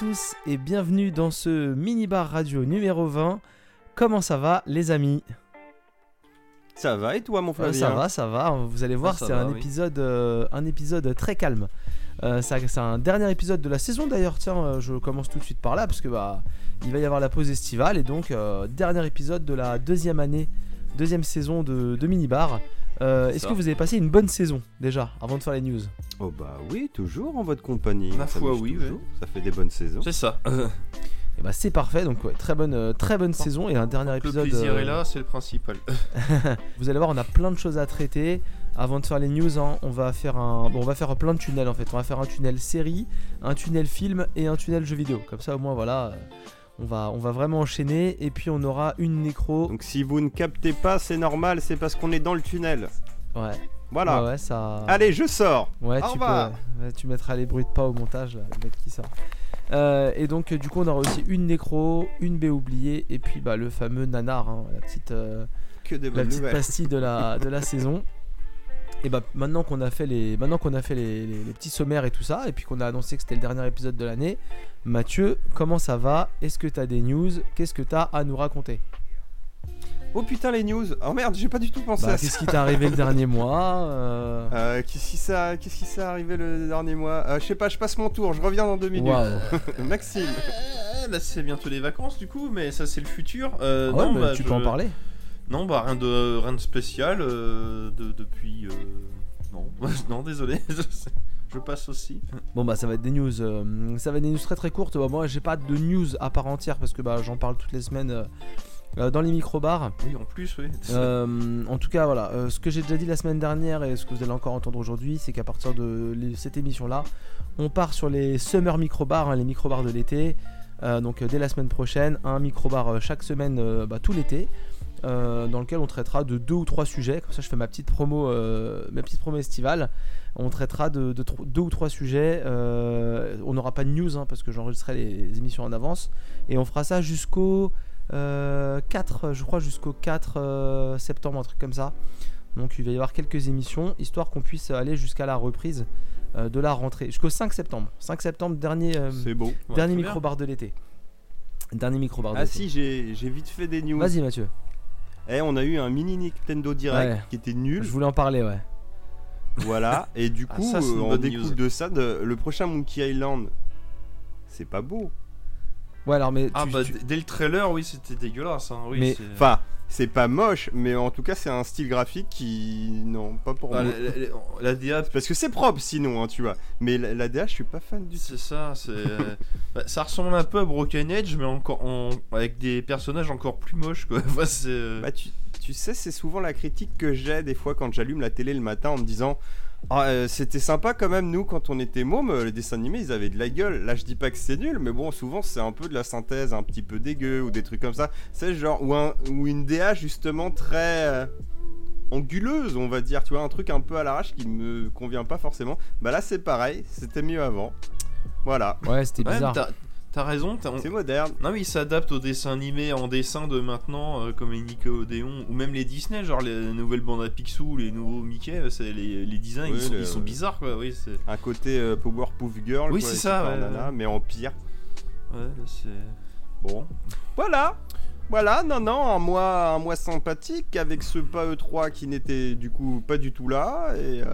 Bonjour à tous et bienvenue dans ce mini-bar radio numéro 20. Comment ça va les amis? Ça va et toi mon Euh, Flavien? Ça va, ça va. Vous allez voir, Ah, c'est un, oui. épisode, euh, un épisode très calme. Euh, c'est un dernier épisode de la saison d'ailleurs. Tiens, je commence tout de suite par là parce que bah il va y avoir la pause estivale et donc dernier épisode de la deuxième année, deuxième saison de, de mini-bar. Euh, Est-ce que vous avez passé une bonne saison déjà avant de faire les news? Oh bah oui, toujours en votre compagnie. Ma foi, oui, toujours. Ça fait des bonnes saisons. C'est ça. Et bah c'est parfait. Donc ouais, très bonne, euh, très bonne saison et un dernier le épisode. plaisir euh, est là, c'est le principal. Vous allez voir, on a plein de choses à traiter. Avant de faire les news, hein, on va faire un, bon, on va faire plein de tunnels en fait. On va faire un tunnel série, un tunnel film et un tunnel jeu vidéo. Comme ça, au moins, voilà, euh, on va, on va vraiment enchaîner. Et puis on aura une nécro. Donc si vous ne captez pas, c'est normal, c'est parce qu'on est dans le tunnel. Ouais. Voilà. Ouais, ouais, ça. Allez, je sors. Ouais, Au tu peux. ouais, tu mettras les bruits de pas au montage, là, le mec qui sort. Euh, et donc, du coup, on aura aussi une nécro, une B oubliée, et puis bah, le fameux nanar, hein, la petite. euh, Que la petite pastille de la, de la saison. Et bah maintenant qu'on a fait les maintenant qu'on a fait les, les- les petits sommaires et tout ça et puis qu'on a annoncé que c'était le dernier épisode de l'année, Mathieu, comment ça va? Est-ce que t'as des news? Qu'est-ce que t'as à nous raconter? Oh putain les news. Oh merde, j'ai pas du tout pensé Bah, à ça. Qu'est-ce qui t'est arrivé le dernier mois euh, Euh, qu'est-ce qui ça, qu'est-ce qui s'est arrivé le dernier mois? Euh, Je sais pas, je passe mon tour, je reviens dans deux minutes. Maxime. Euh, Là, c'est bientôt les vacances du coup, mais ça, c'est le futur. Euh, Ah ouais, non, mais bah, tu je- peux en parler. Non, bah rien de, rien de spécial euh, de, depuis. euh, Non, non, désolé. je passe aussi. Bon bah ça va être des news, euh, ça va être des news très très courtes. Bah, moi j'ai pas de news à part entière parce que bah j'en parle toutes les semaines euh, euh, dans les micro bars. Oui, en plus, oui. Euh, en tout cas, voilà, euh, ce que j'ai déjà dit la semaine dernière et ce que vous allez encore entendre aujourd'hui, c'est qu'à partir de les- cette émission-là, on part sur les summer micro-bars, hein, les micro-bars de l'été. Donc dès la semaine prochaine, un micro-bar chaque semaine, bah, tout l'été, euh, dans lequel on traitera de deux ou trois sujets. Comme ça, je fais ma petite promo, euh, ma petite promo estivale. On traitera de, de deux ou trois sujets. euh, on n'aura pas de news hein, parce que j'enregistrerai les émissions en avance. Et on fera ça jusqu'au euh, 4, je crois, jusqu'au 4 euh, septembre, un truc comme ça. Donc il va y avoir quelques émissions, histoire qu'on puisse aller jusqu'à la reprise de la rentrée. Jusqu'au 5 septembre. 5 septembre, dernier, beau. Ouais, dernier micro-bar de l'été. Dernier micro-bar de Ah si, j'ai j'ai vite fait des news. Vas-y Mathieu. Eh, on a eu un mini Nintendo Direct Ouais. qui était nul. Je voulais en parler, ouais. Voilà, et du Ah, coup, ça, euh, on news. de ça. de- le prochain Monkey Island, c'est pas beau. Ouais, alors, mais. Ah bah tu- dès le trailer, oui, c'était dégueulasse. Hein. Oui, Mais- Enfin, c'est pas moche, mais en tout cas, c'est un style graphique qui. Non, pas pour Ah, moi. la, la- la DA, Parce que c'est propre sinon, hein, tu vois. Mais la, la DA, je suis pas fan du tout. C'est ça, c'est. euh, bah, ça ressemble un peu à Broken Edge, mais encore en- avec des personnages encore plus moches, quoi. Enfin, euh, Bah, tu, tu sais, c'est souvent la critique que j'ai des fois quand j'allume la télé le matin en me disant. Ah, euh, c'était sympa quand même, nous, quand on était mômes, euh, les dessins animés, ils avaient de la gueule. Là, je dis pas que c'est nul, mais bon, souvent, c'est un peu de la synthèse un petit peu dégueu ou des trucs comme ça. C'est genre, ou, un, ou une DA justement très euh, anguleuse, on va dire, tu vois, un truc un peu à l'arrache qui me convient pas forcément. Bah là, c'est pareil, c'était mieux avant. Voilà, Ouais, c'était ouais, bizarre. T'as- raison, t'as- c'est moderne. Non mais il s'adapte aux dessins animés en dessin de maintenant, euh, comme les Nickelodeon, ou même les Disney, genre les nouvelles bandes à Picsou, les nouveaux Mickey, euh, c'est les, les designs, Oui, ils, sont, le- ils sont bizarres quoi, oui c'est... Un côté euh, Powerpuff Girl, Oui, quoi, c'est ça, Super ouais, Nana, ouais. mais en pire. Ouais, là, c'est... Bon, voilà. Voilà, non, non, un mois, un mois sympathique avec ce PAE 3 qui n'était du coup pas du tout là, et, euh,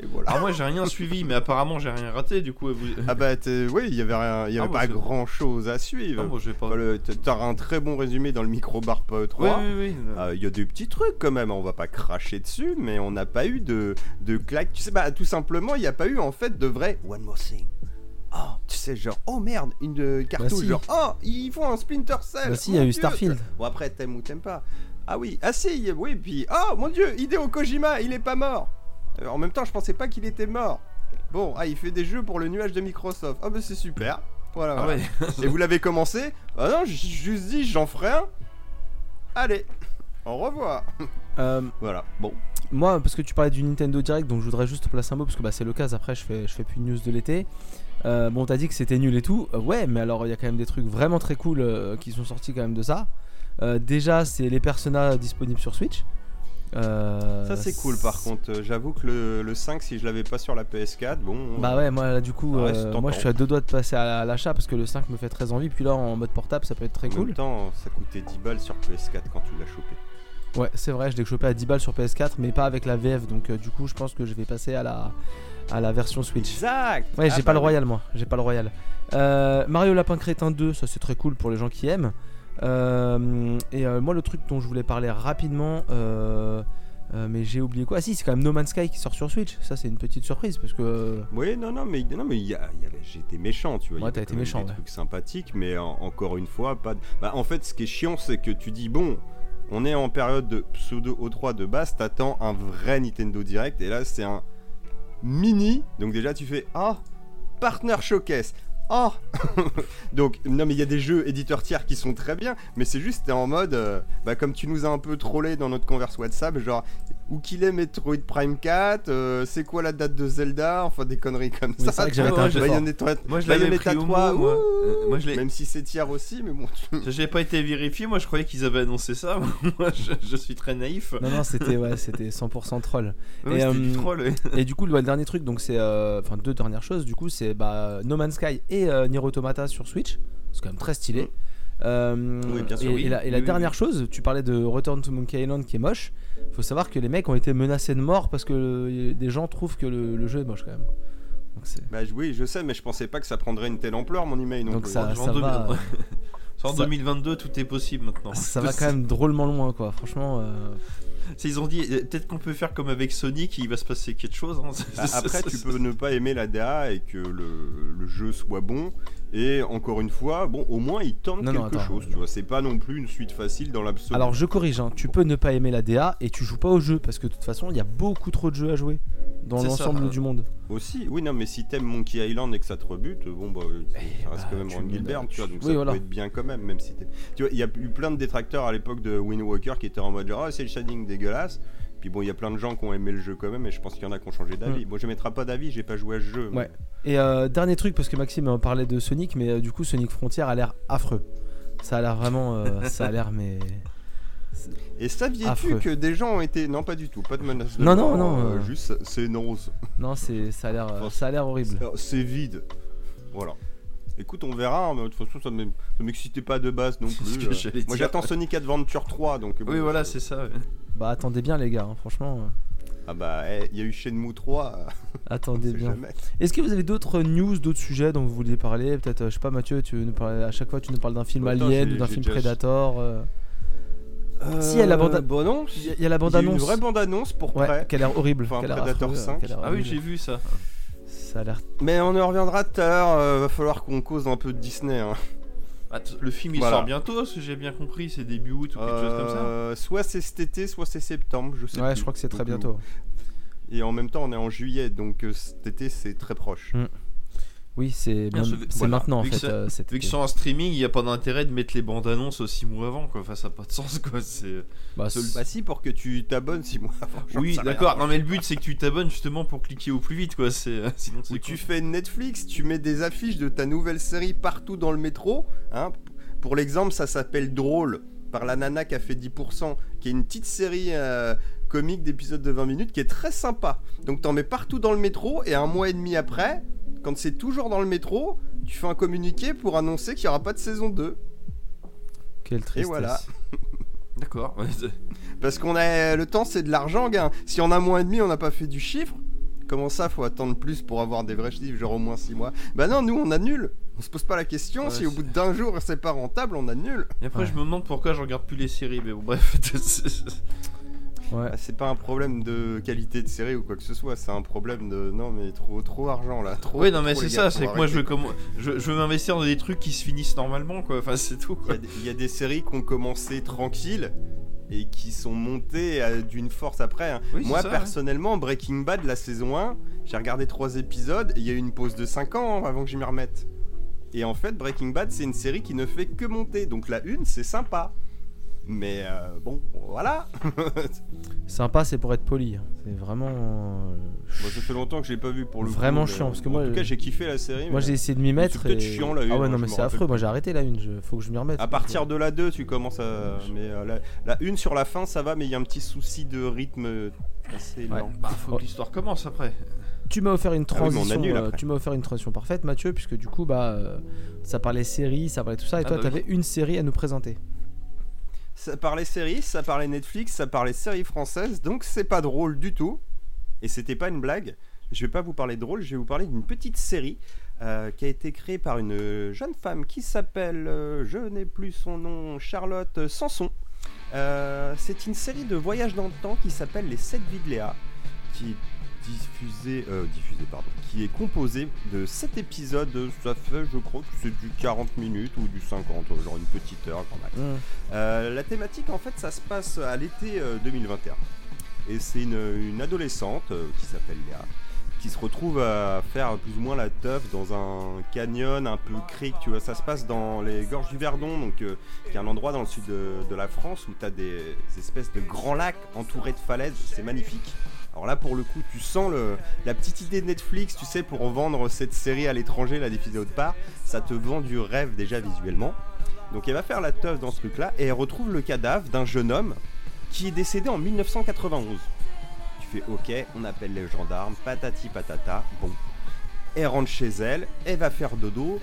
et voilà. Alors moi j'ai rien suivi, mais apparemment j'ai rien raté, du coup... Vous... Ah bah, oui, il y avait rien, y Ah, avait pas grand chose à suivre. Ah, bon, j'ai pas... Le- t- T'auras un très bon résumé dans le micro-bar PAE Oui, 3. oui, oui. Euh, Il y a des petits trucs quand même, on va pas cracher dessus, mais on n'a pas eu de, de claque. Tu sais, bah tout simplement, il n'y a pas eu en fait de vrai One More Thing. Oh, tu sais, genre, oh merde, une euh, cartouche, Bah si. genre, oh, ils font un Splinter Cell. Bah si, il y a eu. Starfield. Bon, après, t'aimes ou t'aimes pas. Ah oui, ah si, oui, puis, oh mon dieu, Hideo Kojima, il est pas mort. Euh, en même temps, je pensais pas qu'il était mort. Bon, ah, il fait des jeux pour le nuage de Microsoft. Ah bah c'est super. Voilà. Ah ouais. Et vous l'avez commencé Ah non, j'ai juste dit, j'en ferai un. Allez, au revoir. Euh, Voilà, bon. moi, parce que tu parlais du Nintendo Direct, donc je voudrais juste placer un mot parce que bah, c'est l'occasion. Après, je fais, je fais plus de news de l'été. Euh, bon, t'as dit que c'était nul et tout. Euh, ouais, mais alors il y a quand même des trucs vraiment très cool euh, qui sont sortis quand même de ça. Déjà, c'est les personnages disponibles sur Switch. Ça c'est cool par contre. J'avoue que le, le 5 si je l'avais pas sur la PS4, bon. Bah ouais, moi là, du coup, Ouais, moi je suis à deux doigts de passer à l'achat parce que le 5 me fait très envie. Puis là en mode portable, ça peut être très en cool. même temps, ça coûtait 10 balles sur PS4 quand tu l'as chopé. Ouais, c'est vrai, je l'ai chopé à 10 balles sur PS4, mais pas avec la VF. Donc euh, du coup, je pense que je vais passer à la, à la version Switch. Exact Ouais, Ah j'ai bah pas le oui. royal moi, j'ai pas le royal. Euh, Mario Lapin Crétin 2, ça c'est très cool pour les gens qui aiment. Euh, et euh, moi le truc dont je voulais parler rapidement, euh, euh, mais j'ai oublié quoi Ah si, c'est quand même No Man's Sky qui sort sur Switch. Ça c'est une petite surprise parce que Oui, non, non, mais, non, mais il y a- il y avait- j'étais méchant, tu vois. Ouais, t'as été méchant, Des ouais. trucs sympathiques, mais en- encore une fois, pas. de- Bah, en fait, ce qui est chiant, c'est que tu dis, bon, on est en période de pseudo O3 de base, t'attends un vrai Nintendo Direct, et là, c'est un mini. Donc, déjà, tu fais, ah, Partner Showcase. Oh Donc, non, mais il y a des jeux éditeurs tiers qui sont très bien, mais c'est juste, en mode, euh, bah, comme tu nous as un peu trollé dans notre converse WhatsApp, genre, où qu'il est Metroid Prime 4, euh, c'est quoi la date de Zelda, enfin des conneries comme Oui, ça. c'est vrai que j'avais. Bayonetta, Moi, je l'avais Bayonetta pris au 3, mot, moi. Euh, moi, je même si c'est tiers aussi, mais bon. tu- J'ai pas été vérifié, moi je croyais qu'ils avaient annoncé ça. moi je, je suis très naïf. non non c'était ouais c'était 100% troll. Ouais, Et, c'était du euh, troll. ouais. Et du coup, le dernier truc, donc c'est. euh, Enfin, deux dernières choses, du coup, c'est bah, No Man's Sky et euh, Nier Automata sur Switch. C'est quand même très stylé. Mm. Oui, bien sûr, et, oui. et la, et la Oui, oui, dernière oui. chose, tu parlais de Return to Monkey Island qui est moche. Faut savoir que les mecs ont été menacés de mort parce que le- des gens trouvent que le, le jeu est moche quand même. Donc c'est. Bah oui, je sais, mais je pensais pas que ça prendrait une telle ampleur, mon email. Donc ça, En ça va, En Ça- 2022, tout est possible maintenant. ça va quand même drôlement loin quoi. Franchement. euh, Ils ont dit euh, peut-être qu'on peut faire comme avec Sonic, il va se passer quelque chose. hein. Bah, après, tu peux ne pas aimer la DA et que le, le jeu soit bon. Et encore une fois, bon, au moins il tente Non, non, quelque attends. chose, tu vois. C'est pas non plus une suite facile dans l'absolu. Alors je corrige, hein, tu peux ne pas aimer la DA et tu joues pas au jeu parce que de toute façon il y a beaucoup trop de jeux à jouer dans l'ensemble du monde. Aussi, oui, non, mais si t'aimes Monkey Island et que ça te rebute, bon, bah, ça reste bah, quand même Ron Gilbert, tu vois, donc Oui, ça voilà. peut être bien quand même, même si t'es. Tu vois, il y a eu plein de détracteurs à l'époque de Wind Walker qui étaient en mode genre, oh, c'est le shading dégueulasse. Puis bon, il y a plein de gens qui ont aimé le jeu quand même, et je pense qu'il y en a qui ont changé d'avis. Moi, je mettrai pas d'avis, j'ai pas joué à ce jeu. Ouais. Et euh, dernier truc, parce que Maxime euh, parlait de Sonic, mais euh, du coup Sonic Frontier a l'air affreux. Ça a l'air vraiment. euh, ça a l'air, mais. Et saviez-tu que des gens ont été. Non, pas du tout, pas de menace de Non, mort, non, non, euh, euh. Juste, c'est non. Non, c'est, ça a l'air, Enfin, ça a l'air horrible. c'est- vide. Voilà. Écoute, on verra, hein, mais de toute façon, ça ne m'excitait pas de base non ce plus. que euh. Moi, j'attends Sonic Adventure 3, donc. bon, Oui, voilà, c'est ça. ouais. Bah attendez bien les gars, hein, franchement, Ah bah, eh, il y a eu Shenmue 3. euh, on attendez bien. Est-ce que vous avez d'autres news, d'autres sujets dont vous vouliez parler? Peut-être, je sais pas, Mathieu, tu veux nous parler à chaque fois, tu nous parles d'un film Attends, Alien ou d'un film Predator. euh. Si, il y a la bande- Euh, Bon, non. Il y a- la bande annonce. une vraie bande annonce pour Ouais, qui a l'air horrible. Enfin, Predator affreux, 5. qui a l'air Ah oui, j'ai vu ça. Ça a l'air. Mais on en reviendra tout à l'heure. euh, va falloir qu'on cause un peu de Disney. hein. Att- le film il Voilà. sort bientôt, ce que j'ai bien compris, c'est début août ou quelque chose comme ça. Euh, soit c'est cet été, soit c'est septembre. Je sais Ouais, plus. je crois que c'est très bientôt. Et en même temps, on est en juillet, donc cet été, c'est très proche. Mm. Oui, c'est c'est voilà. maintenant en Vu que fait. euh, Vu que été. sur un streaming, il n'y a pas d'intérêt de mettre les bandes annonces 6 mois avant, quoi. Enfin, ça n'a pas de sens, quoi. C'est... Bah, c'est- Bah si, pour que tu t'abonnes 6 mois avant. Oui, d'accord. Non, mais le but, c'est que tu t'abonnes justement pour cliquer au plus vite, quoi. C'est... Sinon, c'est Ou tu fais Netflix, tu mets des affiches de ta nouvelle série partout dans le métro. hein. Pour l'exemple, ça s'appelle Drôle, par la nana qui a fait 10%, qui est une petite série euh, comique d'épisodes de 20 minutes qui est très sympa. Donc t'en mets partout dans le métro, et un mois et demi après, quand c'est toujours dans le métro, tu fais un communiqué pour annoncer qu'il n'y aura pas de saison 2. Quelle tristesse. voilà. D'accord. Parce qu'on a le temps, c'est de l'argent, gars. Si on a moins et demi, on n'a pas fait du chiffre. Comment ça, faut attendre plus pour avoir des vrais chiffres, genre au moins 6 mois? Bah non, nous on annule. On se pose pas la question. Ouais, si au bout d'un jour c'est pas rentable, on annule. Et après, Ouais. je me demande pourquoi je regarde plus les séries, mais bon, bref. c'est- Ouais. Ah, c'est pas un problème de qualité de série ou quoi que ce soit. C'est un problème de non mais trop trop argent là. Trop. Oui, non, mais c'est ça, c'est que moi, je veux, arrêter. commen- je, je veux m'investir dans des trucs qui se finissent normalement, quoi. Enfin, c'est tout, Il y, a des- il y a des séries qui ont commencé tranquilles et qui sont montées euh, d'une force après. hein. Oui, Moi ça, personnellement, Breaking Bad, la saison 1, j'ai regardé 3 épisodes et il y a eu une pause de 5 ans hein, avant que je m'y remette. Et en fait, Breaking Bad, c'est une série qui ne fait que monter. Donc la une, c'est sympa. Mais euh, bon, voilà. Sympa, c'est pour être poli. C'est vraiment. euh, Moi, ça fait longtemps que j'ai pas vu pour le coup, Vraiment chiant, parce que en moi, tout cas, euh, j'ai kiffé la série. Moi j'ai essayé de m'y mettre. peut-être et- chiant, la une, Ah ouais, hein, non, je mais c'est affreux. plus. Moi j'ai arrêté la une. Je... Faut que je m'y remette. À partir de la 2, tu commences à. Mais euh, la, la 1 sur la fin, ça va, mais il y a un petit souci de rythme assez Ouais. lent. Bah, faut que l'histoire commence après. Tu m'as offert une Ah oui, transition. euh, tu m'as offert une transition parfaite, Mathieu, puisque du coup, bah, euh, ça parlait séries, ça parlait tout ça, et Ah toi, bah t'avais une série à nous présenter. Ça parlait séries, ça parlait Netflix, ça parlait séries françaises, donc c'est pas drôle du tout. Et c'était pas une blague. Je vais pas vous parler de drôle, je vais vous parler d'une petite série euh, qui a été créée par une jeune femme qui s'appelle, euh, je n'ai plus son nom, Charlotte Sanson. Euh, c'est une série de voyages dans le temps qui s'appelle Les 7 vies de Léa, qui est diffusée, euh, diffusée pardon, qui est composée de 7 épisodes. Ça fait, je crois, que c'est du 40 minutes ou du 50, genre une petite heure grand max. Hum. Euh, la thématique, en fait, ça se passe à l'été euh, 2021. Et c'est une, une adolescente euh, qui s'appelle Léa, qui se retrouve à faire plus ou moins la teuf dans un canyon un peu crique, tu vois. Ça se passe dans les gorges du Verdon, donc euh, qui est un endroit dans le sud de, de la France où tu as des, des espèces de grands lacs entourés de falaises. C'est magnifique. Alors là, pour le coup, tu sens la petite idée de Netflix, tu sais, pour vendre cette série à l'étranger, la diffuser autre part. Ça te vend du rêve déjà visuellement. Donc elle va faire la teuf dans ce truc-là et elle retrouve le cadavre d'un jeune homme qui est décédé en 1991. Tu fais ok, on appelle les gendarmes, patati patata, bon. Elle rentre chez elle, elle va faire dodo,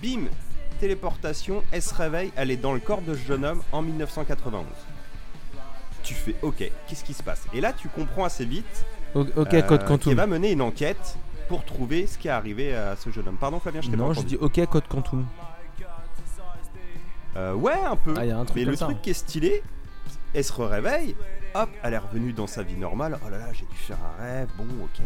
bim, téléportation, elle se réveille, elle est dans le corps de ce jeune homme en 1991. Tu fais ok, qu'est-ce qui se passe? Et là tu comprends assez vite O- Ok, euh, code Quantum. va mener une enquête pour trouver ce qui est arrivé à ce jeune homme. Pardon Flavien, je t'ai pas Non, je dis ok, code Quantum. Euh, ouais, un peu. Ah, y a un truc Mais le ça. truc qui est stylé, elle se réveille, hop, elle est revenue dans sa vie normale. Oh là là, j'ai dû faire un rêve, bon, ok.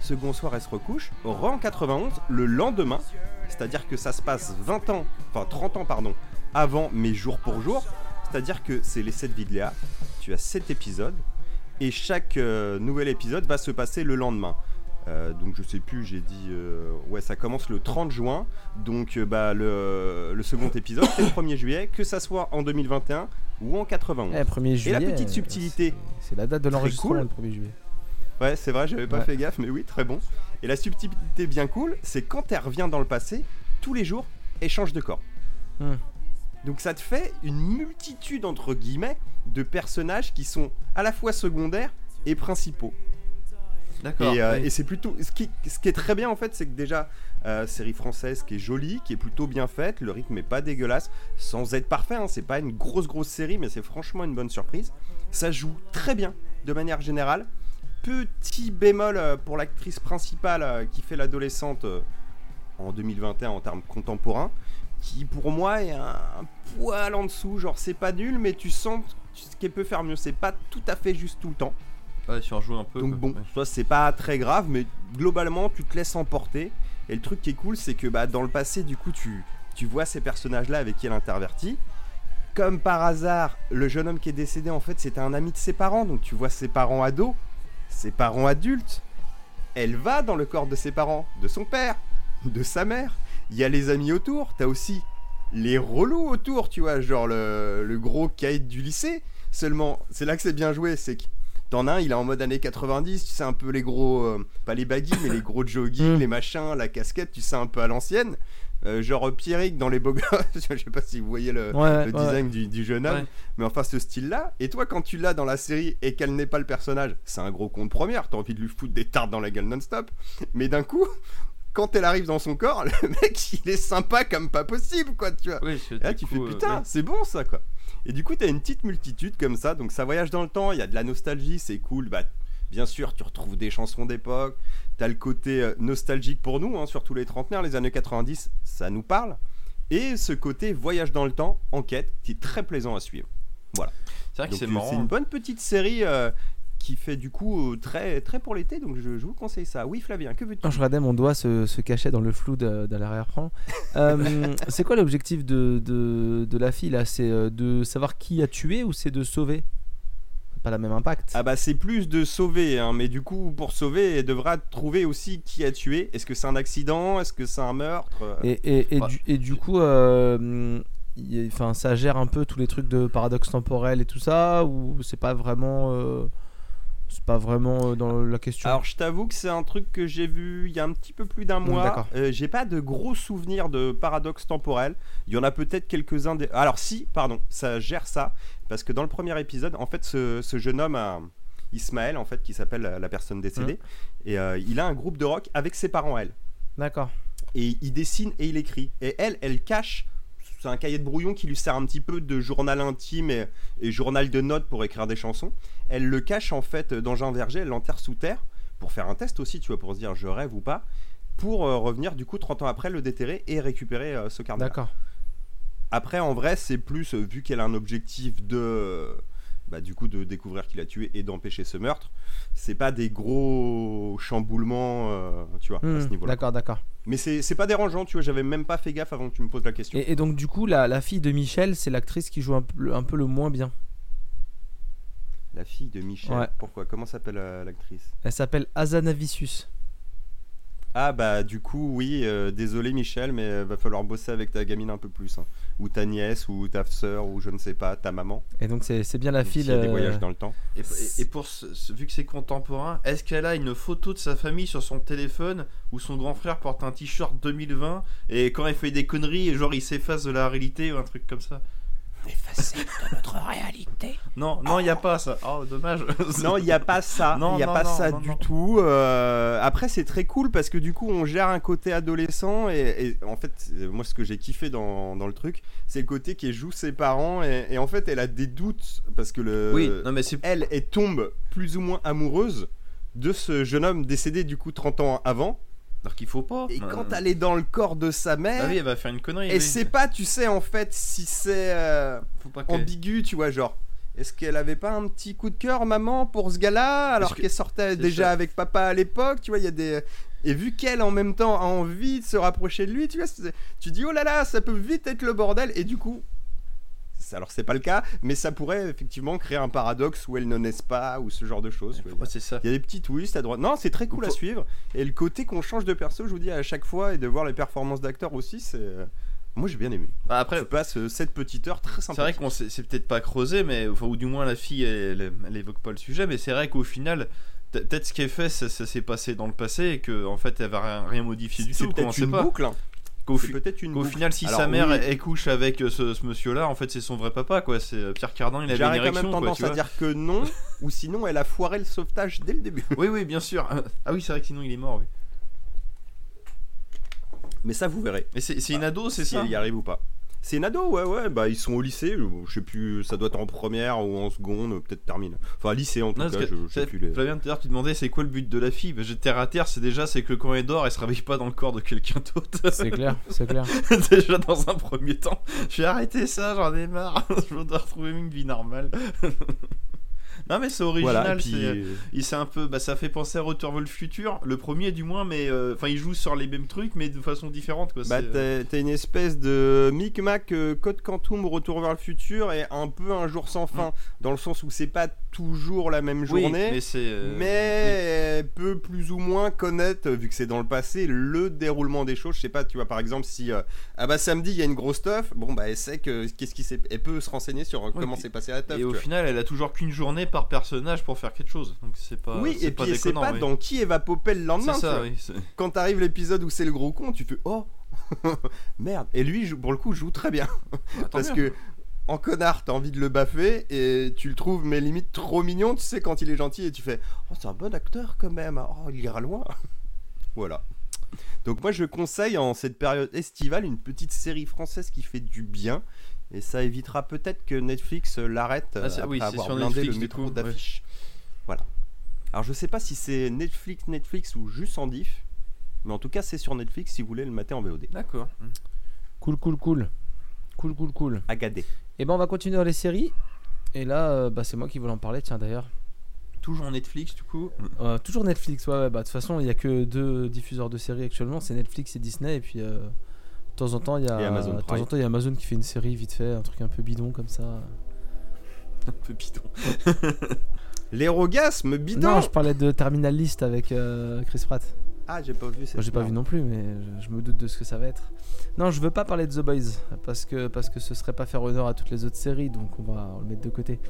Second soir, elle se recouche. Re en 91, le lendemain, c'est-à-dire que ça se passe 20 ans, enfin 30 ans, pardon, avant, mais jour pour jour. C'est-à-dire que c'est les 7 vies de Léa. Tu as 7 épisodes, et chaque euh, nouvel épisode va se passer le lendemain. Euh, donc je sais plus, j'ai dit euh, ouais ça commence le 30 juin, donc bah le, le second épisode c'est le 1er juillet, que ça soit en 2021 ou en 91. Eh, 1er juillet. petite euh, subtilité. c'est- la date de l'enregistrement, cool. le 1er juillet. Ouais c'est vrai, j'avais pas Ouais. fait gaffe, mais oui très bon. Et la subtilité bien cool, c'est quand elle revient dans le passé, tous les jours, elle change de corps. Hmm. Donc ça te fait une multitude entre guillemets de personnages qui sont à la fois secondaires et principaux. D'accord. Et, euh, oui. et c'est plutôt. Ce qui, ce qui est très bien en fait, c'est que déjà, euh, série française qui est jolie, qui est plutôt bien faite, le rythme est pas dégueulasse, sans être parfait, hein, c'est pas une grosse grosse série, mais c'est franchement une bonne surprise. Ça joue très bien, de manière générale. Petit bémol euh, pour l'actrice principale euh, qui fait l'adolescente en 2021 en termes contemporains, qui pour moi est un, un poil en dessous, genre c'est pas nul, mais tu sens qu'elle peut faire mieux, c'est pas tout à fait juste tout le temps. Ouais, si on joue un peu. Donc bon, Ouais. soit c'est pas très grave, mais globalement tu te laisses emporter. Et le truc qui est cool, c'est que bah, dans le passé, du coup, tu, tu vois ces personnages-là avec qui elle intervertit. Comme par hasard, le jeune homme qui est décédé, en fait, c'était un ami de ses parents. Donc tu vois ses parents ados, ses parents adultes. Elle va dans le corps de ses parents, de son père, de sa mère. Il y a les amis autour. T'as aussi les relous autour, tu vois, genre le, le gros caïd du lycée. Seulement, c'est là que c'est bien joué, c'est que T'en as un, il est en mode années 90, tu sais, un peu les gros. euh, pas les baggy, mais les gros jogging, Mm. les machins, la casquette, tu sais, un peu à l'ancienne. Euh, genre Pierrick dans les beaux je sais pas si vous voyez le, Ouais, le ouais. design du, du jeune homme, mais enfin ce style-là. Et toi, quand tu l'as dans la série et qu'elle n'est pas le personnage, c'est un gros con de première, t'as envie de lui foutre des tartes dans la gueule non-stop. Mais d'un coup, quand elle arrive dans son corps, le mec il est sympa comme pas possible, quoi, tu vois. Oui, c'est- là, tu coup, fais euh, putain, ouais. c'est bon ça quoi. Et du coup, t'as une petite multitude comme ça, donc ça voyage dans le temps, il y a de la nostalgie, c'est cool. Bah, bien sûr, tu retrouves des chansons d'époque, t'as le côté euh, nostalgique pour nous, hein, surtout les trentenaires, les années 90, ça nous parle. Et ce côté voyage dans le temps, enquête, qui est très plaisant à suivre. C'est vrai que c'est marrant. une bonne petite série euh, qui fait du coup euh, très, très pour l'été, donc je, je vous conseille ça. Oui, Flavien, que veux-tu Quand je regardais mon doigt se, se cachait dans le flou de, de l'arrière-plan. Euh, c'est quoi l'objectif de, de, de la fille là? C'est euh, de savoir qui a tué ou c'est de sauver? Pas la même impact. Ah bah c'est plus de sauver, hein, mais du coup pour sauver, elle devra trouver aussi qui a tué. Est-ce que c'est un accident? Est-ce que c'est un meurtre? Et, et, et, Ouais. du, et du coup, euh, ça gère un peu tous les trucs de paradoxe temporel et tout ça, ou c'est pas vraiment, euh, c'est pas vraiment euh, dans la question. Alors je t'avoue que c'est un truc que j'ai vu il y a un petit peu plus d'un mois. d'accord. Euh, j'ai pas de gros souvenirs de paradoxe temporel. Il y en a peut-être quelques-uns. Des... Alors si, pardon, ça gère ça parce que dans le premier épisode, en fait, ce, ce jeune homme, Ismaël, en fait, qui s'appelle la, personne décédée, et euh, il a un groupe de rock avec ses parents, elle. D'accord. Et il dessine et il écrit. Et elle, elle cache. C'est un cahier de brouillon qui lui sert un petit peu de journal intime et, et journal de notes pour écrire des chansons. Elle le cache en fait dans Jean Verger, elle l'enterre sous terre pour faire un test aussi, tu vois, pour se dire je rêve ou pas, pour euh, revenir du coup 30 ans après le déterrer et récupérer euh, ce carnet. D'accord. Après, en vrai, c'est plus euh, vu qu'elle a un objectif de. Bah, du coup, de découvrir qui l'a tué et d'empêcher ce meurtre, c'est pas des gros chamboulements, euh, tu vois, à Hmm, ce niveau-là. d'accord, d'accord. Mais c'est pas dérangeant, tu vois, j'avais même pas fait gaffe avant que tu me poses la question. Et, et donc, du coup, la, la fille de Michel, c'est l'actrice qui joue un peu, un peu le moins bien. La fille de Michel. Ouais. Pourquoi? Comment s'appelle euh, l'actrice? Elle s'appelle Azanavicius. Ah bah du coup oui, euh, désolé Michel, mais va falloir bosser avec ta gamine un peu plus. hein. Ou ta nièce, ou ta sœur, ou je ne sais pas, ta maman. Et donc, c'est c'est bien la fille. S'il y a des euh, voyages dans le temps. Et, et- et pour ce- ce- vu que c'est contemporain, est-ce qu'elle a une photo de sa famille sur son téléphone où son grand frère porte un t-shirt 2020 et quand il fait des conneries, genre il s'efface de la réalité ou un truc comme ça? Effacé de notre réalité. Non, non, il y a pas ça. Oh, dommage. Non, il n'y a pas ça. Il Non, n'y a non, pas non, ça non, du non. tout. Euh, après, c'est très cool parce que du coup, on gère un côté adolescent. Et, et en fait, moi, ce que j'ai kiffé dans, dans le truc, c'est le côté qui joue ses parents. Et, et en fait, elle a des doutes parce que le, oui, non mais c'est elle, elle tombe plus ou moins amoureuse de ce jeune homme décédé du coup 30 ans avant. Alors qu'il faut pas. Et Bah, quand elle est dans le corps de sa mère, bah oui, elle va faire une connerie. et oui. c'est pas, tu sais, en fait, si c'est euh, ambigu, tu vois, genre. Est-ce qu'elle avait pas un petit coup de cœur, maman, pour ce gars-là, alors qu'elle sortait déjà ça. avec papa à l'époque, tu vois, il y a des... Et vu qu'elle, en même temps, a envie de se rapprocher de lui, tu vois, tu dis, oh là là, ça peut vite être le bordel, et du coup... c'est- Alors c'est pas le cas, mais ça pourrait effectivement créer un paradoxe où elle ne naissent pas, ou ce genre de choses. Ouais, c'est ça. Il y a des petits twists à droite. Non, c'est très cool à suivre. Et le côté qu'on change de perso, je vous dis à chaque fois, et de voir les performances d'acteurs aussi, c'est. euh, Moi j'ai bien aimé. Bah, après, Tu passes euh, cette petite heure très C'est vrai sympa. qu'on s'est c'est peut-être pas creusé, mais enfin, ou du moins la fille elle, elle évoque pas le sujet, mais c'est vrai qu'au final, peut- peut-être ce qui est fait, ça, ça s'est passé dans le passé et que en fait elle va rien, rien modifier du C'est tout. on peut-être une pas. boucle. hein. Qu'au fi- boucle. final, si Alors, sa mère oui, couche avec euh, ce, ce monsieur-là, en fait c'est son vrai papa quoi. C'est euh, Pierre Cardin, il avait une J'aurais quand érection. même tendance à dire que non, ou sinon elle a foiré le sauvetage dès le début. Oui, oui, bien sûr. Ah oui, c'est vrai que sinon il est mort. Oui. Mais ça vous verrez. Mais c'est une ado, c'est si ça elle y arrive ou pas. C'est une ado, ouais, ouais, bah ils sont au lycée, je je sais plus, ça doit être en première ou en seconde, peut-être termine. Enfin, lycée en tout Non, cas, je, que je sais plus les. Flavien, tout à l'heure, tu demandais c'est quoi le but de la fille? Bah, j'ai Terre à terre, c'est déjà c'est que quand elle dort, elle se réveille pas dans le corps de quelqu'un d'autre. C'est clair, c'est clair. déjà dans un premier temps. Je vais arrêter ça, j'en ai marre. je dois retrouver une vie normale. Non mais c'est original, Voilà, et puis, c'est euh, il c'est un peu bah, ça fait penser à Retour vers le futur, le premier du moins mais euh, enfin il joue sur les mêmes trucs mais de façon différente quoi. Bah, euh, t'as une espèce de micmac euh, Code Quantum Retour vers le futur et un peu un jour sans fin, dans le sens où c'est pas toujours la même Mm. oui, journée, mais euh, mais peut plus ou moins connaître, euh, vu que c'est dans le passé, le déroulement des choses. Je sais pas, tu vois, par exemple, si euh, ah bah samedi il y a une grosse teuf, bon bah elle sait que qu'est-ce qui s'est, elle peut se renseigner sur euh, comment s'est passé la teuf. et au vois. final, elle a toujours qu'une journée par personnage pour faire quelque chose. Donc c'est pas oui, et pas puis c'est pas oui. dans qui va popper le lendemain. Tu ça, vois. oui. c'est- Quand t'arrives l'épisode où c'est le gros con, tu fais oh merde. Et lui, pour le coup, joue très bien. Attends, Parce bien. que en connard, t'as envie de le baffer et tu le trouves, mais limite trop mignon. Tu sais, quand il est gentil et tu fais Oh, c'est un bon acteur quand même. Oh, il ira loin. voilà. Donc, moi, je conseille en cette période estivale une petite série française qui fait du bien. Et ça évitera peut-être que Netflix euh, l'arrête Ah, c'est- après oui, c'est avoir sur blindé Netflix, le métro ouais. d'affiches. Voilà. Alors, je sais pas si c'est Netflix, Netflix ou juste en diff. Mais en tout cas, c'est sur Netflix si vous voulez le mater en VOD. D'accord. Cool, cool, cool. Cool, cool, cool. Agadé. Et ben on va continuer dans les séries. Et là, euh, bah, c'est moi qui voulais en parler, tiens d'ailleurs. Toujours Netflix du coup. Euh, toujours Netflix, ouais, ouais, bah de toute façon, il y a que deux diffuseurs de séries actuellement, c'est Netflix et Disney. Et puis, euh, de temps en temps, il y a Amazon de temps en temps, il y a Amazon qui fait une série vite fait, un truc un peu bidon comme ça. Un peu bidon. L'érogasme bidon Non, je parlais de Terminal List avec euh, Chris Pratt. Ah, j'ai pas vu cette Moi j'ai pas vu non plus, mais je, je me doute de ce que ça va être. Non, je veux pas parler de The Boys parce que parce que ce serait pas faire honneur à toutes les autres séries, donc on va le mettre de côté.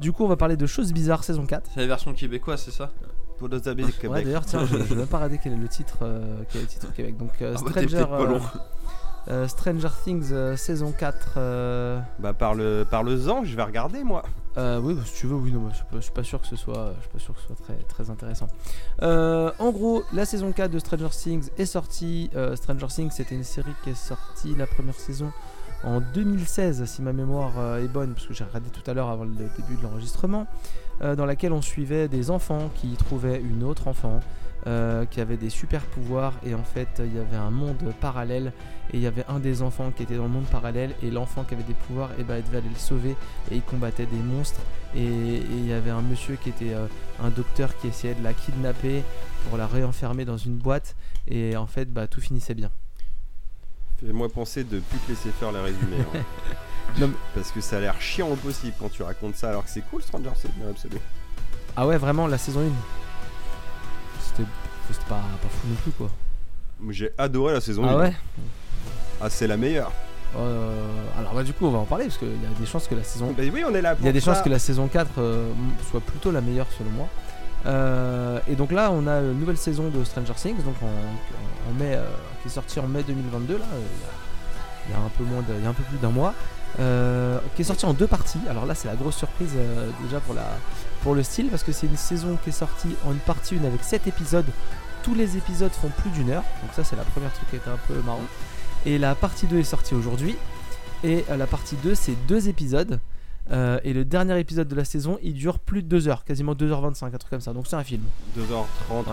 Du coup, on va parler de Choses bizarres saison 4. C'est la version québécoise, c'est ça? Pour amis du Ouais, Québec. d'ailleurs, tiens, je, je vais même pas regarder quel est le titre, euh, quel est le titre au Québec. Donc, euh, Ah bah, Stranger, peut-être pas long. Euh, Stranger Things euh, saison 4. euh, Bah, parle, parle-en, je vais regarder moi. Euh, oui, bah, si tu veux, oui, non, je, suis pas- je suis pas sûr que ce soit, je suis pas sûr que ce soit très, très intéressant. En gros, la saison 4 de Stranger Things est sortie. Stranger Things, c'était une série qui est sortie la première saison en 2016, si ma mémoire est bonne, parce que j'ai regardé tout à l'heure avant le début de l'enregistrement, dans laquelle on suivait des enfants qui trouvaient une autre enfant. Euh, qui avait des super pouvoirs et en fait il y avait un monde parallèle et il y avait un des enfants qui était dans le monde parallèle et l'enfant qui avait des pouvoirs et ben il devait aller le sauver et il combattait des monstres et et il y avait un monsieur qui était euh, un docteur qui essayait de la kidnapper pour la réenfermer dans une boîte et en fait bah tout finissait bien. Fais-moi penser de plus te laisser faire les résumés. hein. Non, mais- Parce que ça a l'air chiant au possible quand tu racontes ça, alors que c'est cool Stranger Things l'absolu. Ah ouais vraiment la saison 1 c'était pas, pas fou non plus quoi. J'ai adoré la saison Ah 1. ouais Ah, c'est la meilleure. Euh, Alors bah du coup on va en parler parce qu'il y a des chances que la saison Bah oui, on est là pour Il y a des ça. chances que la saison 4 euh, soit plutôt la meilleure selon moi. Euh, et donc là, on a une nouvelle saison de Stranger Things, donc en, en mai, euh, qui est sortie en mai 2022, là, euh, il y a- il y, a un peu moins, de- il y a un peu plus d'un mois, euh, qui est sortie en deux parties. Alors là, c'est la grosse surprise euh, déjà pour la, pour le style, parce que c'est une saison qui est sortie en une partie une avec 7 épisodes. Tous les épisodes font plus d'une heure, donc ça c'est la première truc qui était un peu marrant. Et la partie 2 est sortie aujourd'hui, et euh, la partie 2 c'est deux épisodes. Euh, et le dernier épisode de la saison, il dure plus de 2 heures, quasiment 2h25, un truc comme ça. Donc c'est un film. 2h30,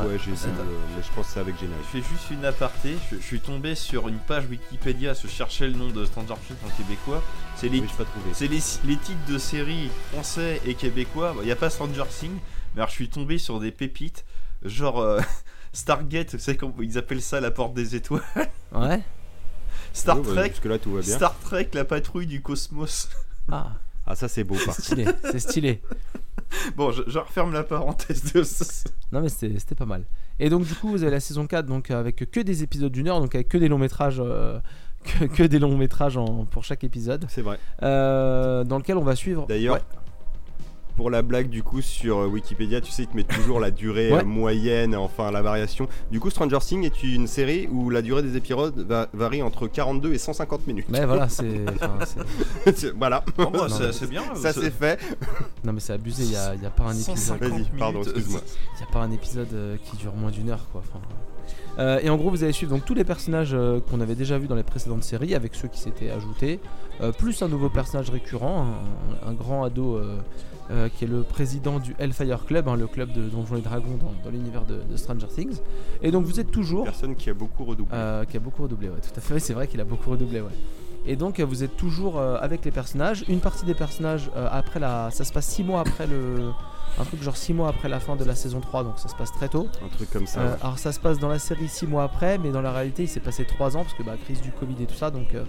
ouais, Ouais, j'ai c'est- euh, mais je pense que c'est avec Générique. Je fais juste une aparté, je, je suis tombé sur une page Wikipédia à se chercher le nom de Stranger Things en québécois. C'est les, Oui, j'ai pas trouvé. c'est les, les titres de séries français et québécois. Il n'y a pas Stranger Things, mais alors je suis tombé sur des pépites, genre euh, Stargate, tu sais comment ils appellent ça la porte des étoiles. Ouais. Star Ouais, Trek, là, tout va bien. Star Trek, la patrouille du cosmos. Ah, Ah, ça, c'est beau, c'est stylé, c'est stylé. Bon, je, je referme la parenthèse de ce. Non mais c'était c'était pas mal. Et donc du coup, vous avez la saison 4 donc avec que des épisodes d'une heure, donc avec que des longs métrages, euh, que, que des longs métrages en- pour chaque épisode, C'est vrai. euh, dans lequel on va suivre. D'ailleurs, Ouais. Pour la blague, du coup, sur euh, Wikipédia, tu sais, ils te mettent toujours la durée Ouais. euh, moyenne, enfin la variation. Du coup, Stranger Things est une série où la durée des épisodes va- varie entre 42 et 150 minutes. Mais voilà, c'est voilà, Bon, bah, c'est bien. ça c'est fait. non mais c'est abusé. Il y a, y a pas un épisode. 150 Vas-y, minutes. pardon, excuse-moi. Il n'y a pas un épisode euh, qui dure moins d'une heure quoi. Enfin, euh, et en gros vous allez suivre donc tous les personnages euh, qu'on avait déjà vus dans les précédentes séries avec ceux qui s'étaient ajoutés, euh, plus un nouveau personnage récurrent, un, un grand ado euh, qui est le président du Hellfire Club, hein, le club de Donjons et Dragons dans, dans l'univers de, de Stranger Things. Et donc vous êtes toujours Personne qui a beaucoup redoublé. euh, qui a beaucoup redoublé, ouais, tout à fait. Oui, c'est vrai qu'il a beaucoup redoublé, ouais. Et donc euh, vous êtes toujours euh, avec les personnages. Une partie des personnages après la, ça se passe 6 mois après le, un truc genre 6 mois après la fin de la saison 3, donc ça se passe très tôt. Un truc comme ça. Euh, ouais. alors ça se passe dans la série 6 mois après, mais dans la réalité il s'est passé 3 ans parce que bah, crise du Covid et tout ça, donc euh,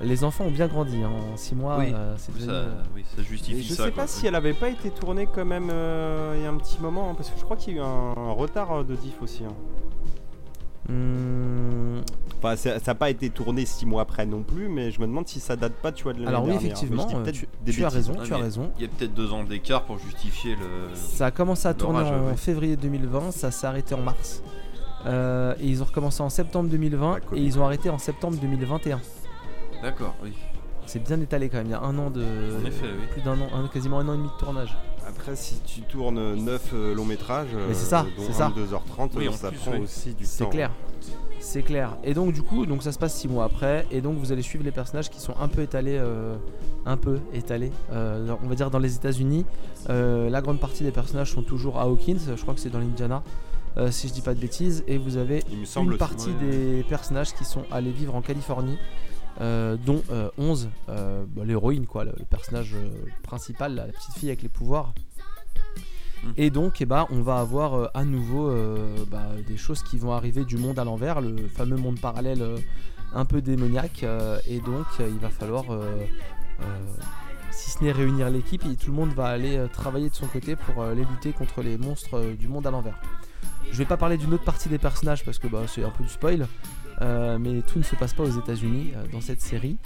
les enfants ont bien grandi. hein. En 6 mois, Oui, euh, c'est devenu, Ça, oui, ça justifie Et je ça. sais quoi. pas si elle avait pas été tournée quand même euh, il y a un petit moment, hein, parce que je crois qu'il y a eu un, un retard de diff aussi. hein. Hmm, Enfin, ça n'a pas été tourné six mois après non plus, mais je me demande si ça date pas, tu vois, de l'année Alors oui, dernière. effectivement, euh, tu, as bêtises. raison, Ah, tu as mais- raison. Il y a peut-être deux ans d'écart pour justifier le. Ça a commencé à tourner en février 2020, ça s'est arrêté en mars. Euh, et ils ont recommencé en septembre 2020 La Covid. et ils ont arrêté en septembre 2021. D'accord, oui. C'est bien étalé quand même, il y a un an de. En effet, oui. Plus d'un an, un- quasiment un an et demi de tournage. Après, si tu tournes 9 longs métrages, Mais c'est ça, dont c'est un ça. de 2h30, Oui, euh, en ça plus, prend oui. aussi du C'est temps. clair. C'est clair. Et donc du coup, donc ça se passe 6 mois après, et donc vous allez suivre les personnages qui sont un peu étalés, euh, un peu étalés, euh, dans- on va dire dans les États-Unis. Euh, la grande partie des personnages sont toujours à Hawkins, je crois que c'est dans l'Indiana, euh, si je dis pas de bêtises, et vous avez Il me semble une aussi. partie ouais. des personnages qui sont allés vivre en Californie, euh, dont euh, 11, euh, bah, l'héroïne, quoi, le, le personnage euh, principal, la petite fille avec les pouvoirs. Mm. Et donc, eh ben, on va avoir euh, à nouveau euh, bah, des choses qui vont arriver du monde à l'envers, le fameux monde parallèle euh, un peu démoniaque. euh, et donc, euh, il va falloir, euh, euh, si ce n'est réunir l'équipe, et tout le monde va aller euh, travailler de son côté pour euh, les lutter contre les monstres euh, du monde à l'envers. Je vais pas parler d'une autre partie des personnages parce que bah, c'est un peu du spoil. Euh, mais tout ne se passe pas aux États-Unis euh, dans cette série.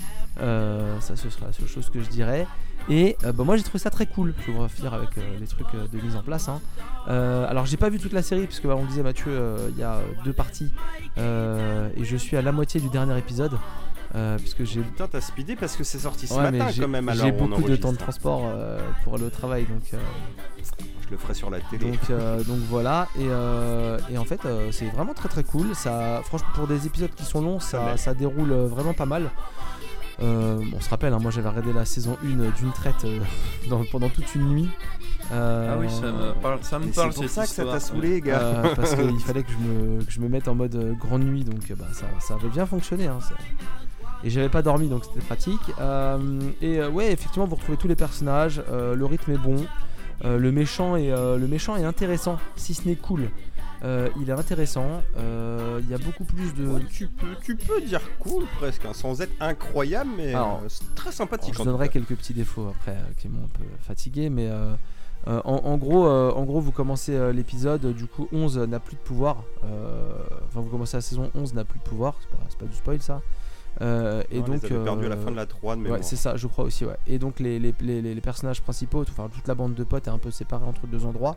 Euh, ça, ce sera la seule chose que je dirais. Et bah, moi, j'ai trouvé ça très cool. Je vais finir avec les trucs de mise en place. hein. Alors, j'ai pas vu toute la série puisque bah, on le disait Mathieu, il y a deux parties et je suis à la moitié du dernier épisode. euh, puisque j'ai Putain, t'as speedé parce que c'est sorti ce Ouais, matin j'ai quand même. j'ai beaucoup de temps de transport euh, pour aller au travail donc euh, Je le ferai sur la télé. donc, euh, donc voilà et, euh, et en fait euh, c'est vraiment très très cool. Ça franchement pour des épisodes qui sont longs ça, ça déroule vraiment pas mal. Euh, on se rappelle hein, moi j'avais regardé la saison 1 d'une traite euh, dans- pendant toute une nuit. Euh, Ah oui, ça me parle, ça me Mais parle c'est pour ça que ça t'a saoulé, gars. euh, parce qu'il fallait que je, me, que je me mette en mode grande nuit donc bah, ça, ça avait bien fonctionné hein, ça- et j'avais pas dormi donc c'était pratique. Euh, et euh, ouais effectivement vous retrouvez tous les personnages euh, le rythme est bon. Euh, le méchant est euh, le méchant est intéressant si ce n'est cool Euh, il est intéressant Euh, il y a beaucoup plus de Ouais, tu, peux, tu peux dire cool presque, hein, sans être incroyable, mais Alors, euh, c'est très sympathique. je en tout donnerai quelques petits défauts après euh, qui m'ont un peu fatigué, mais euh, euh, en, en gros, euh, en gros, vous commencez euh, l'épisode, du coup 11 n'a plus de pouvoir. euh, Enfin, vous commencez la saison 11 n'a plus de pouvoir, c'est pas, c'est pas du spoil ça. Euh, et Non, donc, les avait perdus à la euh, fin de la 3 de mémoire. Ouais, c'est ça, je crois aussi, ouais. Et donc les, les, les- les- les personnages principaux, tout- enfin toute la bande de potes est un peu séparée entre deux endroits.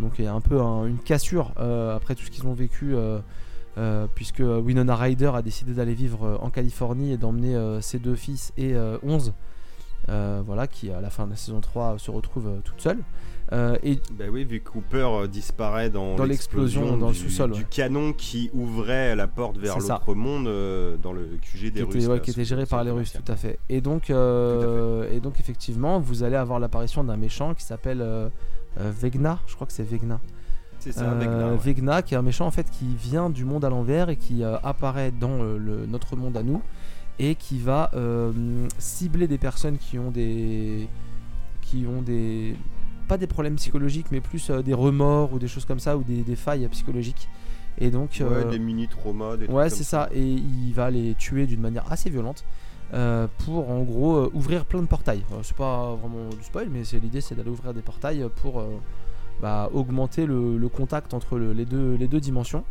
Donc il y a un peu un- une cassure euh, après tout ce qu'ils ont vécu, euh, puisque Winona Ryder a décidé d'aller vivre en Californie et d'emmener euh, ses deux fils et euh, 11, euh, voilà, qui à la fin de la saison 3 se retrouvent euh, toutes seules. Euh, et Bah oui, vu que Cooper euh, disparaît dans, Dans l'explosion, dans le du- sous-sol, du ouais. canon qui ouvrait la porte vers l'autre monde euh, dans le QG des qui Russes. était, ouais, là, qui était géré par les le Russes, tout à fait. Et donc, euh, et donc effectivement, vous allez avoir l'apparition d'un méchant qui s'appelle Vegna, je crois que c'est Vegna. C'est ça, ouais. Vegna, qui est un méchant en fait qui vient du monde à l'envers et qui apparaît dans le- notre monde à nous et qui va cibler des personnes qui ont des qui ont des pas des problèmes psychologiques mais plus euh, des remords ou des choses comme ça ou des, des failles psychologiques et donc Ouais, euh, des mini traumas, des Ouais, c'est ça. Et il va les tuer d'une manière assez violente euh, pour en gros euh, ouvrir plein de portails. C'est pas vraiment du spoil, mais c'est l'idée, c'est d'aller ouvrir des portails pour bah, augmenter le, le contact entre le- les, deux, les deux dimensions.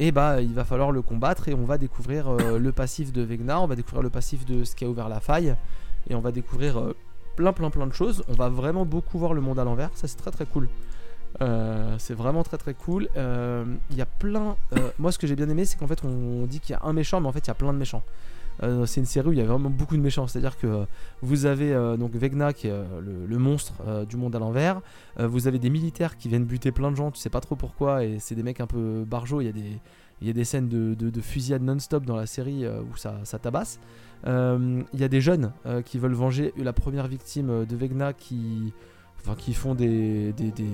Et bah, il va falloir le combattre et on va découvrir le passif de Vegna, on va découvrir le passif de ce qui a ouvert la faille et on va découvrir plein, plein, plein de choses. On va vraiment beaucoup voir le monde à l'envers. Ça, c'est très, très cool. Euh, c'est vraiment très très cool. Euh, Il y a plein. euh, moi, ce que j'ai bien aimé, c'est qu'en fait, on dit qu'il y a un méchant, mais en fait, il y a plein de méchants. C'est une série où il y a vraiment beaucoup de méchants. C'est-à-dire que vous avez donc Vegna qui est le, monstre du monde à l'envers. Vous avez des militaires qui viennent buter plein de gens. Tu sais pas trop pourquoi. Et c'est des mecs un peu barjots. Il y a des, il y a des scènes de, de, de fusillade non-stop dans la série où ça, ça tabasse. Euh, Il y a des jeunes euh, qui veulent venger la première victime euh, de Vegna qui, enfin, qui font des, des, des,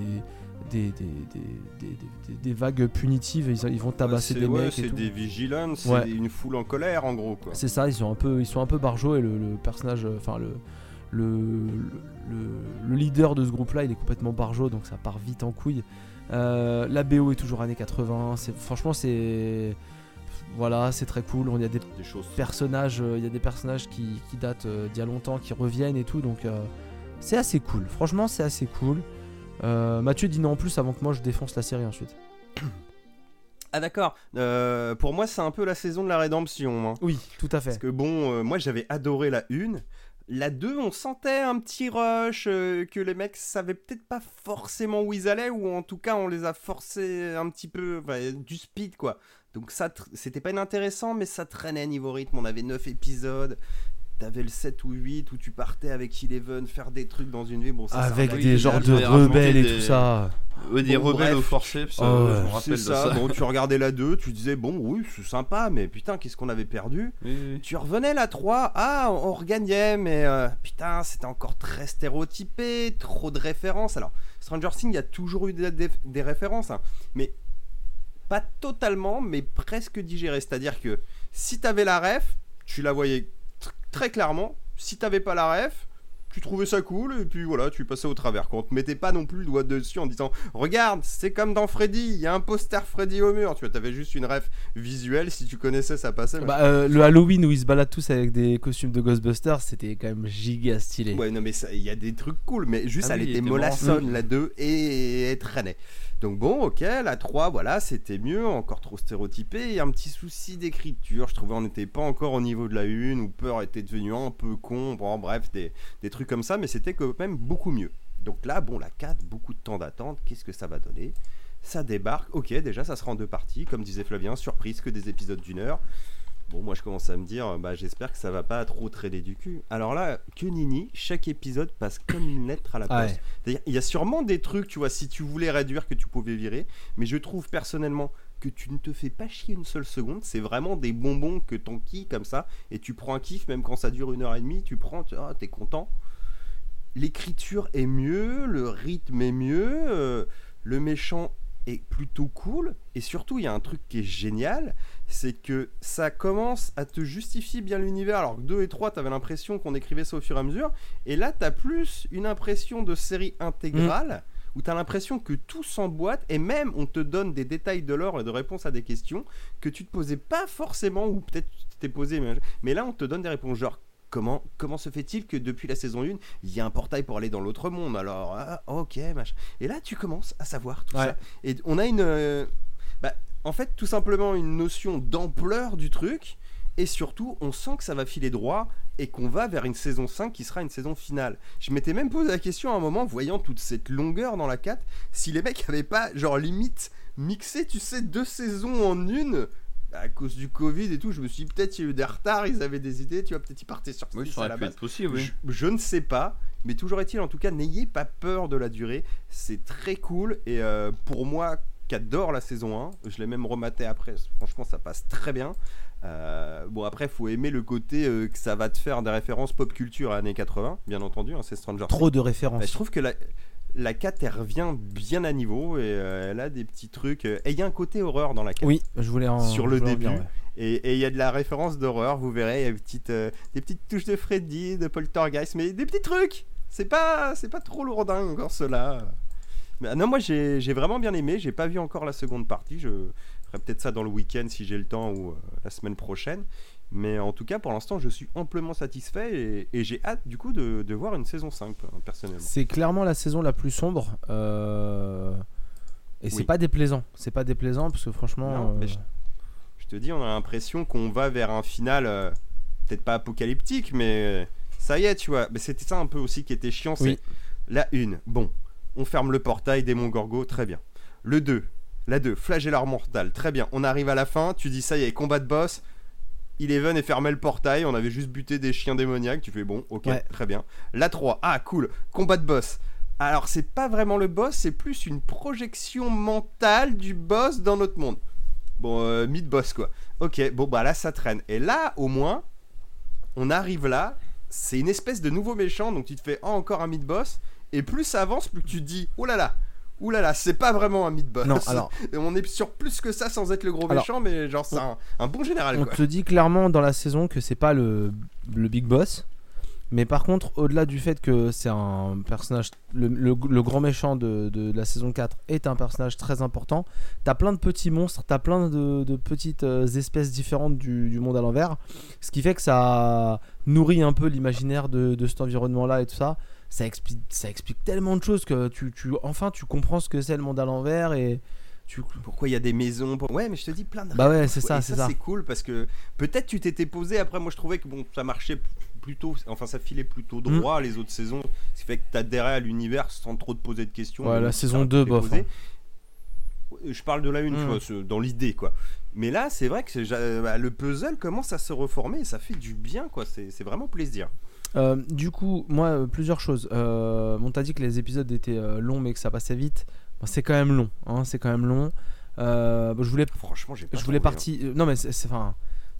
des, des, des, vagues punitives. Ils, ils vont tabasser des ouais, mecs. C'est des vigilants, c'est Ouais. une foule en colère en gros. C'est ça, ils sont un peu, ils sont un peu barjots et le, le personnage, enfin le, le, le, le leader de ce groupe-là, il est complètement barjot, donc ça part vite en couille. Euh, la BO est toujours années 80. C'est franchement c'est, voilà, c'est très cool. Il y a des Des choses. personnages, euh, il y a des personnages qui, qui datent euh, d'il y a longtemps, qui reviennent et tout, donc euh, c'est assez cool. Franchement, c'est assez cool. Mathieu dit non en plus avant que moi je défonce la série ensuite. Ah d'accord. Euh, pour moi, c'est un peu la saison de la rédemption. hein. Oui, tout à fait. Parce que bon, euh, moi j'avais adoré la 1. La 2, on sentait un petit rush, euh, que les mecs savaient peut-être pas forcément où ils allaient, ou en tout cas on les a forcés un petit peu, enfin, du speed quoi. Donc ça, c'était pas inintéressant, mais ça traînait niveau rythme. On avait 9 épisodes. T'avais le 7 ou 8 où tu partais avec Eleven faire des trucs dans une vie. Bon, ça, Avec des genres de rebelles et des- tout ça. Ouais, des Bon, rebelles bref. au forceps, Oh, euh, ouais. je me C'est rappelle de ça. ça. Bon, tu regardais la 2, tu disais, bon, oui, c'est sympa, mais putain, qu'est-ce qu'on avait perdu Oui, oui. Tu revenais la 3, ah, on on regagnait, mais euh, putain, c'était encore très stéréotypé, trop de références. Alors, Stranger Things, il y a toujours eu des, des- des références, hein, mais pas totalement, mais presque digérées. C'est-à-dire que si t'avais la ref, tu la voyais tr- très clairement. Si t'avais pas la ref, tu trouvais ça cool et puis voilà, tu passais au travers. Quand on te mettait pas non plus le doigt dessus en disant Regarde, c'est comme dans Freddy, il y a un poster Freddy au mur. Tu vois, t'avais juste une ref visuelle, si tu connaissais, ça passait. Bah, euh, le Halloween où ils se baladent tous avec des costumes de Ghostbusters, c'était quand même giga stylé. Ouais, non, mais il y a des trucs cool, mais juste Ah elle oui, était mollassonne la 2 et elle traînait. Donc bon, ok, la 3, voilà, c'était mieux, encore trop stéréotypé, et un petit souci d'écriture, je trouvais on n'était pas encore au niveau de la 1, où Peur était devenu un peu con, bon bref, des, des trucs comme ça, mais c'était quand même beaucoup mieux. Donc là, bon, la 4, beaucoup de temps d'attente, qu'est-ce que ça va donner? Ça débarque, ok, déjà ça sera en deux parties, comme disait Flavien, surprise que des épisodes d'une heure. Bon, moi je commence à me dire, bah, j'espère que ça va pas trop traîner du cul. Alors là, que nini, chaque épisode passe comme une lettre à la poste. ouais. C'est-à-dire, il y a sûrement des trucs, tu vois, si tu voulais réduire, que tu pouvais virer, mais je trouve personnellement que tu ne te fais pas chier une seule seconde. C'est vraiment des bonbons que t'enquilles comme ça, et tu prends un kiff, même quand ça dure une heure et demie, tu prends, tu ah, t'es content. L'écriture est mieux, le rythme est mieux, euh, le méchant est plutôt cool, et surtout, il y a un truc qui est génial, c'est que ça commence à te justifier bien l'univers, alors que 2 et 3, t'avais l'impression qu'on écrivait ça au fur et à mesure, et là, t'as plus une impression de série intégrale, où t'as l'impression que tout s'emboîte, et même on te donne des détails de l'or et de réponses à des questions que tu te posais pas forcément, ou peut-être tu t'es posé, mais, mais là, on te donne des réponses genre. Comment, comment se fait-il que depuis la saison 1, il y a un portail pour aller dans l'autre monde? Alors, ah, ok, machin. Et là, tu commences à savoir tout Ouais. ça. Et on a une. euh, bah, en fait, tout simplement une notion d'ampleur du truc. Et surtout, on sent que ça va filer droit et qu'on va vers une saison 5 qui sera une saison finale. Je m'étais même posé la question à un moment, voyant toute cette longueur dans la 4, si les mecs avaient pas, genre, limite, mixé, tu sais, deux saisons en une. À cause du Covid et tout, je me suis dit, peut-être il y a eu des retards, ils avaient des idées, tu vois, peut-être ils partaient sur Oui, ça à aurait la pu base. être possible, oui. Je, je ne sais pas, mais toujours est-il, en tout cas, n'ayez pas peur de la durée. C'est très cool. Et euh, pour moi, qui adore la saison 1, je l'ai même rematé après. Franchement, ça passe très bien. Euh, bon, après, faut aimer le côté euh, que ça va te faire des références pop culture années 80, bien entendu. hein, c'est Stranger Things. Trop de Bah, références. je trouve que la, la 4, elle revient bien à niveau et euh, elle a des petits trucs. et il y a un côté horreur dans la 4. Oui, je voulais en Sur le en début, ouais. Et il y a de la référence d'horreur, vous verrez, il y a des petites, des petites touches de Freddy, de Poltergeist, mais des petits trucs. C'est pas, c'est pas trop lourdin encore cela. Mais, ah non, moi j'ai j'ai vraiment bien aimé. J'ai pas vu encore la seconde partie. Je ferai peut-être ça dans le week-end si j'ai le temps ou euh, la semaine prochaine. Mais en tout cas, pour l'instant, je suis amplement satisfait et, et j'ai hâte du coup de, de voir une saison 5 euh, personnellement. C'est clairement la saison la plus sombre. euh, Et c'est Oui. pas déplaisant. C'est pas déplaisant parce que franchement. Non, euh, je- Je te dis, on a l'impression qu'on va vers un final, euh, peut-être pas apocalyptique, mais ça y est, tu vois. Mais c'était ça un peu aussi qui était chiant, c'est la une. Bon, on ferme le portail, démon Gorgo, très bien. Le 2, la 2, flagellard mortal, très bien. On arrive à la fin, tu dis ça y est, combat de boss. Eleven et fermait le portail, on avait juste buté des chiens démoniaques, tu fais bon, ok, Ouais. très bien. La 3, ah cool, combat de boss. Alors c'est pas vraiment le boss, c'est plus une projection mentale du boss dans notre monde. Bon, euh, mid-boss quoi. Ok, bon bah là ça traîne. Et là, au moins, on arrive là, c'est une espèce de nouveau méchant, donc tu te fais oh, encore un mid-boss. Et plus ça avance, plus tu te dis, oh là là, oh là là, c'est pas vraiment un mid-boss. Non, alors, on est sur plus que ça sans être le gros Alors, méchant, mais genre c'est un, un bon général on quoi. te dit clairement dans la saison que c'est pas le, le big boss. Mais par contre, au-delà du fait que c'est un personnage, le, le- le grand méchant de, de la saison 4 est un personnage très important, t'as plein de petits monstres, t'as plein de, de petites euh, espèces différentes du, du monde à l'envers, ce qui fait que ça nourrit un peu l'imaginaire de, de cet environnement-là et tout ça. Ça explique, ça explique tellement de choses que tu, tu, enfin tu comprends ce que c'est le monde à l'envers et tu... Pourquoi il y a des maisons pour- Ouais, mais je te dis plein de Bah ouais, c'est ça, c'est ça. c'est cool parce que peut-être tu t'étais posé. Après, moi je trouvais que bon, ça marchait plutôt. Enfin, ça filait plutôt Mm. droit les autres saisons. Ce qui fait que t'adhérais à l'univers sans trop te poser de questions. Ouais, la saison te 2, fait bof, hein. Je parle de la une, Mm. tu vois, dans l'idée quoi. Mais là, c'est vrai que j'a- bah, le puzzle commence à se reformer et ça fait du bien quoi. C'est vraiment plaisir. Euh, du coup, moi, euh, plusieurs choses. Euh, on t'a dit que les épisodes étaient longs, mais que ça passait vite. Bon, c'est quand même long. hein, c'est quand même long. Bon, je voulais, Franchement, j'ai je voulais hein. partir. Non, mais c'est, c'est- enfin,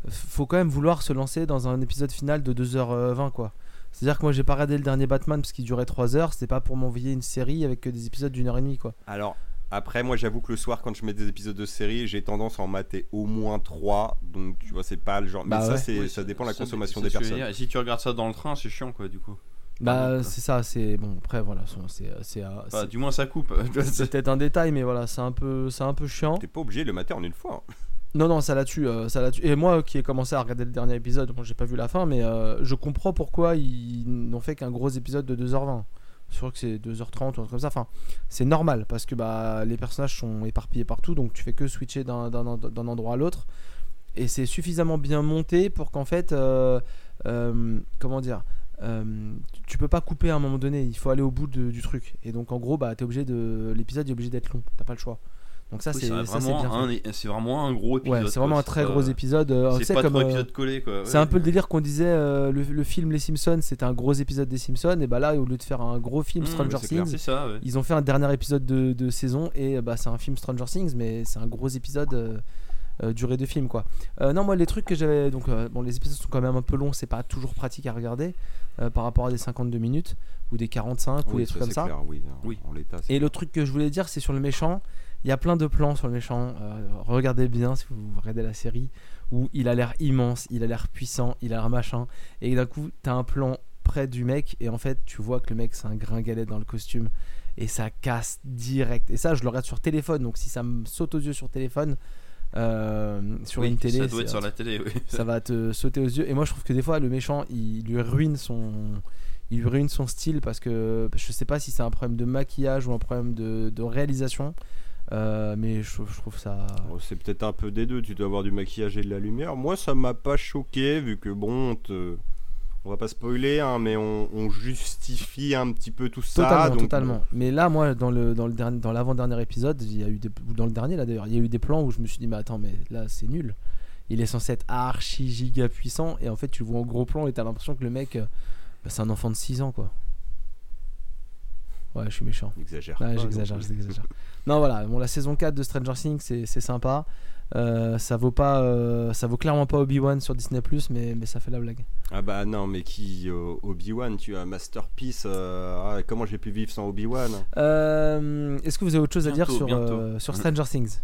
faut quand même vouloir se lancer dans un épisode final de 2h20, quoi. C'est-à-dire que moi, j'ai pas regardé le dernier Batman parce qu'il durait 3 heures. C'était pas pour m'envoyer une série avec que des épisodes d'une heure et demie, quoi. Alors, après, moi, j'avoue que le soir, quand je mets des épisodes de série, j'ai tendance à en mater au moins 3. Donc, tu vois, c'est pas le genre. Bah mais ça, c'est, Oui, ça c'est- dépend de la ça, consommation des personnes. si tu regardes ça dans le train, c'est chiant quoi du coup. Bah, c'est ça, c'est. Bon, après, voilà, c'est. c'est, euh, Bah, du moins ça coupe. c'est peut-être un détail, mais voilà, c'est un peu, c'est un peu chiant. T'es pas obligé de le mater en une fois. hein. Non, non, ça là-dessus, euh, ça là-dessus. Et moi, qui ai commencé à regarder le dernier épisode, bon, j'ai pas vu la fin, mais euh, je comprends pourquoi ils n'ont fait qu'un gros épisode de 2h20. Je crois que c'est 2h30 ou un truc comme ça. Enfin, c'est normal parce que bah, les personnages sont éparpillés partout, donc tu fais que switcher d'un, endroit à l'autre. Et c'est suffisamment bien monté pour qu'en fait, euh, euh, comment dire, euh, tu- peux pas couper à un moment donné. Il faut aller au bout du truc. Et donc, en gros, bah, t'es obligé de, l'épisode est obligé d'être long. T'as pas le choix. Donc ça, Oui, c'est, vraiment, un- c'est vraiment un gros épisode. Ouais, c'est vraiment un très gros épisode. euh, C'est pas comme, trop euh, épisode collé quoi. c'est un peu le délire qu'on disait euh, le, le film Les Simpsons, c'était un gros épisode des Simpsons, et bah là, au lieu de faire un gros film Mmh, Stranger clair. Things, ça, ouais. ils ont fait un dernier épisode de, de saison, et bah c'est un film Stranger Things, mais c'est un gros épisode euh, euh, durée de film quoi. Non, moi les trucs que j'avais, donc bon, les épisodes sont quand même un peu longs, c'est pas toujours pratique à regarder par rapport à des 52 minutes ou des 45 ou Oui, des trucs comme ça. oui. en- Oui. En Et le truc que je voulais dire, c'est sur le méchant. Il y a plein de plans sur le méchant. euh, regardez bien si vous regardez la série où il a l'air immense, il a l'air puissant, il a l'air machin. Et d'un coup, t'as un plan près du mec et en fait, tu vois que le mec c'est un gringalet dans le costume et ça casse direct. Et ça, je le regarde sur téléphone. Donc si ça me saute aux yeux sur téléphone, euh, sur Oui, une télé, Ça doit être sur la télé, oui. ça va te sauter aux yeux. Et moi, je trouve que des fois, le méchant, il lui ruine son, il lui ruine son style parce que je sais pas si c'est un problème de maquillage ou un problème de, de réalisation, euh, mais je, je trouve ça. Bon, c'est peut-être un peu des deux, tu dois avoir du maquillage et de la lumière. Moi, ça m'a pas choqué, vu que bon, on, te- on va pas spoiler, hein, mais on, on justifie un petit peu tout ça. Totalement, donc, totalement. Mais là, moi, dans le dans le dernier, dans l'avant-dernier épisode, il y a eu des, ou dans le dernier là d'ailleurs, il y a eu des plans où je me suis dit mais attends, mais là c'est nul. Il est censé être archi giga puissant et en fait tu le vois en gros plan et t'as l'impression que le mec, euh, bah, c'est un enfant de 6 ans quoi. Ouais, je suis méchant. bon, Exagère. Ouais, j'exagère, j'exagère. Non, voilà, bon, la saison 4 de Stranger Things, c'est c'est sympa. Euh, ça vaut pas, euh, ça vaut clairement pas Obi-Wan sur Disney mais, mais ça fait la blague. Ah bah non, mais qui euh, Obi-Wan, tu as Masterpiece. euh, ah, comment j'ai pu vivre sans Obi-Wan? Euh, Est-ce que vous avez autre chose à dire sur, euh, sur Stranger Things?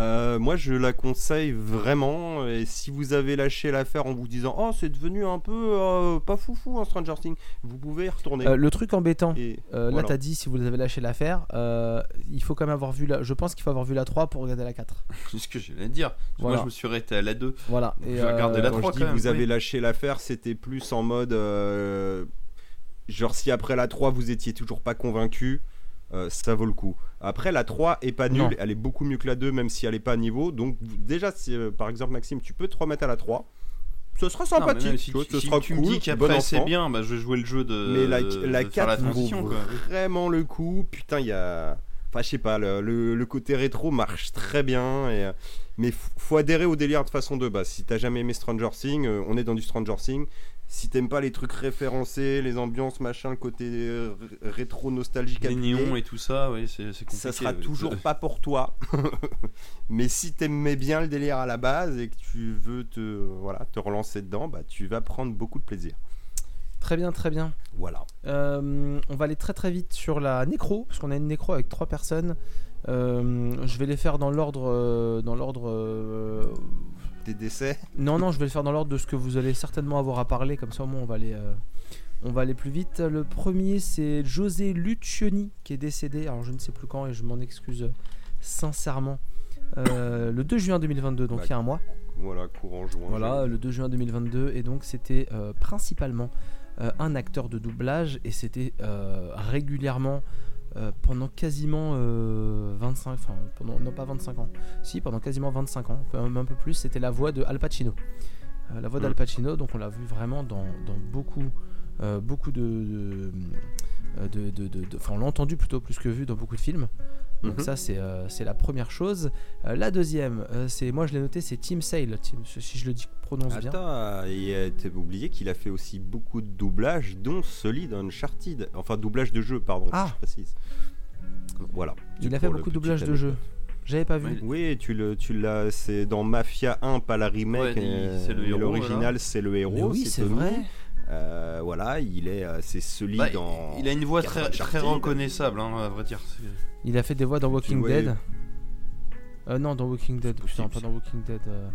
Euh, moi, je la conseille vraiment. Et si vous avez lâché l'affaire en vous disant Oh, c'est devenu un peu euh, pas foufou en Stranger Things, vous pouvez y retourner. Euh, Le truc embêtant, Et euh, là t'as dit si vous avez lâché l'affaire, euh, il faut quand même avoir vu la. Je pense qu'il faut avoir vu la 3 pour regarder la 4. C'est ce que j'allais dire. Voilà. Moi, je me suis arrêté à la 2. Voilà. Et, je vais regarder la euh, Quand trois, je dis quand même, vous avez oui. lâché l'affaire, c'était plus en mode. euh, genre, si après la 3 vous étiez toujours pas convaincu, euh, ça vaut le coup. Après, la 3 est pas nulle, Non. elle est beaucoup mieux que la 2, même si elle est pas à niveau. Donc, déjà, si, euh, par exemple, Maxime, tu peux te remettre à la 3. Ce sera Non, sympathique, même si tu vois, ce si sera tu cool, me dis bon qu'après c'est enfant. bien, bah, je vais jouer le jeu de, Mais la, de la faire la 4 vaut. Quoi. vraiment le coup. Putain, il y a. Enfin, je sais pas, le, le- le côté rétro marche très bien. Et, euh, mais faut adhérer au délire de façon de base. Si t'as jamais aimé Stranger Things, euh, on est dans du Stranger Things. Si t'aimes pas les trucs référencés, les ambiances, machin, le côté euh, rétro nostalgique, Les appuyé, néons et tout ça, oui, c'est c'est compliqué. ça sera ouais. toujours pas pour toi. mais si t'aimais bien le délire à la base et que tu veux te, voilà, te relancer dedans, bah, tu vas prendre beaucoup de plaisir. Très bien, très bien. Voilà. Euh, on va aller très très vite sur la nécro, parce qu'on a une nécro avec trois personnes. Euh, je vais les faire dans l'ordre. euh, dans l'ordre. Euh, Des décès Non, non, je vais le faire dans l'ordre de ce que vous allez certainement avoir à parler, comme ça au moins on va aller, euh, on va aller plus vite. Le premier, c'est José Lucioni qui est décédé, alors je ne sais plus quand et je m'en excuse sincèrement. Euh, le 2 juin 2022, donc Bah, il y a un mois. Voilà, courant juin. Voilà, le 2 juin 2022, et donc c'était euh, principalement euh, un acteur de doublage, et c'était euh, régulièrement euh, pendant quasiment euh, 25, enfin pendant, non pas 25 ans, si pendant quasiment 25 ans, même un peu plus, c'était la voix de Al Pacino. Euh, la voix Mm. d'Al Pacino, donc on l'a vu vraiment dans, dans beaucoup, euh, beaucoup de, de, de- de- de- de- enfin on l'a entendu plutôt plus que vu dans beaucoup de films. Donc Mhm. ça c'est euh, c'est la première chose. Euh, la deuxième, euh, c'est moi je l'ai noté, c'est Tim Sale, Tim- si je le dis prononce bien. Attends, il a été oublié qu'il a fait aussi beaucoup de doublages, dont celui d'Uncharted. Enfin, doublage de jeu, pardon, Ah. je précise. Voilà. Il a fait beaucoup de doublages de jeux. J'avais pas vu. Oui. Tu le, tu l'as, c'est dans Mafia 1, pas la remake. Ouais, il- euh, le héros, L'original, c'est le héros. Mais oui, c'est vrai. Euh, voilà, il est, euh, c'est celui Bah, dans. Il a une voix très, reconnaissable, hein, à vrai dire. Il a fait des voix dans Walking. Dead. Euh, non, dans Walking Dead. possible, Putain, pas dans Walking Dead. euh.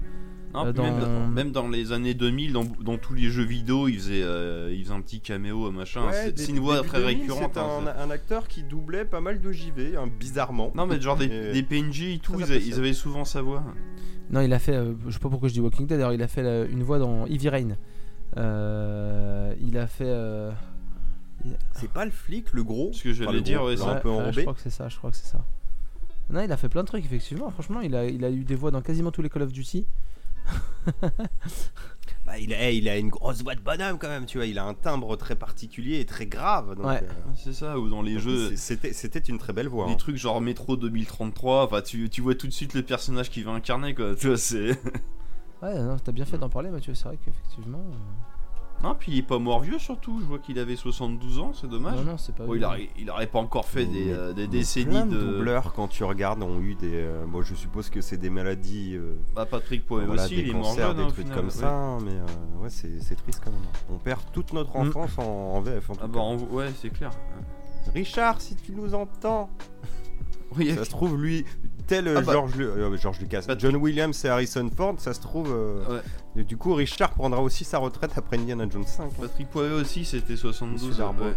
Non, Euh, même, dans- dans, même dans les années 2000, dans, dans tous les jeux vidéo, il faisait, euh, il faisait un petit caméo, machin. Ouais, c'est une voix très 2000, récurrente. C'est hein, un, un acteur qui doublait pas mal de JV, hein, bizarrement. Non, mais genre des, des PNJ et tout, ils, avaient souvent sa voix. Non, il a fait. euh, je sais pas pourquoi je dis Walking Dead. D'ailleurs, il a fait la- une voix dans Heavy Rain. Euh, il a fait. euh, C'est pas le flic, le gros Ce que j'allais dire, ouais, c'est- un peu ouais, enrobé. je crois que c'est ça. Je crois que c'est ça. Non, il a fait plein de trucs, effectivement. Franchement, il a, il a eu des voix dans quasiment tous les Call of Duty. Bah, il, a, il a une grosse voix de bonhomme quand même, tu vois. Il a un timbre très particulier et très grave. Donc, Ouais. euh, C'est ça, ou dans les donc jeux. c'est- C'était c'était une très belle voix. Des hein. trucs genre Metro 2033, enfin tu, tu vois tout de suite le personnage qu'il va incarner quoi, tu vois c'est... Ouais, non, t'as bien fait d'en parler, Mathieu. C'est vrai qu'effectivement. euh, Non puis il est pas mort vieux surtout, je vois qu'il avait 72 ans, c'est dommage. Non, non, c'est pas. Bon, il, aurait, il aurait pas encore fait des, Mais- euh, des décennies de... doubleurs quand tu regardes ont eu des. euh, moi, je suppose que c'est des maladies. euh, Bah Patrick Poe voilà, aussi, des il est mort cancers, jeune des hein, trucs final, comme ouais. ça, hein, mais euh, ouais, c'est c'est triste quand même. On perd toute notre Mm. enfance en, en VF. En tout Ah cas. bah en- ouais c'est clair. Richard, si tu nous entends, Oui, ça se trouve lui, tel euh, Ah bah. George, Lu- euh, George Lucas, John Williams et Harrison Ford, ça se trouve. euh, Ouais. et du coup, Richard prendra aussi sa retraite après Indiana Jones 5. hein. Patrick Poe aussi c'était 72. Monsieur Darbo. ouais.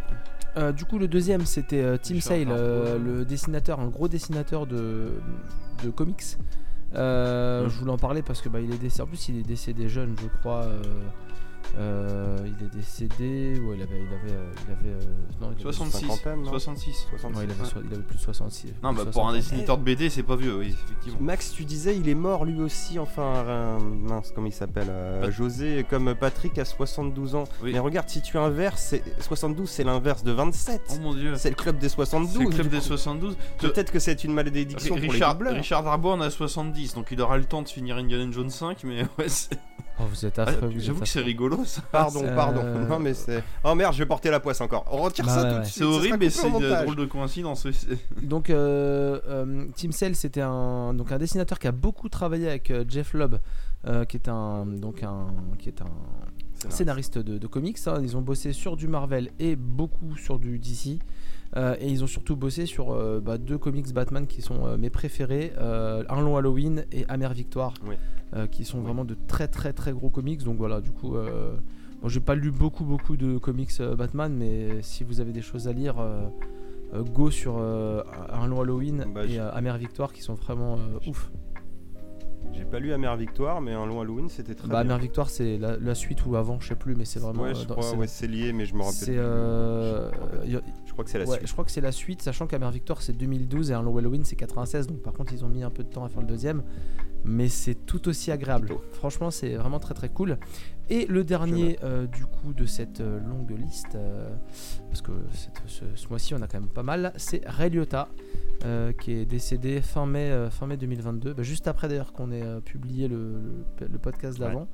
Euh, du coup, le deuxième, c'était euh, Tim Richard Sale, euh, le dessinateur, un gros dessinateur de, de comics. Euh, Mm. Je voulais en parler parce que bah, il est décédé. En plus, il est décédé jeune, je crois. Euh, euh, il est décédé. Ouais, il avait, il avait, euh, il avait, euh, non, il avait 66. cinquantaine, non 66. 66. Ouais, il avait, so- il avait plus de 66. Non bah pour un 60 ans. dessinateur de BD c'est pas vieux, oui effectivement. Max, tu disais, il est mort lui aussi, enfin, un- mince, comment il s'appelle euh, Pat- José, comme Patrick a 72 ans. Oui. Mais regarde, si tu inverses, c'est- 72 c'est l'inverse de 27. Oh mon dieu. c'est le club des 72. C'est le club des coup. 72. Peut-être que c'est une malédiction pour les Richard. Richard en a 70, donc il aura le temps de finir Indiana Jones 5, mais ouais, c'est- Oh, vous êtes Ah, affreux. vous j'avoue que c'est rigolo ça. Pardon, pardon. euh, Non mais c'est. Oh merde, je vais porter la poisse encore. On retire Bah ça ouais, tout de suite. C'est horrible, mais c'est une drôle de coïncidence. Donc, euh, euh, Tim Sale, c'était un, donc un dessinateur qui a beaucoup travaillé avec euh, Jeff Lobb, euh, qui est un, donc un, qui est un scénariste de, de comics. hein. Ils ont bossé sur du Marvel et beaucoup sur du DC. Euh, et ils ont surtout bossé sur euh, bah, deux comics Batman qui sont euh, mes préférés Un long Halloween et Amère Victoire, Oui. qui sont Oui. vraiment de très très très gros comics. Donc voilà, du coup, bon, j'ai pas lu beaucoup beaucoup de comics Batman, mais si vous avez des choses à lire, go sur Un long Halloween Bah, et Amère Victoire qui sont vraiment ouf. J'ai pas lu Amère Victoire, mais un long Halloween c'était très Bah, bien. Amère Victoire, c'est la, la suite ou avant, je sais plus, mais c'est vraiment. Ouais, je crois, c'est- ouais, c'est lié, mais je me rappelle. c'est Je crois que c'est la Ouais, suite. je crois que c'est la suite, sachant qu'Amère Victor c'est 2012 et un Long Halloween c'est 96, donc par contre ils ont mis un peu de temps à faire le deuxième, mais c'est tout aussi agréable. Plutôt. Franchement, c'est vraiment très très cool. Et le dernier euh, du coup de cette euh, longue liste, euh, parce que cette- ce, ce mois-ci on a quand même pas mal, c'est Ray Liotta, euh, qui est décédé fin mai, fin mai 2022, bah, juste après d'ailleurs qu'on ait publié le, le- le podcast d'avant.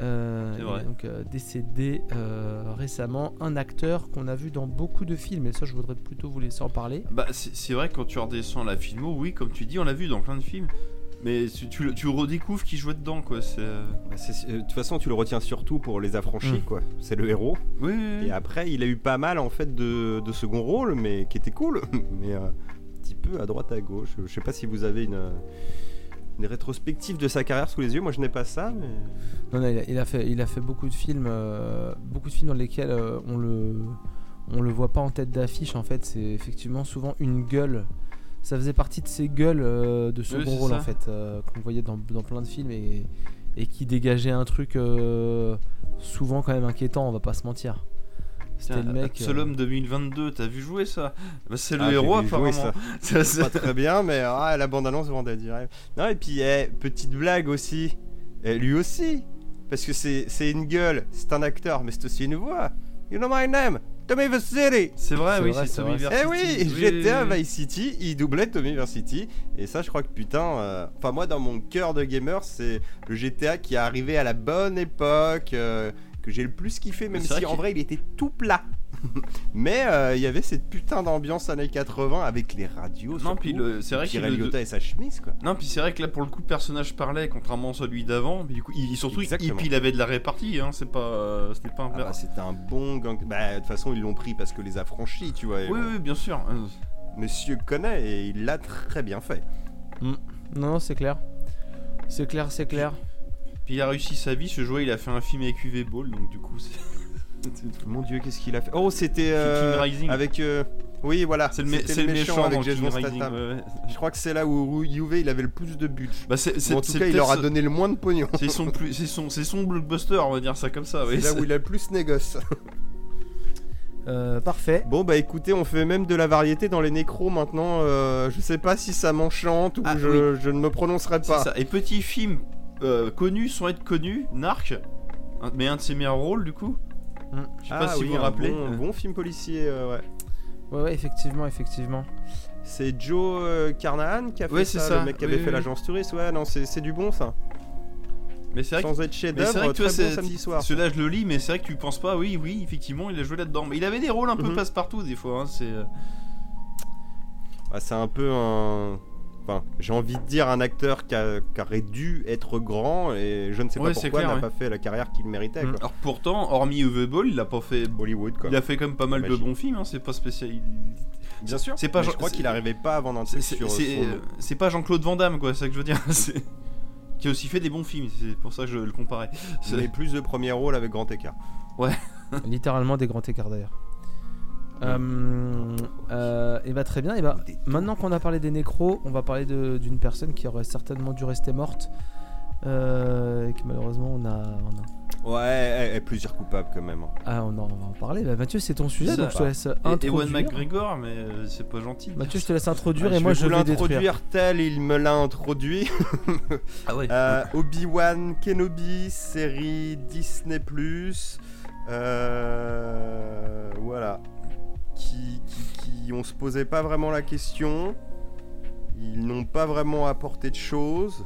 Euh, C'est il vrai. est donc euh, décédé euh, récemment, un acteur qu'on a vu dans beaucoup de films, et ça je voudrais plutôt vous laisser en parler. Bah, c'est vrai, quand tu redescends la filmo, oui, comme tu dis, on l'a vu dans plein de films. Mais tu, tu, redécouvres qui jouait dedans, quoi. C'est. euh, Bah, euh, De toute façon, tu le retiens surtout pour les affranchis, Mm. quoi. C'est le héros. Oui, oui, oui. Et après, il a eu pas mal en fait de, de second rôle, mais qui était cool, mais euh, un petit peu à droite à gauche. Je sais pas si vous avez une, une rétrospective de sa carrière sous les yeux. Moi, je n'ai pas ça, mais Non, non, il, a, il a fait, il a fait beaucoup de films, euh, beaucoup de films dans lesquels euh, on le, on le voit pas en tête d'affiche. En fait, c'est effectivement souvent une gueule. Ça faisait partie de ces gueules euh, de second rôle ça. en fait euh, qu'on voyait dans, dans plein de films et, et qui dégageait un truc euh, souvent quand même inquiétant. On va pas se mentir. C'était le mec. euh, Absolum 2022, t'as vu jouer ça? Bah, C'est le Ah, héros, jouer apparemment. ça. Ça, c'est- pas très bien, mais ah, la bande-annonce vendait direct. Non, et puis, eh, petite blague aussi. Eh, lui aussi. Parce que c'est une gueule, c'est un acteur, mais c'est aussi une voix. You know my name, Tommy Versity. C'est vrai, oui, c'est Tommy vrai. Eh oui, GTA. Vice City, il doublait Tommy Versity. Et ça, je crois que putain. euh, Enfin, moi, dans mon cœur de gamer, c'est le GTA qui est arrivé à la bonne époque, euh, que j'ai le plus kiffé, même si en vrai, il était tout plat. Mais euh, il y avait cette putain d'ambiance années 80 avec les radios. Non, puis le- c'est vrai qu'il Liotta et sa chemise, quoi. Non, puis c'est vrai que là, pour le coup, le personnage parlait, contrairement à celui d'avant. Mais du coup, il, surtout, il, Exactement. il avait de la répartie, hein. C'est pas, euh, c'était pas un Ah bah, c'était un bon gang. Bah, de toute façon, ils l'ont pris parce que les affranchis, tu vois. Oui, bon, oui, bien sûr. Euh, Monsieur connaît et il l'a très bien fait. Non, non, c'est clair. C'est clair, c'est clair. Puis il a réussi sa vie, ce joueur, il a fait un film avec UV Ball, donc du coup, c'est. Mon dieu, qu'est-ce qu'il a fait Oh, c'était euh, Rising. avec. euh, Oui, voilà. C'est le, mé- c'était c'est le méchant avec Jason. Statham. ouais. Je crois que c'est là où Juve il avait le plus de buts. Bah, c'est, c'est, en tout c'est cas, il leur a donné le moins de pognon. C'est son, plus, c'est, son, c'est son blockbuster, on va dire ça comme ça. C'est oui. là où il a le plus négoce. Euh, parfait. Bon bah écoutez, on fait même de la variété dans les nécros maintenant. euh, je sais pas si ça m'enchante ou Ah, je, je ne me prononcerai C'est pas. ça. Et petit film euh, connu sans être connu, Narc, un- mais un de ses meilleurs rôles du coup. Mm. Je sais Ah pas si oui, vous vous un rappelez. Bon, bon film policier, euh, ouais. Ouais, ouais, effectivement, effectivement. C'est Joe euh, Carnahan qui a fait Ouais, ça, c'est ça. le mec qui avait oui, fait oui. l'agence touriste. Ouais, non, c'est c'est du bon ça. Mais c'est vrai que Sans être chef Mais c'est vrai d'œuvre, que tu vois, très bon c'est- samedi soir. Celui-là, je le lis, mais c'est vrai que tu penses pas, oui, oui, effectivement, il a joué là-dedans. Mais il avait des rôles un peu Mhm. passe-partout, des fois. hein, c'est... euh, Ah, c'est un peu un. Enfin, j'ai envie de dire un acteur qui, a- qui aurait dû être grand et je ne sais pas Ouais, c'est pourquoi il n'a ouais. pas fait la carrière qu'il méritait. Mm. Quoi. Alors pourtant, hormis UV Ball, il a pas fait. Hollywood, quoi. Il a fait quand même pas mal de bons films, hein, c'est pas spécial. Bien sûr. C'est pas mais je crois qu'il arrivait pas avant d'un C'est, truc sur c'est- pas Jean-Claude Van Damme, quoi, c'est ça que je veux dire. C'est- Qui a aussi fait des bons films, c'est pour ça que je le comparais. C'est- Mais plus de premier rôle avec grand écart. Littéralement des grands écarts d'ailleurs. Euh, euh, et bah très bien. Et bah maintenant qu'on a parlé des nécros, on va parler d'une personne qui aurait certainement dû rester morte. Euh, et que malheureusement on a, on a- Ouais, est plusieurs coupables quand même. hein. Ah, on, en- on va en parler. Bah, Mathieu, c'est ton sujet, donc je te laisse Et introduire. Ewan McGregor, mais euh, c'est pas gentil. Mathieu, je te laisse introduire Ah, et moi je vais l'introduire tel il me l'a introduit. Ah ouais. Euh, Obi-Wan Kenobi, série Disney+. Euh, voilà. Qui, qui, qui- on se posait pas vraiment la question. Ils n'ont pas vraiment apporté de choses.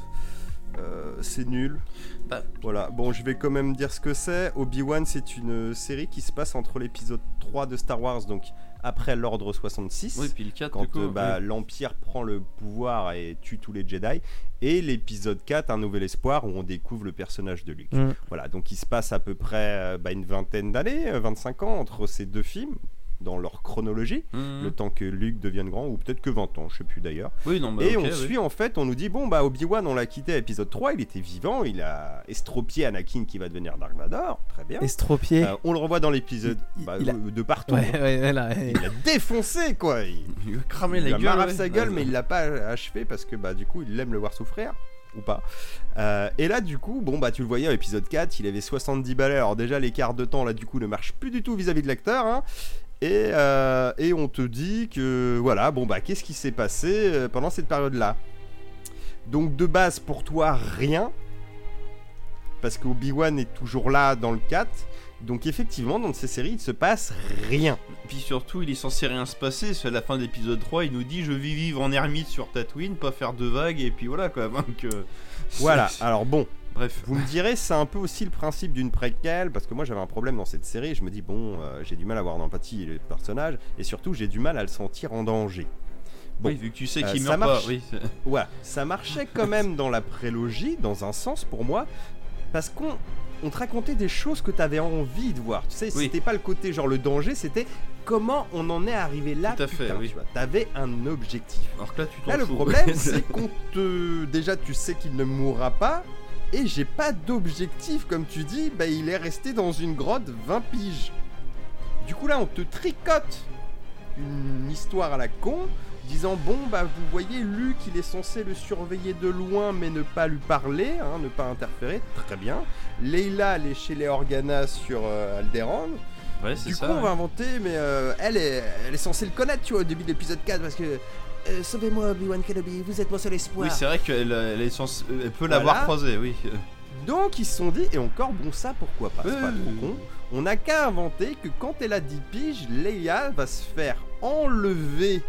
Euh, c'est nul. Bah. Voilà. Bon, je vais quand même dire ce que c'est. Obi-Wan, c'est une série qui se passe entre l'épisode 3 de Star Wars, donc après l'Ordre 66 Oui, puis le 4, quand euh, bah, l'Empire prend le pouvoir et tue tous les Jedi, et l'épisode 4, Un Nouvel Espoir, où on découvre le personnage de Luke. Mm. Voilà, donc il se passe à peu près euh, bah, une vingtaine d'années, euh, 25 ans entre ces deux films, dans leur chronologie, Mhm. le temps que Luke devienne grand, ou peut-être que 20 ans, je sais plus d'ailleurs. Oui, non, bah, et on oui. suit en fait, on nous dit, bon bah Obi-Wan, on l'a quitté à épisode 3, il était vivant, il a estropié Anakin qui va devenir Dark Vador, très bien. Estropié. Euh, on le revoit dans l'épisode Il- bah, il a- euh, de partout. ouais, ouais, ouais, là, ouais. Il a défoncé quoi. Il, Il lui a cramé il la a gueule. marave ouais. sa gueule, Ouais. mais il l'a pas achevé parce que bah du coup il aime le voir souffrir ou pas. Euh, et là du coup, bon bah tu le voyais à l'épisode 4, il avait 70 balais. Alors déjà l'écart de temps là du coup ne marche plus du tout vis-à-vis de l'acteur. hein. Et, euh, et on te dit que voilà, bon bah qu'est-ce qui s'est passé euh, pendant cette période-là? Donc de base pour toi rien, parce qu'Obi-Wan est toujours là dans le 4. Donc effectivement dans ces séries il se passe rien. Puis surtout, il est censé rien se passer. C'est à la fin de l'épisode 3, il nous dit Je vis vivre en ermite sur Tatooine, pas faire de vagues, et puis voilà quoi. Donc, euh, Voilà, alors bon, Bref. Vous me direz, c'est un peu aussi le principe d'une préquelle, parce que moi j'avais un problème dans cette série, je me dis, bon, euh, j'ai du mal à avoir d'empathie le personnage, et surtout j'ai du mal à le sentir en danger. Bon, oui, vu que tu sais euh, qu'il ça meurt marche. pas. Oui, voilà, ça marchait quand même dans la prélogie, dans un sens pour moi, parce qu'on on te racontait des choses que tu avais envie de voir. Tu sais, Oui. c'était pas le côté genre le danger, c'était comment on en est arrivé là. Tout à fait, putain, oui. tu vois. T'avais un objectif. Alors que là, tu t'en Là, le fous. problème, c'est qu'on te. Déjà, tu sais qu'il ne mourra pas. Et j'ai pas d'objectif, comme tu dis. Bah, il est resté dans une grotte 20 piges. Du coup, là, on te tricote une histoire à la con. Disant, bon, bah, vous voyez, Luke, il est censé le surveiller de loin, mais ne pas lui parler, hein, ne pas interférer. Très bien. Leila, elle est chez les Organa sur euh, Alderaan. Ouais, c'est Du ça. coup, on ouais. va inventer, mais euh, elle, est, elle est censée le connaître, tu vois, au début de l'épisode 4, parce que. Euh, Sauvez-moi, Obi-Wan Kenobi, vous êtes mon seul espoir. Oui, c'est vrai qu'elle elle est censée- elle peut Voilà. l'avoir croisé, oui. Donc, ils se sont dit, et encore, bon, ça, pourquoi pas, c'est pas Euh. trop con. On n'a qu'à inventer que quand elle a 10 piges, Leia va se faire enlever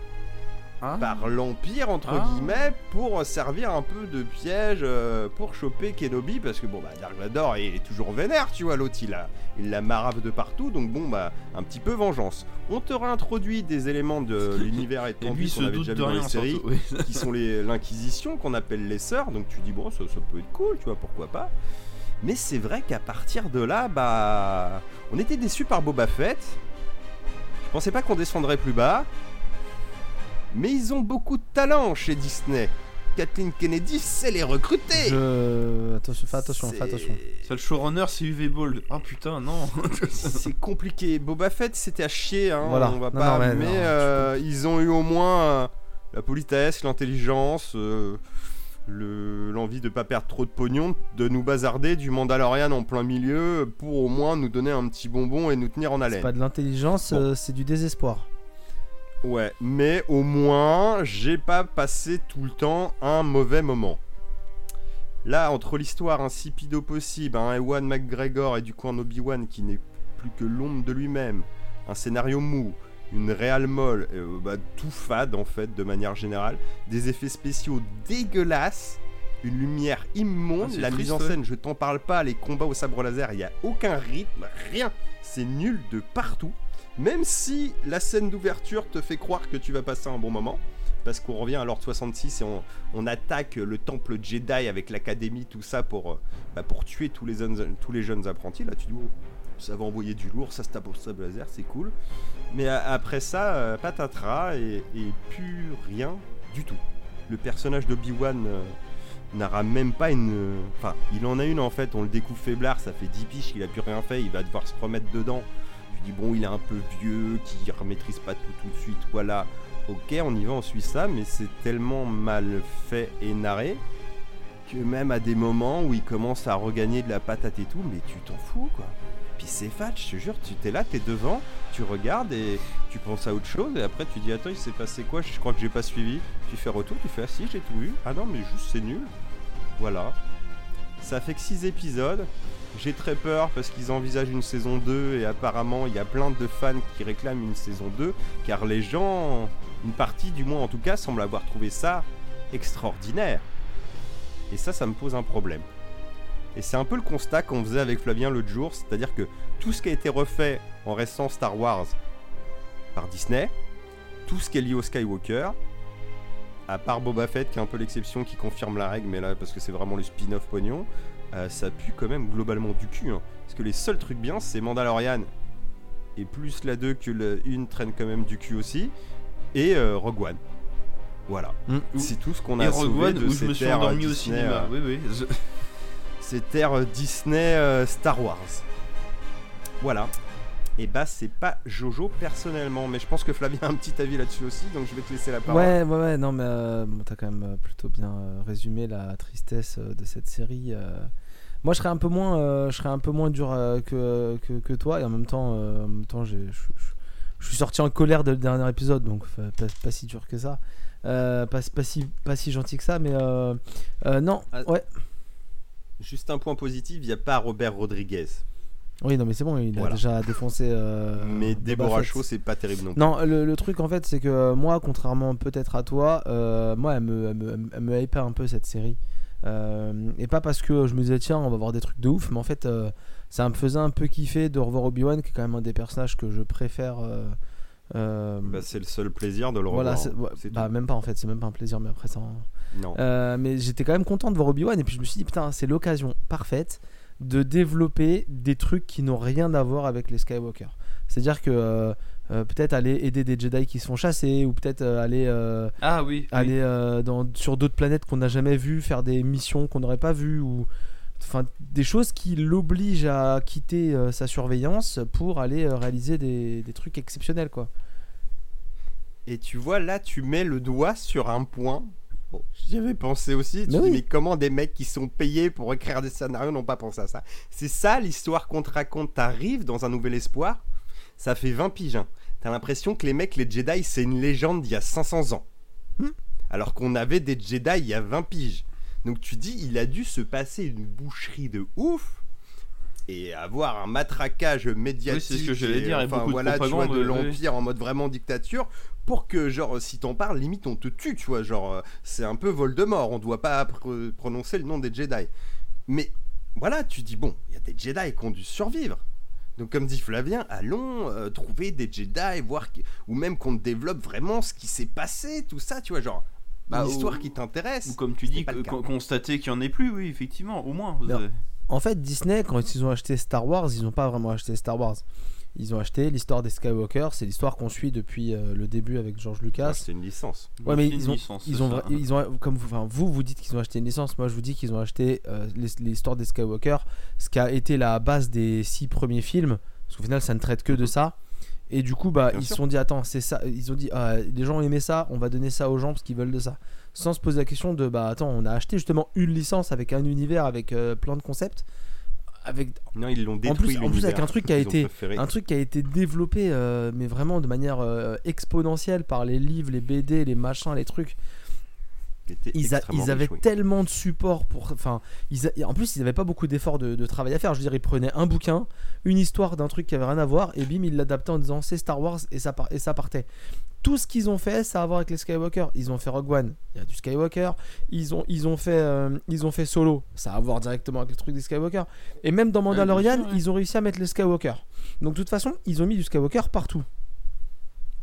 par l'Empire, entre Ah. guillemets, pour servir un peu de piège euh, pour choper Kenobi, parce que bon, bah, Dark Vador, il est toujours vénère, tu vois, l'autre, il a, il la marave de partout, donc bon, bah, un petit peu vengeance. On te réintroduit des éléments de l'univers Et étendu qu'on avait déjà vu dans les séries. Oui. qui sont les- l'Inquisition, qu'on appelle les sœurs, donc tu dis, bon, ça, ça peut être cool, tu vois, pourquoi pas. Mais c'est vrai qu'à partir de là, bah, on était déçus par Boba Fett. Je pensais pas qu'on descendrait plus bas. Mais ils ont beaucoup de talent chez Disney. Kathleen Kennedy sait les recruter. Je... Attention, fais attention, fais C'est- attention. Seul showrunner, c'est UV Ball. Ah putain, non. C'est compliqué. Boba Fett, c'était à chier. Hein, Voilà. On va Non, pas. non, mais non, euh, ils ont eu au moins euh, la politesse, l'intelligence, euh, le- l'envie de pas perdre trop de pognon, de nous bazarder du Mandalorian en plein milieu pour au moins nous donner un petit bonbon et nous tenir en C'est haleine. pas de l'intelligence, Bon. euh, c'est du désespoir. Ouais, mais au moins, j'ai pas passé tout le temps un mauvais moment. Là, entre l'histoire insipide au possible, un Ewan McGregor et du coup un Obi-Wan qui n'est plus que l'ombre de lui-même, un scénario mou, une réale molle, euh, bah, tout fade en fait de manière générale, des effets spéciaux dégueulasses, une lumière immonde, Ah, la mise en scène, je t'en parle pas, les combats au sabre laser, il y a aucun rythme, rien, c'est nul de partout. Même si la scène d'ouverture te fait croire que tu vas passer un bon moment, parce qu'on revient à l'ordre 66 et on, attaque le temple Jedi avec l'académie, tout ça pour, euh, bah, pour tuer tous les, jeunes, apprentis. Là, tu dis, oh, ça va envoyer du lourd, ça se tape au sabre laser, c'est cool. Mais après ça, euh, patatras et, plus rien du tout. Le personnage d'Obi-Wan euh, n'aura même pas une. Enfin, il en a une en fait, on le découvre faiblard, ça fait 10 piges qu'il a plus rien fait, il va devoir se remettre dedans. Je dis, bon, il est un peu vieux, qui maîtrise pas tout tout de suite, voilà. Ok, on y va, on suit ça, mais c'est tellement mal fait et narré que même à des moments où il commence à regagner de la patate et tout, mais tu t'en fous quoi. Puis c'est fat, je te jure, tu t'es là, t'es devant, tu regardes et tu penses à autre chose et après tu dis attends il s'est passé quoi? Je crois que j'ai pas suivi. Tu fais retour, tu fais ah si j'ai tout vu. Ah non mais juste c'est nul. Voilà. Ça fait que 6 épisodes. J'ai très peur parce qu'ils envisagent une saison 2 et apparemment il y a plein de fans qui réclament une saison 2 car les gens, une partie du moins en tout cas, semblent avoir trouvé ça extraordinaire. Et ça, ça me pose un problème. Et c'est un peu le constat qu'on faisait avec Flavien l'autre jour, c'est-à-dire que tout ce qui a été refait en restant Star Wars par Disney, tout ce qui est lié au Skywalker, à part Boba Fett qui est un peu l'exception qui confirme la règle, mais là parce que c'est vraiment le spin-off pognon, euh, ça pue quand même globalement du cul. hein. Parce que les seuls trucs bien, c'est Mandalorian, et plus la 2 que la 1 traîne quand même du cul aussi, et euh, Rogue One. Voilà. Mm. C'est tout ce qu'on a Et Rogue sauvé One, de où je ces me suis endormi au cinéma. euh, Oui, oui. je- ces terres euh, Disney euh, Star Wars. Voilà. Et bah c'est pas Jojo personnellement, mais je pense que Flavien a un petit avis là-dessus aussi, donc je vais te laisser la parole. Ouais, ouais, ouais, non, mais euh, bon, t'as quand même euh, plutôt bien euh, résumé la tristesse euh, de cette série. Moi, je serais un peu moins, je serais un peu moins dur que, que, que toi, et en même temps, en même temps, je suis sorti en colère dès le dernier épisode, donc pas, pas si dur que ça, pas, pas si, pas si gentil que ça, mais non, Ah. ouais, Juste un point positif, il n'y a pas Robert Rodriguez. Oui, non, mais c'est bon, il a Voilà. déjà défoncé. euh, mais Fett. Shaw, c'est pas terrible non plus. Non, le, le truc en fait, c'est que euh, moi, contrairement peut-être à toi, euh, moi, elle me, elle me, elle me hypait un peu cette série. Euh, et pas parce que je me disais, tiens, on va voir des trucs de ouf, mais en fait, ça me faisait un peu kiffer de revoir Obi-Wan, qui est quand même un des personnages que je préfère. Bah, c'est le seul plaisir de le revoir. voilà, c'est- ouais, bah, même pas en fait, c'est même pas un plaisir, mais après ça. Non. mais j'étais quand même content de voir Obi-Wan et puis je me suis dit putain c'est l'occasion parfaite de développer des trucs qui n'ont rien à voir avec les Skywalker. C'est-à-dire que euh, euh, peut-être aller aider des Jedi qui se font chasser ou peut-être euh, aller euh, Ah oui. oui. aller euh, dans, sur d'autres planètes qu'on n'a jamais vues, faire des missions qu'on n'aurait pas vues ou enfin des choses qui l'obligent à quitter euh, sa surveillance pour aller euh, réaliser des, des trucs exceptionnels quoi. Et tu vois, là, tu mets le doigt sur un point. Bon, J'y avais pensé aussi. Tu Mais dis, oui. mais comment des mecs qui sont payés pour écrire des scénarios n'ont pas pensé à ça? C'est ça l'histoire qu'on te raconte. T'arrives dans un nouvel espoir, ça fait 20 piges. hein. T'as l'impression que les mecs, les Jedi, c'est une légende d'il y a 500 ans. Hmm. Alors qu'on avait des Jedi il y a 20 piges. Donc tu dis, il a dû se passer une boucherie de ouf et avoir un matraquage médiatique. Oui, c'est ce que j'allais et, dire, et enfin, beaucoup de voilà, tu vois, propagande, de oui. l'Empire en mode vraiment dictature pour que, genre, si t'en parles, limite on te tue, tu vois. Genre, euh, c'est un peu Voldemort, on doit pas pr- prononcer le nom des Jedi. Mais voilà, tu dis, bon, il y a des Jedi qui ont dû survivre. Donc, comme dit Flavien, allons euh, trouver des Jedi, voir qui- ou même qu'on développe vraiment ce qui s'est passé, tout ça, tu vois, genre, Bah, une histoire ou- qui t'intéresse. Ou comme tu dis, constater qu'il n'y en ait plus, oui, effectivement, au moins. En fait, Disney, quand ils ont acheté Star Wars, ils n'ont pas vraiment acheté Star Wars. Ils ont acheté l'histoire des Skywalker. C'est l'histoire qu'on suit depuis euh, le début avec George Lucas. C'est une licence. Ouais, mais ils ont, licence, ils ont, ils comme vous, enfin, vous, vous dites qu'ils ont acheté une licence. Moi, je vous dis qu'ils ont acheté euh, l'his- l'histoire des Skywalker, ce qui a été la base des six premiers films. Parce qu'au final, ça ne traite que de ça. Et du coup, bah, Bien ils se sont dit, attends, c'est ça. Ils ont dit, ah, les gens ont aimé ça, on va donner ça aux gens parce qu'ils veulent de ça. Sans se poser la question de, bah, attends, on a acheté justement une licence avec un univers, avec euh, plein de concepts. Avec Non, ils l'ont détruit. plus- en plus, avec un truc qui a été- un truc qui a été développé, euh, mais vraiment de manière euh, exponentielle par les livres, les BD, les machins, les trucs. Ils, a- extrêmement ils avaient riche, oui. tellement de support pour. Enfin, ils a- en plus, ils n'avaient pas beaucoup d'efforts de, de travail à faire. Je veux dire, ils prenaient un bouquin, une histoire d'un truc qui avait rien à voir, et bim, ils l'adaptaient en disant c'est Star Wars, et ça, par- et ça partait. Tout ce qu'ils ont fait, ça a à voir avec les Skywalker. Ils ont fait Rogue One, il y a du Skywalker. Ils ont, ils ont, fait, euh, ils ont fait Solo, ça a à voir directement avec le truc des Skywalker. Et même dans Mandalorian, sûr, ouais. ils ont réussi à mettre les Skywalker. Donc, de toute façon, ils ont mis du Skywalker partout.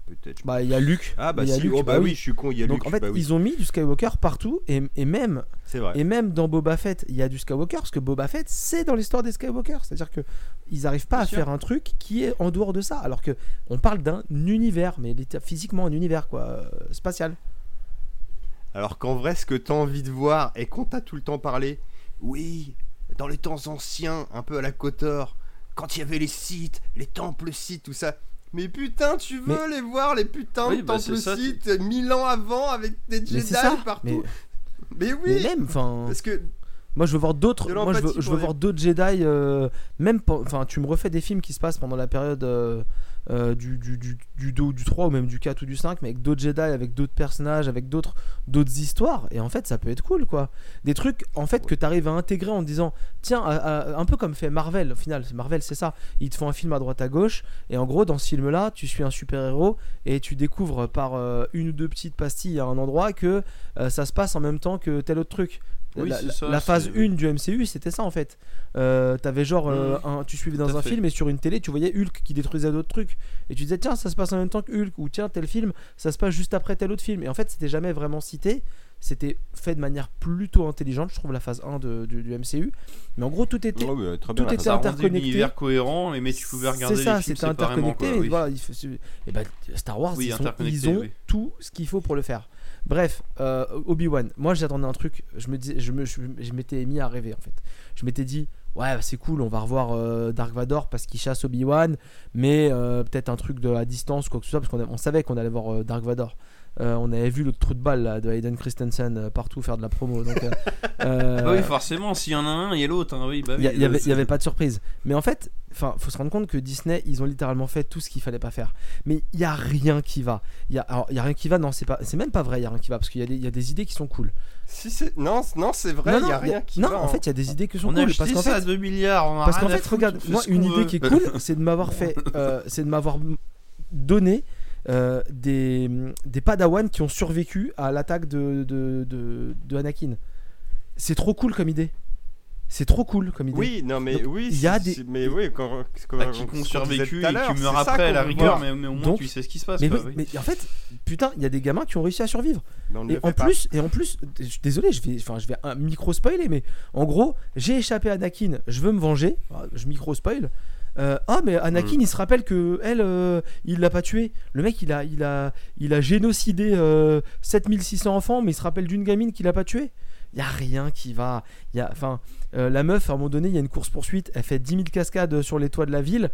Peut-être. Bah, il y a Luke. Ah bah il y a si, Luke, oh bah, bah oui, je suis con, il y a Donc Luke, en fait, bah oui, ils ont mis du Skywalker partout et, et même c'est vrai. et même dans Boba Fett, il y a du Skywalker parce que Boba Fett c'est dans l'histoire des Skywalker, c'est-à-dire que ils n'arrivent pas Bien à sûr. faire un truc qui est en dehors de ça, alors que on parle d'un univers, mais l'état- physiquement un univers quoi, euh, spatial. Alors qu'en vrai, ce que t'as envie de voir et qu'on t'a tout le temps parlé, oui, dans les temps anciens, un peu à la Kotor, quand il y avait les sites, les temples sites, tout ça. Mais putain, tu veux les voir, les putains Oui, de bah, temples sites, mille ans avant, avec des Jedi partout. Mais, Mais, oui, mais même, enfin, parce que moi je veux voir d'autres, moi je veux, je voir d'autres Jedi, euh, même, enfin tu me refais des films qui se passent pendant la période euh, euh, du, du, du, du 2 ou du 3 ou même du 4 ou du 5, mais avec d'autres Jedi, avec d'autres personnages, avec d'autres d'autres histoires, et en fait ça peut être cool quoi. Des trucs en fait que tu arrives à intégrer en disant, tiens, à- à- un peu comme fait Marvel au final, Marvel c'est ça, ils te font un film à droite à gauche, et en gros dans ce film là, tu suis un super héros, et tu découvres par une ou deux petites pastilles à un endroit que ça se passe en même temps que tel autre truc. Oui, la, ça, phase c'est- 1 du MCU, c'était ça en fait. Euh, T'avais genre, euh, un, tu suivais dans un fait. film et sur une télé, tu voyais Hulk qui détruisait d'autres trucs. Et tu disais, tiens, ça se passe en même temps que Hulk, ou tiens, tel film, ça se passe juste après tel autre film. Et en fait, c'était jamais vraiment cité. C'était fait de manière plutôt intelligente, je trouve, la phase 1 de- du, du MCU. Mais en gros, tout était. Ouais, ouais, très tout bien, était interconnecté. cohérent, mais tu pouvais regarder C'est ça, c'était interconnecté. quoi, mais oui. voilà, il faut- et ben, Star Wars, Oui, ils, sont- interconnecté, ils ont oui. tout ce qu'il faut pour le faire. Bref, euh, Obi-Wan, moi j'attendais un truc, je me m'étais mis à rêver en fait. Je m'étais dit, ouais, bah, c'est cool, on va revoir euh, Dark Vador parce qu'il chasse Obi-Wan, mais euh, peut-être un truc de à distance, quoi que ce soit, parce qu'on savait qu'on allait voir Dark Vador. Euh, on avait vu le trou de balle là, de Hayden Christensen euh, partout faire de la promo. Donc, euh, euh, Bah oui, forcément, s'il y en a un, il y a l'autre. hein, oui, bah il y, a- oui, il y avait, il pas de surprise. Mais en fait, enfin, faut se rendre compte que Disney, ils ont littéralement fait tout ce qu'il fallait pas faire. Mais il y a rien qui va. Il y a, alors, il y a rien qui va. Non, c'est pas, c'est même pas vrai. Il y a rien qui va parce qu'il y, a des- il y a des idées qui sont cool. Si c'est non, non, c'est vrai, non, il y a non, rien qui non, va, en hein. fait, il y a des idées qui sont On a cool parce acheté qu'en ça fait, à 2 milliards. On a parce qu'en fait, regarde, moi, une idée veut. qui est cool, c'est de m'avoir fait, euh, c'est de m'avoir donné euh, des, des Padawans qui ont survécu à l'attaque de, de, de, de Anakin. C'est trop cool comme idée. C'est trop cool comme idée. Oui, non, mais Donc, oui, il y a c'est- des- mais oui, quand, quand, Bah, qui quand survécu et l'heure, qui meurent c'est ça après à la rigueur, mais, mais au moins Donc- tu sais ce qui se passe. Mais, quoi, oui, oui. mais en fait, putain, il y a des gamins qui ont réussi à survivre. Mais Et en pas. plus, et en plus, désolé, je vais, enfin, je vais un micro spoiler, mais en gros, j'ai échappé à Anakin, je veux me venger, Ah, je micro spoil. Euh, ah mais Anakin Mm. il se rappelle que elle euh, il l'a pas tué le mec il a il a il a génocidé euh, 7600 enfants mais il se rappelle d'une gamine qu'il a pas tué il y a rien qui va y a enfin euh, la meuf à un moment donné il y a une course poursuite elle fait 10 000 cascades sur les toits de la ville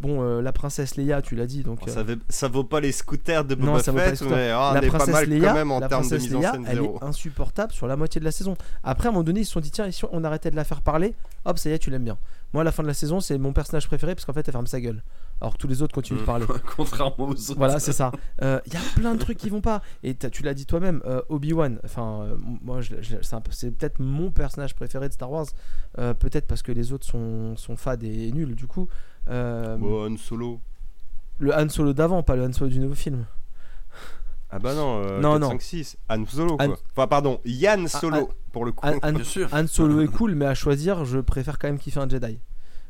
bon la princesse Leia tu l'as dit donc euh, ça, veut- ça vaut pas les scooters de Non, Boba ça vaut pas les Fett, scooters. mais on la est pas princesse mal Leia, quand même en la termes de princesse mise en scène elle zéro. est insupportable sur la moitié de la saison. Après, à un moment donné, ils se sont dit tiens, et si on arrêtait de la faire parler, hop, ça y est, tu l'aimes bien. Moi, à la fin de la saison, c'est mon personnage préféré parce qu'en fait, elle ferme sa gueule. Alors que tous les autres continuent de parler. Contrairement aux autres. Voilà, c'est ça. Euh, Il y a plein de trucs qui vont pas. Et t'as- tu l'as dit toi-même, euh, Obi-Wan. Enfin, euh, moi, c'est peut-être mon personnage préféré de Star Wars. Euh, peut-être parce que les autres sont, sont fades et nuls, du coup. Euh, Bon, Han Solo. Le Han Solo d'avant, pas le Han Solo du nouveau film. Ah bah non, euh, Non, 4, non. 5, 6. Han Solo, quoi. Enfin, pardon, Yann Solo, pour le coup. Han- Bien sûr. Han Solo est cool, mais à choisir, je préfère quand même qu'il fait un Jedi.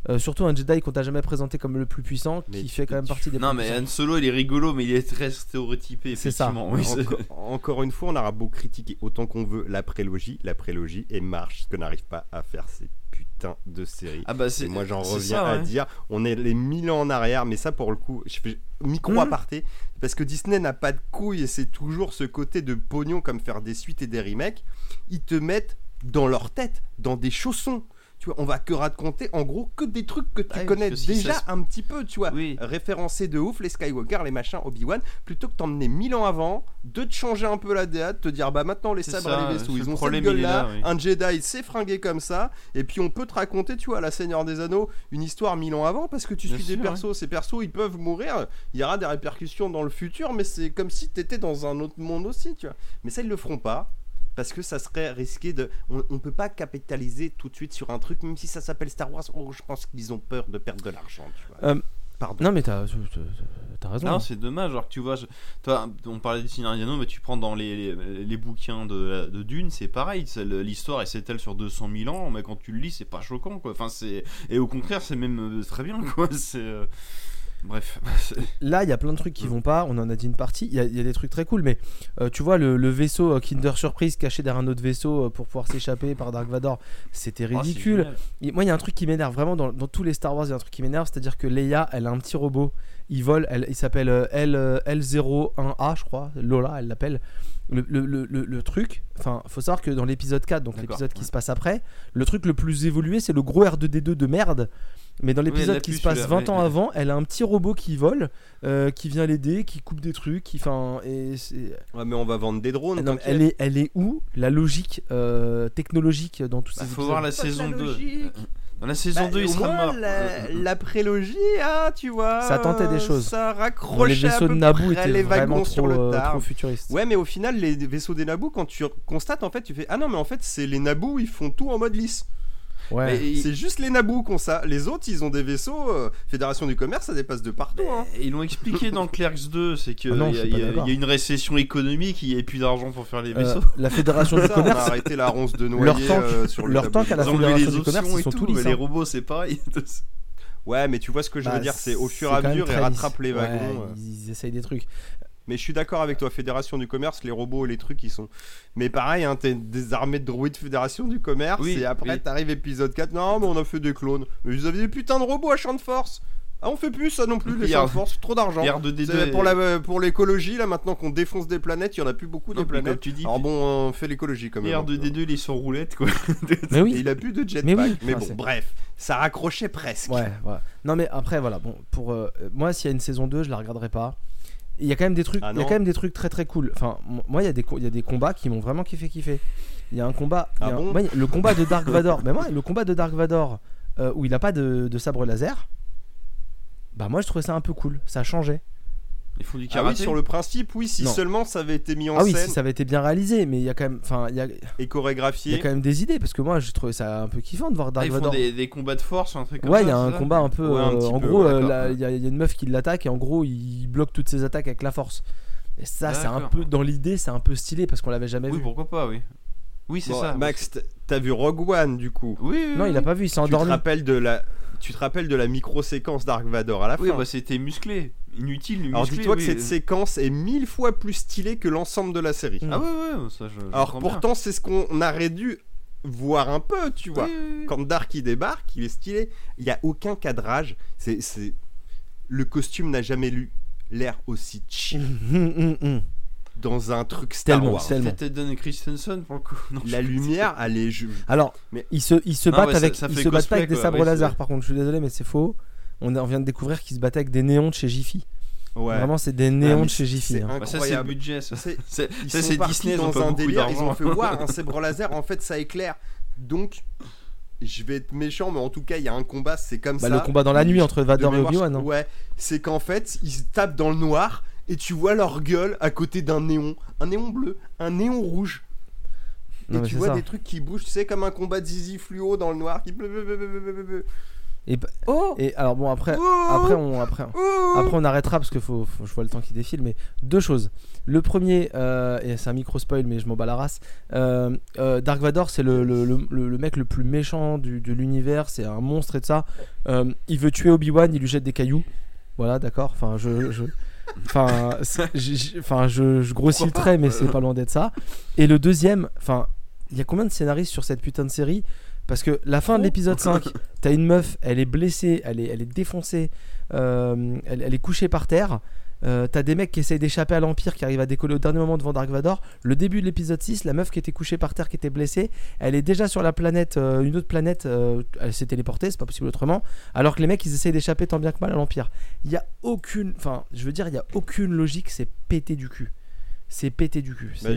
Euh, surtout un Jedi qu'on t'a jamais présenté comme le plus puissant, Mais qui fait quand même partie des Non, mais. Han Solo, il est rigolo, mais il est très stéréotypé. C'est ça. Oui, Enco- encore une fois, on aura beau critiquer autant qu'on veut la prélogie, la prélogie et marche, ce que n'arrive pas à faire ces putains de séries. Ah bah Et c'est moi j'en reviens ça, à ouais. dire, on est les mille ans en arrière, mais ça pour le coup, je fais micro Mhm. aparté, parce que Disney n'a pas de couilles et c'est toujours ce côté de pognon comme faire des suites et des remakes, ils te mettent dans leur tête, dans des chaussons. Tu vois, on va que raconter en gros que des trucs que tu Ouais, connais parce que si déjà se- un petit peu, tu vois. Oui. Référencer de ouf les Skywalker, les machins, Obi-Wan, plutôt que t'emmener mille ans avant, de te changer un peu la DA, de te dire bah maintenant les sabres ça, et les vaisseaux, ils ont cette gueule là, là, oui. un Jedi s'est fringué comme ça, et puis on peut te raconter, tu vois, à la Seigneur des Anneaux, une histoire mille ans avant, parce que tu Bien suis des persos, ces persos ils peuvent mourir, il y aura des répercussions dans le futur, mais c'est comme si t'étais dans un autre monde aussi, tu vois. Mais ça ils le feront pas. Parce que ça serait risqué de. On, on peut pas capitaliser tout de suite sur un truc, même si ça s'appelle Star Wars. Oh, je pense qu'ils ont peur de perdre de l'argent, tu vois. Euh, Pardon. Non, mais t'as raison. Non, c'est dommage. Alors que tu vois, je- toi, on parlait Seigneur des Anneaux, mais tu prends dans les, les, les bouquins de, la- de Dune, c'est pareil. L'histoire elle s'étale sur 200 000 ans, mais quand tu le lis, c'est pas choquant, quoi. Enfin, c'est et au contraire, c'est même euh, très bien, quoi. C'est euh, bref. Là, il y a plein de trucs qui vont pas. On en a dit une partie. Il y, a- il y a des trucs très cool, mais euh, tu vois, le, le vaisseau euh, Kinder Surprise caché derrière un autre vaisseau euh, pour pouvoir s'échapper par Dark Vador, c'était Oh, ridicule. moi, il y a un truc qui m'énerve vraiment dans, dans tous les Star Wars. Il y a un truc qui m'énerve, c'est-à-dire que Leia, elle a un petit robot. Il vole, elle, il s'appelle L, euh, L01A, je crois. Lola, elle l'appelle. Le, le- le- le- truc, enfin, faut savoir que dans l'épisode 4, donc l'épisode qui ouais. se passe après, le truc le plus évolué, c'est le gros R2D2 de merde. Mais dans l'épisode qui se passe celui-là, 20 ans ouais. avant, elle a un petit robot qui vole, euh, qui vient l'aider, qui coupe des trucs, qui, enfin, Ouais, mais on va vendre des drones. Non, elle est, elle est où la logique euh, technologique dans tous ces Bah, faut épisodes voir la saison 2. logique. Dans la saison Bah, 2, il sera moins, mort. La, Euh, la prélogie, ah, tu vois. Ça tentait des euh, choses. Ça raccrochait les vaisseaux à de Naboo près étaient les vraiment wagons trop, sur le euh, tard. trop futuristes. Ouais, mais au final, les vaisseaux des Naboo, quand tu constates, en fait, tu fais Ah non, mais en fait, c'est les Naboo, ils font tout en mode lisse. Ouais. Et- C'est juste les Naboo qui ont ça. Les autres, ils ont des vaisseaux. euh, Fédération du commerce, ça dépasse de partout. hein. Ils l'ont expliqué dans Clerks 2, c'est qu'il Ah y, a- y y une récession économique, il n'y a plus d'argent pour faire les Euh, vaisseaux. la fédération du Ça, on a commerce, arrêté la ronce de Leur noyer tank- euh, sur le leur tank à la Ils ont enlevé fédération les du commerce, ils et sont tout, tous lisses, les hein. robots c'est pareil. Ouais, mais tu vois ce que je veux Bah, dire, c'est au fur et à mesure, ils rattrapent les wagons. Ouais, euh. Ils essayent des trucs. Mais je suis d'accord avec toi, Fédération du commerce, les robots et les trucs, ils sont. Mais pareil, hein, t'es des armées de droïdes Fédération du commerce, Oui, et après oui. t'arrives épisode 4, non, mais on a fait des clones. Mais vous avez des putains de robots à champ de force Ah, on fait plus ça non plus, les champs de force, trop d'argent. Les R2D2 C'est Pour la- pour l'écologie, là, maintenant qu'on défonce des planètes, il y en a plus beaucoup Non, des planètes. tu dis, Alors bon, on fait l'écologie quand même. les un peu. R2D2 ils sont roulettes quoi. Mais Et oui. il a plus de jetpack. Mais enfin, bon, bref, ça raccrochait presque. Ouais, ouais. Non mais après voilà, bon pour euh, moi s'il y a une saison 2, je la regarderai pas. Il y a quand même des trucs, Ah il y a non quand même des trucs très très cool. Enfin moi il y a des il y a des combats qui m'ont vraiment kiffé kiffer. Il y a un combat, il y a Ah un- moi, le combat de Dark Vador. mais moi le combat de Dark Vador euh, où il a pas de, de sabre laser. Bah moi je trouvais ça un peu cool, ça changeait. Ils font du Ah oui, karaté. sur le principe, oui, si Non. seulement ça avait été mis en ah oui, scène si ça avait été bien réalisé, mais il y a quand même enfin il y a, il et y a chorégraphié. quand même des idées parce que moi j'ai trouvé ça un peu kiffant de voir Ah, Dark ils font Vador. des, des combats de force, un truc comme Ouais, ça. il y a un ça combat un peu. Ouais, un euh, en peu, gros, ouais, euh, ouais. il y, a il y a une meuf qui l'attaque et en gros, il bloque toutes ses attaques avec la force. Et ça, c'est un peu. Dans l'idée, c'est un peu stylé parce qu'on l'avait jamais Oui, vu. pourquoi pas, oui. Oui, c'est Bon, ça. Max, t'as vu Rogue One du coup Oui, oui, Non, oui. il a pas vu, il s'est Tu te endormi. rappelles de la tu te rappelles de la micro-séquence Dark Vador à la Oui, fin bah c'était musclé. Inutile, musclé. Alors dis-toi oui. que cette séquence est mille fois plus stylée que l'ensemble de la série. Ah ouais, ouais, ça je. Alors pourtant c'est ce qu'on aurait dû voir un peu, tu vois. Oui, oui, oui. Quand Dark il débarque, il est stylé. Il y a aucun cadrage. C'est c'est le costume n'a jamais lu l'air aussi cheap Hum, hum, hum. Dans un truc Star Tellement, Wars. tellement. Christensen pour le coup. Non, La lumière, elle est je- Alors, Mais- ils se, ils se Non, battent ouais, avec, ça ils se battent avec des sabres laser. Par contre, je suis désolé, mais c'est faux. On, vient de découvrir qu'ils se battaient avec des néons de chez Jiffy. ouais. Vraiment, c'est des Ah, néons mais de chez Jiffy. c'est hein. Bah, ça c'est le incroyable. budget. Ça, C'est- Disney, dans un délire, ils ont fait voir un sabre laser, en fait ça éclaire. Donc, je vais être méchant, mais en tout cas, il y a un combat, c'est comme Bah, ça. le combat dans la nuit entre Vador et Obi-Wan. hein. Ouais, c'est qu'en fait, ils se tapent dans le noir et tu vois leur gueule à côté d'un néon. Un néon bleu, un néon rouge. Non, et tu vois ça. des trucs qui bougent, tu sais, comme un combat de zizi fluo dans le noir qui. Et, Oh et alors bon après, Oh après on après, Oh après on arrêtera parce que faut, faut- je vois le temps qui défile. Mais deux choses. Le premier, euh, et c'est un micro spoil, mais je m'en bats la race. euh, euh, Dark Vador, c'est le, le, le- le- le mec le plus méchant du, de l'univers. C'est un monstre et de ça. Euh, il veut tuer Obi Wan, il lui jette des cailloux. Voilà, d'accord. Enfin, je, je- enfin, enfin, je, je grossis le trait, mais c'est pas loin d'être ça. Et le deuxième, enfin, il y a combien de scénaristes sur cette putain de série? Parce que la fin de l'épisode 5, t'as une meuf, elle est blessée, elle est, elle est défoncée, euh, elle, elle est couchée par terre. Euh, t'as des mecs qui essayent d'échapper à l'Empire qui arrivent à décoller au dernier moment devant Dark Vador. Le début de l'épisode 6, la meuf qui était couchée par terre, qui était blessée, elle est déjà sur la planète, euh, une autre planète, euh, elle s'est téléportée, c'est pas possible autrement. Alors que les mecs ils essayent d'échapper tant bien que mal à l'Empire. Il y a aucune, enfin, je veux dire, il y a aucune logique, c'est pété du cul. C'est pété du cul. Bah,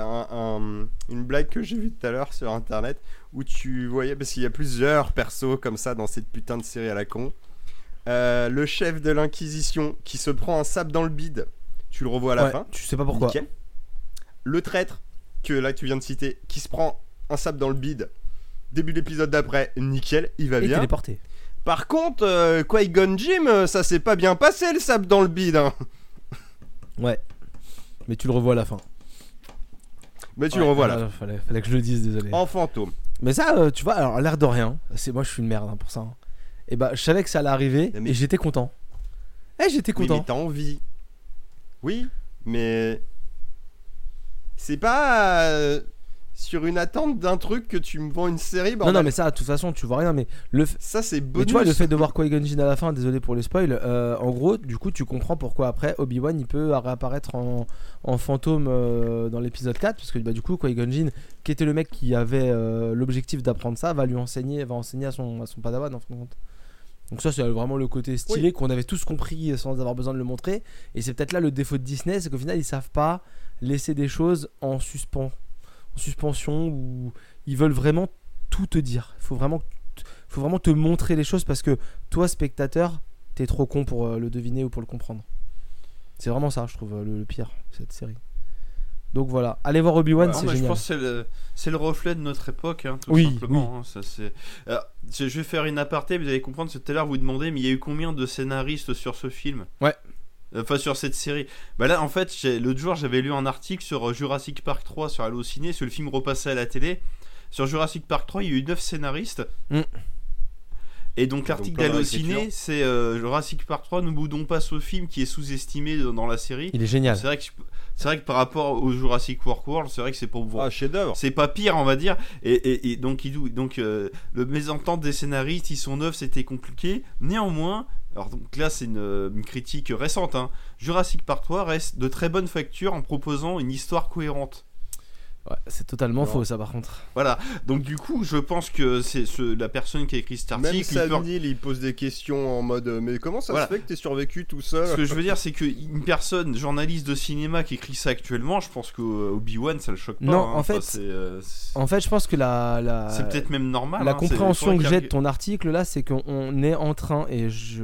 un- un- une blague que j'ai vue tout à l'heure sur internet où tu voyais, parce qu'il y a plusieurs persos comme ça dans cette putain de série à la con. Euh, le chef de l'Inquisition qui se prend un sable dans le bide, tu le revois à la Ouais, fin. Tu sais pas pourquoi. Nickel. Le traître que là tu viens de citer qui se prend un sable dans le bide. Début de l'épisode d'après, nickel, il va Et bien. téléporté. Par contre, euh, Qui-Gon Jinn, euh, ça s'est pas bien passé le sable dans le bide. hein. Ouais. Mais tu le revois à la fin. Mais tu Ouais, le revois là. voilà, fallait, fallait que je le dise, désolé. En fantôme. Mais ça, euh, tu vois, alors l'air de rien, c'est moi je suis une merde hein, pour ça. hein. Et bah, je savais que ça allait arriver Mais- et j'étais content. Eh, j'étais Oui, content. mais t'as envie. Oui, mais c'est pas euh, sur une attente d'un truc que tu me vends une série. non, Bordel. non, mais ça, de toute façon, tu vois rien. Mais le, f- ça c'est mais bonus. tu vois, le fait de voir Qui-Gon Jinn à la fin, désolé pour les spoils, euh, en gros, du coup, tu comprends pourquoi après Obi-Wan il peut réapparaître en, en fantôme euh, dans l'épisode 4. Parce que bah, du coup, Qui-Gon Jinn, qui était le mec qui avait l'objectif d'apprendre ça, va lui enseigner, va enseigner à son, à son padawan en fin de compte. Donc ça c'est vraiment le côté stylé qu'on avait tous compris sans avoir besoin de le montrer. Et c'est peut-être là le défaut de Disney, c'est qu'au final ils savent pas laisser des choses en suspens, en suspension ou ils veulent vraiment tout te dire. Il faut vraiment, faut vraiment te montrer les choses parce que toi spectateur, t'es trop con pour euh, le deviner ou pour le comprendre. C'est vraiment ça, je trouve euh, le, le pire cette série. Donc voilà, allez voir Obi-Wan, c'est mais je génial. pense que c'est le, reflet de notre époque, hein, tout Oui, simplement. hein, ça, c'est... Alors, je je vais faire une aparté, vous allez comprendre, c'est tout à l'heure vous demandez, mais il y a eu combien de scénaristes sur ce film Ouais. Enfin, sur cette série. Bah là, en fait, l'autre jour, j'avais lu un article sur euh, Jurassic Park 3 sur Allociné, sur le film repassé à la télé. Sur Jurassic Park 3, il y a eu 9 scénaristes. Mm. Et donc, l'article d'Allociné, c'est euh, Jurassic Park 3, ne boudons pas ce film qui est sous-estimé dans dans la série. Il est génial. C'est vrai, que je- c'est vrai que par rapport au Jurassic World World, c'est vrai que c'est pour vous Ah, chef-d'œuvre. c'est pas pire, on va dire. Et, et- et donc, il- donc euh, le mésentente des scénaristes, ils sont neufs, c'était compliqué. Néanmoins, alors donc là, c'est une, euh, une critique récente. Hein. Jurassic Park 3 reste de très bonne facture en proposant une histoire cohérente. Ouais, c'est totalement Non. faux ça par contre. Voilà. Donc du coup, je pense que c'est ce- la personne qui a écrit cet Même article. il peut- Sam Neill, il pose des questions en mode euh, Mais comment ça Voilà. se fait que t'es survécu tout Ce seul que je veux dire, c'est qu'une personne, journaliste de cinéma, qui écrit ça actuellement, je pense qu'Obi-Wan, ça le choque pas. Non, hein. en Enfin, fait, c'est euh, c'est- En fait, je pense que la, la, c'est peut-être même normal. la hein. Compréhension que j'ai de ton article là, c'est qu'on est en train et je.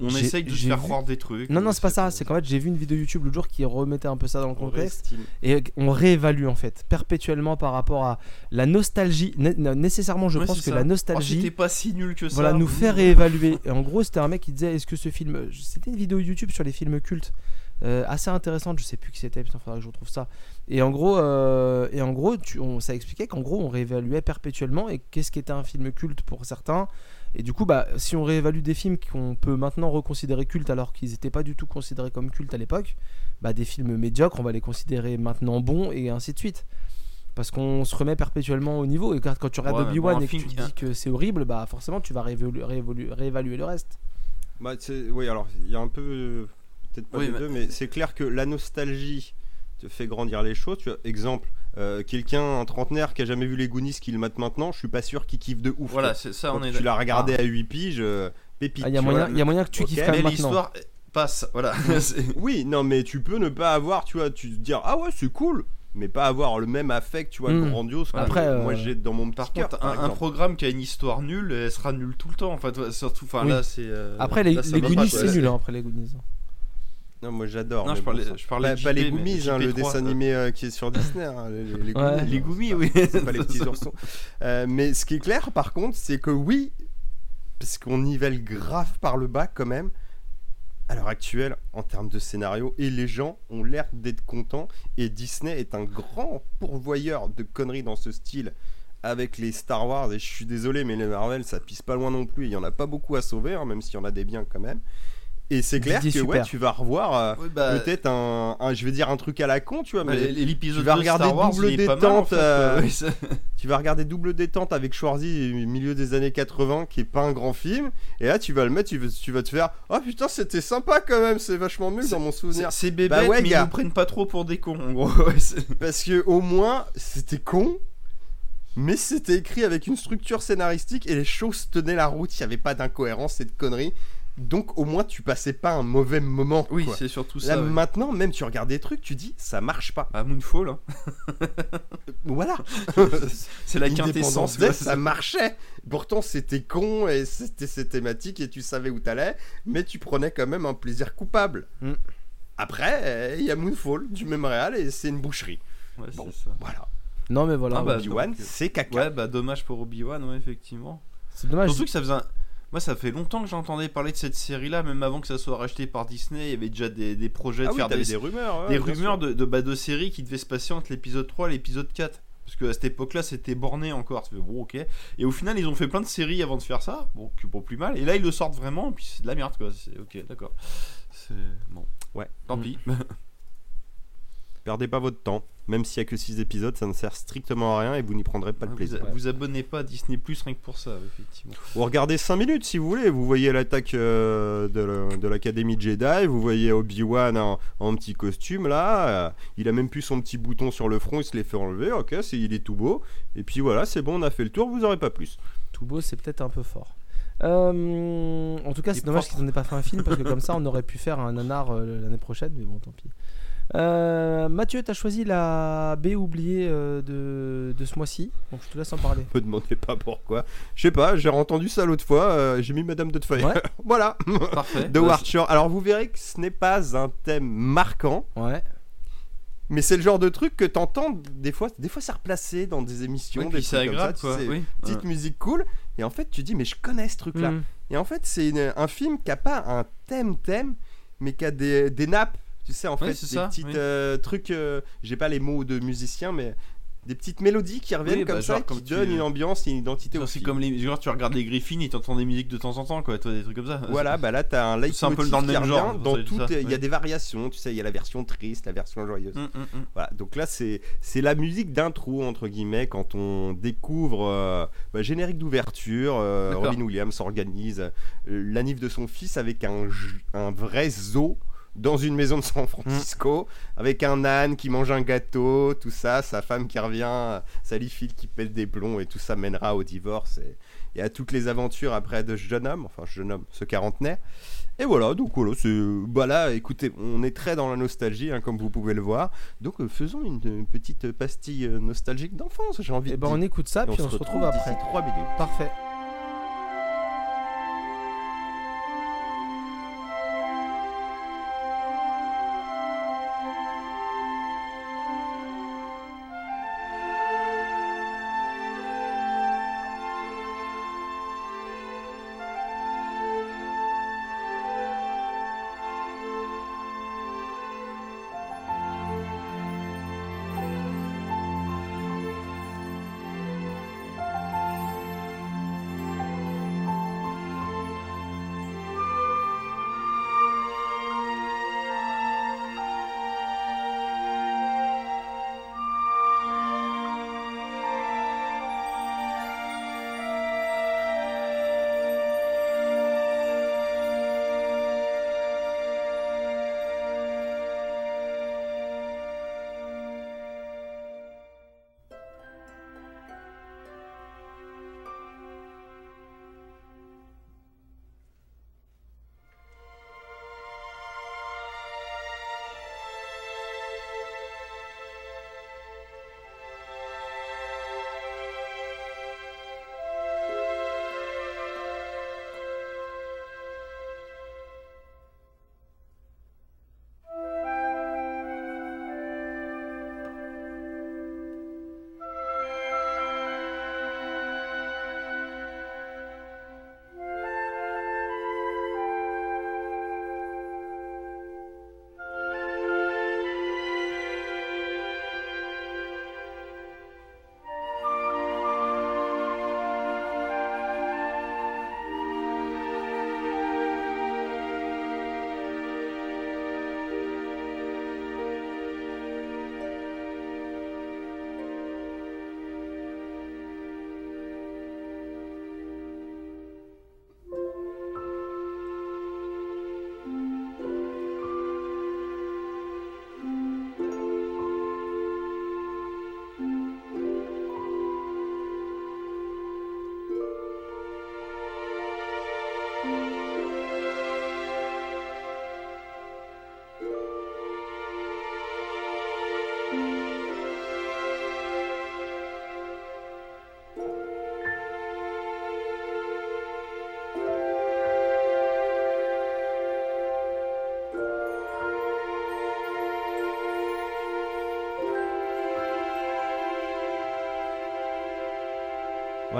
On essaye de se faire vu- croire des trucs. Non, non, c'est pas ça. C'est qu'en fait, j'ai vu une vidéo YouTube l'autre jour qui remettait un peu ça dans le On contexte et on réévalue en fait perpétuellement par rapport à la nostalgie. Né- né- nécessairement, je Ouais, pense que ça. la Oh, nostalgie. c'était pas si nul que ça. voilà, nous fait réévaluer. Et en gros, c'était un mec qui disait est-ce que ce film. C'était une vidéo YouTube sur les films cultes. euh, assez intéressante, je sais plus qui c'était, putain, faudra que je retrouve ça. Et en gros, euh, et en gros tu, on, ça expliquait qu'en gros, on réévaluait perpétuellement et qu'est-ce qui était un film culte pour certains? Et du coup, bah, si on réévalue des films qu'on peut maintenant reconsidérer cultes alors qu'ils n'étaient pas du tout considérés comme cultes à l'époque, bah, des films médiocres, on va les considérer maintenant bons et ainsi de suite. Parce qu'on se remet perpétuellement au niveau. Et quand, quand tu regardes Ouais, Obi-Wan bon, et que film tu qui- dis que c'est horrible, bah forcément tu vas réévaluer, réévaluer- réévaluer le reste. Bah, oui, alors, il y a un peu. Peut-être pas Oui, les mais- deux, mais c'est clair que la nostalgie te fait grandir les choses. Tu vois, exemple, euh, quelqu'un, un trentenaire qui a jamais vu les Goonies, qui le mate maintenant, je suis pas sûr qu'il kiffe de ouf. Voilà, c'est ça, Quand on est tu l'as regardé à 8 piges, euh, pépite. Ah, Il y, a tu moyen- vois. il y a moyen que tu Ok. kiffes quand Mais même maintenant. l'histoire passe, voilà. Oui, non, mais tu peux ne pas avoir, tu vois, tu te dire, ah ouais, c'est cool, mais pas avoir le même affect, tu vois, Hmm. grandiose que Après, euh, moi j'ai dans mon Par contre, un, programme qui a une histoire nulle, elle sera nulle tout le temps. Enfin, toi, surtout, enfin Oui. là, c'est. euh, Après, les, là, les Goonies, c'est nul hein, après les Goonies. Non, moi j'adore. Non, mais je parlais- bon, je parlais pas, les Goomies, hein, le JP3, dessin euh. animé euh, qui est sur Disney. hein, les, les- les Ouais. Goomies, c'est oui. C'est pas les petits oursons. Euh, mais ce qui est clair, par contre, c'est que oui, parce qu'on nivelle grave par le bas quand même à l'heure actuelle en termes de scénario et les gens ont l'air d'être contents et Disney est un grand pourvoyeur de conneries dans ce style avec les Star Wars et je suis désolé mais les Marvel ça pisse pas loin non plus il y en a pas beaucoup à sauver hein, même s'il y en a des biens quand même et c'est clair que Didier ouais Super. tu vas revoir euh, Ouais, bah, peut-être un, un- je vais dire un truc à la con tu vois bah, mais l'épisode tu vas 2 regarder Star Wars, double mal, en détente, fait, euh. Ouais, ça- tu vas regarder double détente avec Schwarzy milieu des années 80 qui est pas un grand film et là tu vas le mettre tu vas, tu vas te faire oh putain c'était sympa quand même c'est vachement mieux dans mon souvenir c'est bébête, Bah ouais, mais gars. ils nous prennent pas trop pour des cons, en gros. Ouais, c'est- parce que au moins c'était con mais c'était écrit avec une structure scénaristique et les choses tenaient la route il y avait pas d'incohérence et de conneries donc au moins tu passais pas un mauvais moment oui, c'est surtout là ça. ouais. maintenant même tu regardes des trucs tu dis ça marche pas Ah, Moonfall, hein. voilà c'est la quintessence. Day, quoi. ça marchait. Pourtant, c'était con et c'était ses thématiques et tu savais où t'allais, mais tu prenais quand même un plaisir coupable. Mm. Après, euh, il y a Moonfall du même réal et c'est une boucherie. Ouais, Bon. ça. Voilà. Non, mais voilà. Ah bah, Obi-Wan, donc, c'est caca. Ouais, bah dommage pour Obi-Wan, ouais, effectivement. c'est dommage. Surtout que ça faisait un- Moi, ça fait longtemps que j'entendais parler de cette série-là, même avant que ça soit racheté par Disney. Il y avait déjà des, des projets Ah de oui, faire des, des rumeurs. ouais, des rumeurs sûr. de, de, bah, de séries qui devaient se passer entre l'épisode 3 et l'épisode 4. Parce qu'à cette époque-là, c'était borné encore. Bon, ok. Et au final, ils ont fait plein de séries avant de faire ça. Bon, qui bon, plus mal. Et là, ils le sortent vraiment. Et puis, c'est de la merde, quoi. C'est ok, d'accord. C'est. Bon. Ouais. Tant Mm. pis. Perdez pas votre temps. Même s'il y a que 6 épisodes, ça ne sert strictement à rien et vous n'y prendrez pas de vous, plaisir. a- vous abonnez pas à Disney Plus rien que pour ça, effectivement. Ou regardez 5 minutes si vous voulez. Vous voyez l'attaque euh, de la- de l'Académie Jedi, vous voyez Obi-Wan en, en petit costume là. euh, il a même plus son petit bouton sur le front, il se l'est fait enlever. Ok, c'est, il est tout beau. Et puis voilà, c'est bon, on a fait le tour, vous aurez pas plus. Tout beau, c'est peut-être un peu fort. Euh, en tout cas, c'est est dommage qu'ils n'en aient pas fait un film parce que comme ça, on aurait pu faire un nanar euh, l'année prochaine, mais bon, tant pis. Euh, Mathieu, t'as choisi la B oubliée euh, de, de ce mois-ci, donc je te laisse en parler. Me demandez pas pourquoi. Je sais pas, j'ai entendu ça l'autre fois. euh, j'ai mis Madame Doubtfire. Ouais. voilà. Parfait. De Watcher. Alors vous verrez que ce n'est pas un thème marquant. Ouais. Mais c'est le genre de truc que t'entends des fois, des fois c'est replacé dans des émissions, Ouais, des trucs comme agréable, ça, quoi. tu sais, Oui. petite Ouais. musique cool. Et en fait, tu dis mais je connais ce truc-là. Mm. Et en fait, c'est une- un film qui a pas un thème thème, mais qui a des, des nappes. Tu sais, en Oui, fait, c'est des ça, petits oui. euh, trucs. euh, J'ai pas les mots de musicien, mais des petites mélodies qui reviennent Oui, bah, comme ça, genre et comme qui tu- donnent une ambiance, et une identité C'est au aussi film. comme les. Genre, tu regardes les Griffins, ils t'entendent des musiques de temps en temps, quoi. Toi, des trucs comme ça. Voilà, bah là, t'as un C'est un peu dans le même genre, Dans tout, il y a des variations. Tu sais, il y a la version triste, la version joyeuse. Hum, hum, hum. Voilà, donc là c'est c'est la musique d'intro entre guillemets quand on découvre euh, bah, générique d'ouverture, euh. Robin Williams s'organise euh, la nif de son fils avec un, un vrai zoo dans une maison de San Francisco avec un âne qui mange un gâteau, tout ça, sa femme qui revient, Sally Field qui pète des plombs et tout ça mènera au divorce et, et à toutes les aventures après de ce jeune homme, enfin ce jeune homme, ce quarantenaire. Et voilà, donc voilà, c'est bah là, écoutez, on est très dans la nostalgie, hein, comme vous pouvez le voir. Donc euh, faisons une, une petite pastille euh, nostalgique d'enfance, j'ai envie Et de ben on écoute ça, Et puis on, se retrouve après. d'ici 3 minutes. Parfait.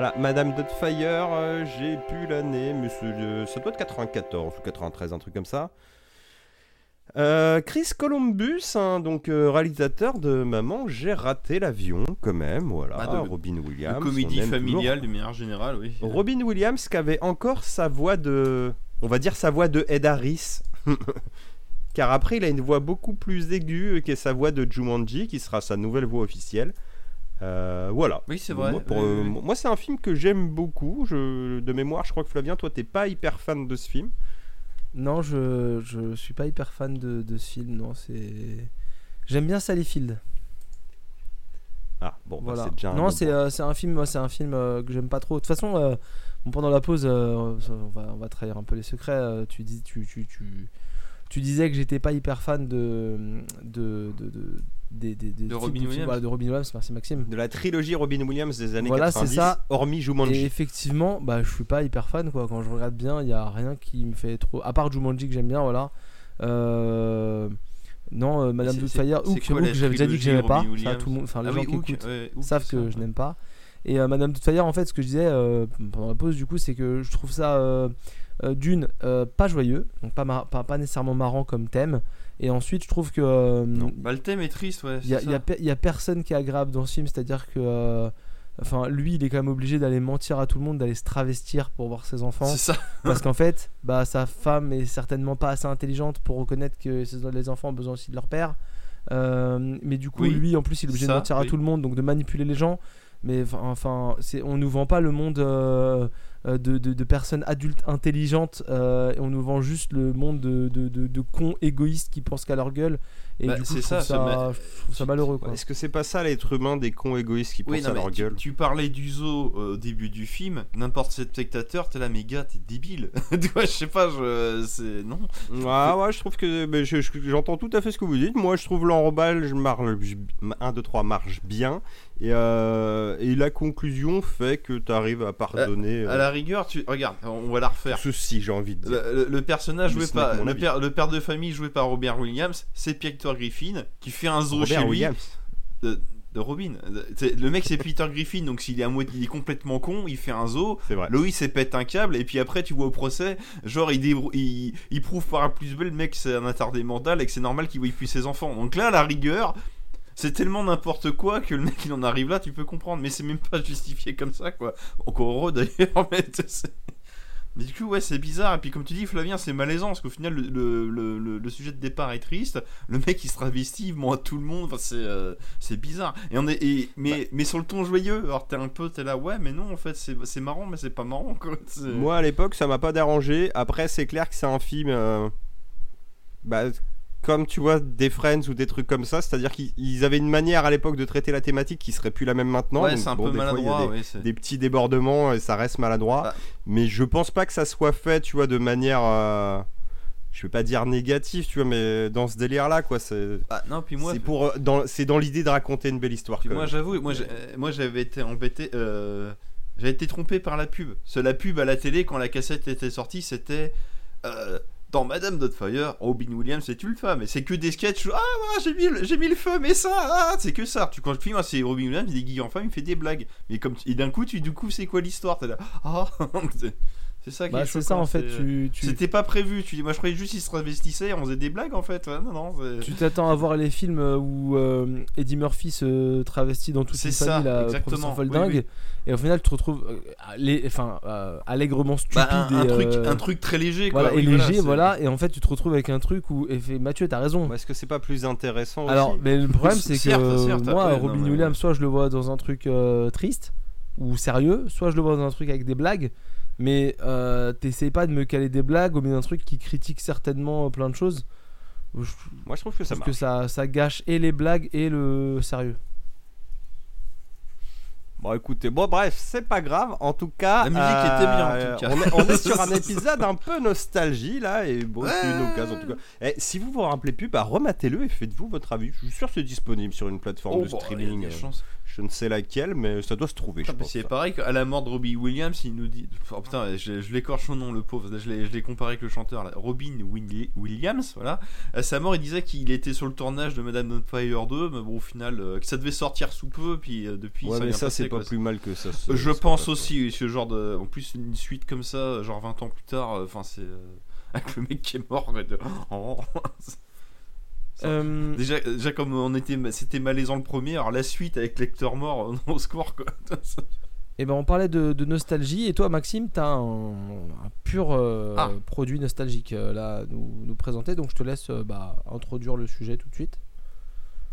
Voilà, Madame Dotfire, euh, j'ai plus l'année, mais euh, ça doit être 94 ou 93, un truc comme ça. Euh, Chris Columbus, hein, donc réalisateur de Maman, j'ai raté l'avion quand même, voilà. Ah, de- Robin Williams. comédie familiale de manière générale, oui. Robin Williams qui avait encore sa voix de, on va dire sa voix de Ed Harris. Car après, il a une voix beaucoup plus aiguë qui est sa voix de Jumanji, qui sera sa nouvelle voix officielle. Euh, voilà. Oui, c'est vrai. Moi, pour, oui, euh, oui, moi, c'est un film que j'aime beaucoup. Je, de mémoire, je crois que Flavien, toi, t'es pas hyper fan de ce film. Non, je, je suis pas hyper fan de, de ce film, non, c'est... J'aime bien Sally Field. Ah, bon, bah, Voilà. c'est déjà un non, c'est euh, c'est un film, moi, c'est un film euh, que j'aime pas trop. De toute façon, euh, bon, pendant la pause, euh, on, va, on va trahir un peu les secrets. euh, tu, dis, tu, tu, tu, tu disais que j'étais pas hyper fan de de de, de, des- des- des De Robin Williams. voilà, de Robin Williams. Merci Maxime. De la trilogie Robin Williams des années Voilà, c'est 90, ça. hormis Et Jumanji. effectivement, bah, je suis pas hyper fan quoi. Quand je regarde bien, il y a rien qui me fait trop. À part Jumanji que j'aime bien, voilà. Euh, Non, euh, Madame Doubtfire, Hook, Hook, j'avais déjà dit que j'aimais pas. Ça, tout le monde, enfin, les Ah gens oui, qui Hook, écoutent ouais, Hook, savent que ça, je ouais. n'aime pas. Et euh, Madame Doubtfire, en fait, ce que je disais euh, pendant la pause, du coup, c'est que je trouve ça euh, d'une euh, pas joyeux, donc pas, mar- pas, pas nécessairement marrant comme thème. Et ensuite, je trouve que euh, Bah, le thème est triste, ouais. il y a, y a y a personne qui est agréable dans ce film, c'est-à-dire que. euh, Enfin, lui, il est quand même obligé d'aller mentir à tout le monde, d'aller se travestir pour voir ses enfants. C'est ça. Parce qu'en fait, bah, sa femme est certainement pas assez intelligente pour reconnaître que les enfants ont besoin aussi de leur père. Euh, mais du coup, Oui, lui, en plus, il est obligé de mentir à tout le monde, donc de manipuler les gens. Mais enfin, on nous vend pas le monde de, de- de personnes adultes intelligentes, euh, et on nous vend juste le monde de, de, de- de cons égoïstes qui pensent qu'à leur gueule. Et Bah, du coup, c'est je trouve ça, ça, je trouve ça malheureux. Quoi. Est-ce que c'est pas ça l'être humain des cons égoïstes qui Oui, pensent non, à leur tu, gueule? tu parlais du zoo euh, au début du film, n'importe quel spectateur, t'es là, mais gars, t'es débile. tu vois, je sais pas, je. C'est. Non. Ouais, ouais, je trouve que mais je- je- j'entends tout à fait ce que vous dites. Moi, je trouve l'enrobage marche 1, 2, 3 marche bien. Et, euh, et la conclusion fait que tu arrives à pardonner À euh, la rigueur, tu. Regarde, on va la refaire. ceci, j'ai envie de dire. Le, le- le personnage joué par le père, le père de famille joué par Robert Williams, c'est Peter Griffin qui fait un zoo Robert chez lui de, de Robin. Le mec c'est Peter Griffin donc s'il est il complètement con, il fait un zoo. C'est vrai. Loïs il pète un câble et puis après tu vois au procès, genre il, il, il prouve par A plus B le mec c'est un attardé mental et que c'est normal qu'il voie plus ses enfants. Donc là à la rigueur, c'est tellement n'importe quoi que le mec il en arrive là, tu peux comprendre, mais c'est même pas justifié comme ça quoi. Encore heureux d'ailleurs, mais mais du coup, ouais, c'est bizarre. Et puis, comme tu dis, Flavien, c'est malaisant parce qu'au final, le, le, le- sujet de départ est triste. Le mec, il se travestit, il ment à tout le monde. Enfin, c'est euh, c'est bizarre. Et on est, et, mais, mais sur le ton joyeux, alors t'es un peu, t'es là, ouais, mais non, en fait, c'est c'est marrant, mais c'est pas marrant. Quoi. C'est- Moi, à l'époque, ça m'a pas dérangé. Après, c'est clair que c'est un film. euh, bah, comme tu vois, des Friends ou des trucs comme ça. C'est-à-dire qu'ils ils avaient une manière à l'époque de traiter la thématique qui serait plus la même maintenant. ouais, c'est un bon, peu fois, maladroit. des- petits débordements et ça reste maladroit. Ah. Mais je pense pas que ça soit fait, tu vois, de manière. euh, je vais pas dire négative, tu vois, mais dans ce délire-là, quoi. C'est Ah, non, puis moi, c'est pour, euh, dans, c'est dans l'idée de raconter une belle histoire. Puis moi j'avoue, moi euh, moi j'avais été embêté, euh, j'avais été trompé par la pub. La pub à la télé quand la cassette était sortie, c'était dans Madame Doubtfire, Robin Williams c'est une femme, et c'est que des sketchs. Ah ouais, j'ai mis, mis le feu, mais ça, ah, c'est que ça. Tu quand le film, ah, c'est Robin Williams, il est en femme, il fait des blagues. Mais comme et d'un coup, tu du coup, c'est quoi l'histoire? T'es ah, c'est- ça qui Bah, est c'est ça en fait. c'est- Tu, tu, C'était pas prévu. Tu dis, moi je croyais juste qu'il se travestissait, et on faisait des blagues en fait. Ouais, non, non. c'est- Tu t'attends à voir les films euh, où euh, Eddie Murphy se travestit dans toute ça, famille, là, exactement, professeur oui, Folding, oui. et au final tu te retrouves euh, allé- enfin, euh, allègrement stupide Bah, un, un et, truc, euh, un truc très léger. Quoi. voilà, Oui, et léger, voilà, et en fait tu te retrouves avec un truc où, et fait, Mathieu, t'as raison. Est-ce que c'est pas plus intéressant Alors, aussi mais le problème c'est que Certes, euh, moi, Robin Williams, soit je le vois dans un truc euh, triste ou sérieux, soit je le vois dans un truc avec des blagues. Mais euh, t'essayes pas de me caler des blagues au milieu d'un truc qui critique certainement euh, plein de choses. Je Moi, je trouve que ça marche. que ça, ça gâche et les blagues et le sérieux. Bon, écoutez, bon, bref, c'est pas grave. En tout cas, La musique était bien, en tout cas. On est, on est sur un épisode un peu nostalgie là, et bon, c'est une occasion en tout cas. Eh, si vous vous rappelez plus, bah rematez-le et faites-vous votre avis. Je suis sûr que c'est disponible sur une plateforme Oh, de bah, streaming. il euh. Je ne sais laquelle, mais ça doit se trouver, Ah, c'est pareil qu'à la mort de Robbie Williams, il nous dit. Oh putain, je, je l'écorche son nom, le pauvre. Je l'ai, comparé avec le chanteur, là. Robin Williams, voilà. À sa mort, il disait qu'il était sur le tournage de Madame Doubtfire 2, mais bon, au final, euh, que ça devait sortir sous peu, puis euh, depuis, Ouais, ça mais ça, c'est pas plus mal que ça. se- Je se pense aussi, ce genre de. En plus, une suite comme ça, genre 20 ans plus tard, euh, enfin, c'est. euh, Avec le mec qui est mort, de- Oh. Euh, Déjà, déjà comme on était, c'était malaisant le premier, alors la suite avec lecteur mort, au secours quoi. Et ben on parlait de, de nostalgie et toi Maxime t'as un, un pur euh, Ah. produit nostalgique euh, là à nous, nous présenter donc je te laisse euh, bah, introduire le sujet tout de suite.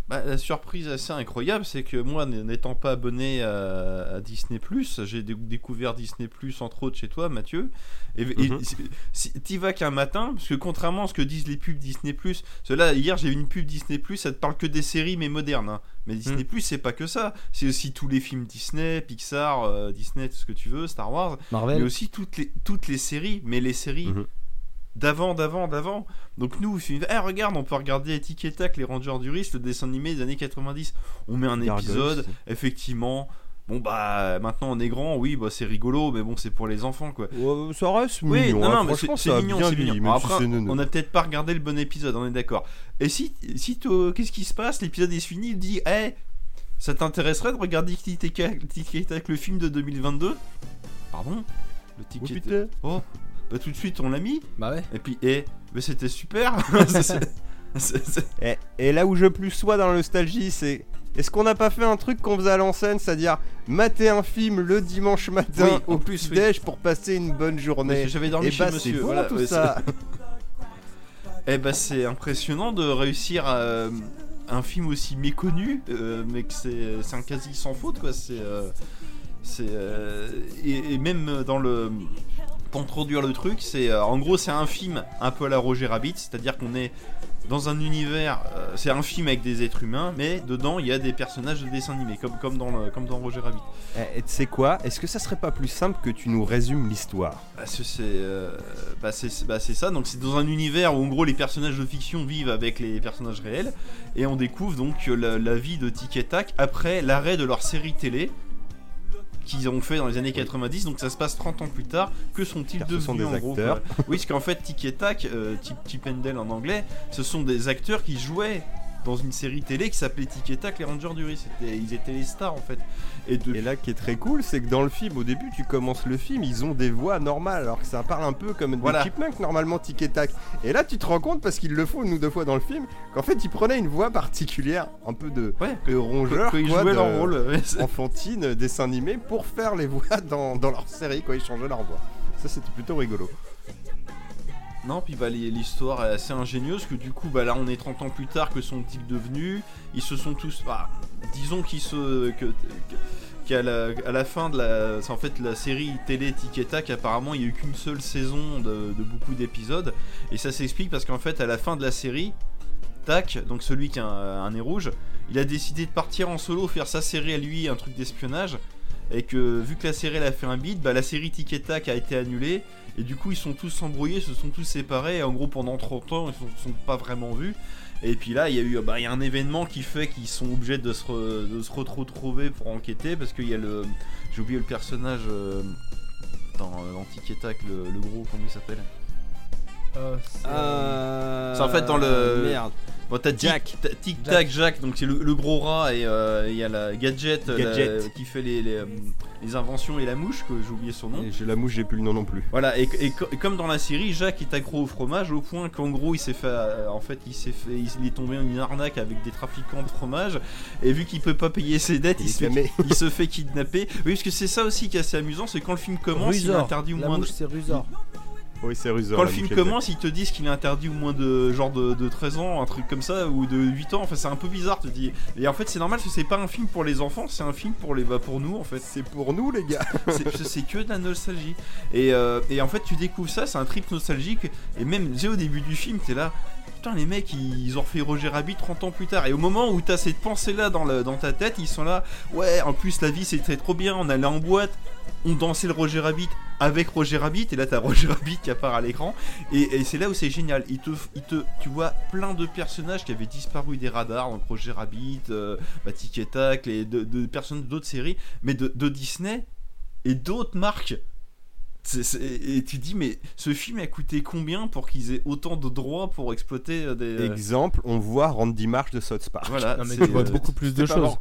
Bah, la surprise assez incroyable, c'est que moi, n'étant pas abonné à, à Disney+, j'ai dé- découvert Disney+, entre autres chez toi, Mathieu. Et, Mhm. si- si t'y vas qu'un matin, parce que contrairement à ce que disent les pubs Disney+, cela hier j'ai vu une pub Disney+, ça te parle que des séries mais modernes. hein. Mais Disney+, c'est pas que ça. C'est aussi tous les films Disney, Pixar, euh, Disney, tout ce que tu veux, Star Wars. mais Marvel. aussi toutes les, toutes les séries, mais les séries Mhm. D'avant, d'avant, d'avant. Donc nous, me dis, Eh, regarde, on peut regarder Tic et Tac, les Rangers du risque, le dessin animé des années 90. On met un épisode, c'est- effectivement. Bon bah maintenant on est grand, oui bah c'est rigolo, mais bon c'est pour les enfants quoi. Ouais, ça reste Oui, mignon. non, hein. non, mais c'est c'est mignon, c'est mignon. si après, c'est on a peut-être pas regardé le bon épisode, on est d'accord. Et si, si t'as- qu'est-ce qui se passe? L'épisode est fini, il dit, eh, ça t'intéresserait de regarder Tic et Tac- le film de 2022 Pardon? Le Tic et Tac-. Oh, bah tout de suite on l'a mis. Bah ouais. Et puis, eh, mais c'était super. Et, et là où je plus sois dans la nostalgie, c'est est-ce qu'on n'a pas fait un truc qu'on faisait à l'ancienne, c'est-à-dire mater un film le dimanche matin Oui, au plus, oui. petit-déj pour passer une bonne journée? J'avais dormi Et chez bah c'est monsieur. bon voilà, tout ouais, ça. Eh bah c'est impressionnant de réussir à, un film aussi méconnu, euh, mais que c'est c'est un quasi sans faute quoi. C'est euh, c'est euh, et, et même dans le pour introduire le truc, c'est euh, en gros c'est un film un peu à la Roger Rabbit, c'est-à-dire qu'on est dans un univers, euh, c'est un film avec des êtres humains, mais dedans il y a des personnages de dessin animé, comme, comme, dans, le- comme dans Roger Rabbit. Eh, Et tu sais quoi? Est-ce que ça serait pas plus simple que tu nous résumes l'histoire? Parce que c'est euh, bah c'est bah c'est ça, donc c'est dans un univers où en gros les personnages de fiction vivent avec les personnages réels, et on découvre donc la, la vie de Tic et Tac après l'arrêt de leur série télé qu'ils ont fait dans les années 90, donc ça se passe 30 ans plus tard. Que sont-ils devenus sont des en gros acteurs. quoi Oui, parce qu'en fait Tic et Tac, euh, Tip, Dale en anglais, ce sont des acteurs qui jouaient dans une série télé qui s'appelait Tic et Tac, les Rangers du Riz. Ils étaient les stars en fait. Et de Et là, qui est très cool, c'est que dans le film, au début, tu commences le film, ils ont des voix normales, alors que ça parle un peu comme Voilà. des chipmunks, normalement, tic et tac. Et là, tu te rends compte, parce qu'ils le font une ou deux fois dans le film, qu'en fait, ils prenaient une voix particulière, un peu de, ouais, de rongeur, ils quoi, jouaient de- leur rôle. enfantine, dessin animé, pour faire les voix dans, dans leur série, quand ils changeaient leur voix. Ça, c'était plutôt rigolo. Non, puis bah, l'histoire est assez ingénieuse, que du coup, bah, là on est 30 ans plus tard, que sont-ils devenus Ils se sont tous. Bah, disons qu'ils se. que- que- à la fin de la. En fait, la série télé Tic apparemment, il n'y a eu qu'une seule saison de, beaucoup d'épisodes. Et ça s'explique parce qu'en fait, à la fin de la série, Tac, donc celui qui a un, nez rouge, il a décidé de partir en solo, faire sa série à lui, un truc d'espionnage. Et que vu que la série elle a fait un beat, bah, la série Tic et Tac a été annulée. Et du coup, ils sont tous embrouillés, se sont tous séparés. Et en gros, pendant 30 ans, ils se sont pas vraiment vus. Et puis là, il y a eu bah, y un événement qui fait qu'ils sont obligés de se, de se retrouver pour enquêter. Parce qu'il y a le. J'ai oublié le personnage euh, dans, dans Tic et Tac, le, le gros, comment il s'appelle? C'est en fait dans le- Merde. Bon, t'as Jack. Tic Tac Jack, donc c'est le, le gros rat. Et euh, il y a la Gadget, euh, la- qui fait les, les, euh, les inventions et la mouche, que j'ai oublié son nom. Et J'ai la mouche, j'ai plus le nom non plus. Voilà, et, et co- et comme dans la série, Jacques est accro au fromage au point qu'en gros il s'est fait, euh, en fait, il s'est fait, il est tombé dans une arnaque avec des trafiquants de fromage, et vu qu'il peut pas payer ses dettes, il, Il se, fait, il se fait kidnapper. Oui, parce que c'est ça aussi qui est assez amusant, c'est quand le film commence, il est Rusor. interdit au La moins de... mouche c'est Rusor. Oui, c'est Rusor. Quand le film commence, ils te disent qu'il est interdit au moins de genre de, de 13 ans, un truc comme ça, ou de 8 ans. Enfin, c'est un peu bizarre, tu te dis. Et en fait, c'est normal parce que c'est pas un film pour les enfants, c'est un film pour les, bah, pour nous en fait. C'est pour nous, les gars. C'est- c'est que de la nostalgie. Et, euh, et en fait, tu découvres ça, c'est un trip nostalgique. Et même, tu sais, au début du film, t'es là. Putain, les mecs, ils, ont refait Roger Rabbit 30 ans plus tard. Et au moment où t'as cette pensée-là dans, ta tête, ils sont là, ouais, en plus, la vie, c'était trop bien, on allait en boîte, on dansait le Roger Rabbit avec Roger Rabbit, et là, t'as Roger Rabbit qui apparaît à l'écran. Et, c'est là où c'est génial. Il te, te, tu vois plein de personnages qui avaient disparu des radars, donc Roger Rabbit, euh, et les de, de d'autres séries, mais de Disney et d'autres marques. Et tu dis, mais ce film a coûté combien pour qu'ils aient autant de droits pour exploiter euh, des. euh, Exemple, on voit Randy Marsh de South Park. voilà, Non, mais c'est, tu vois euh, beaucoup plus de choses.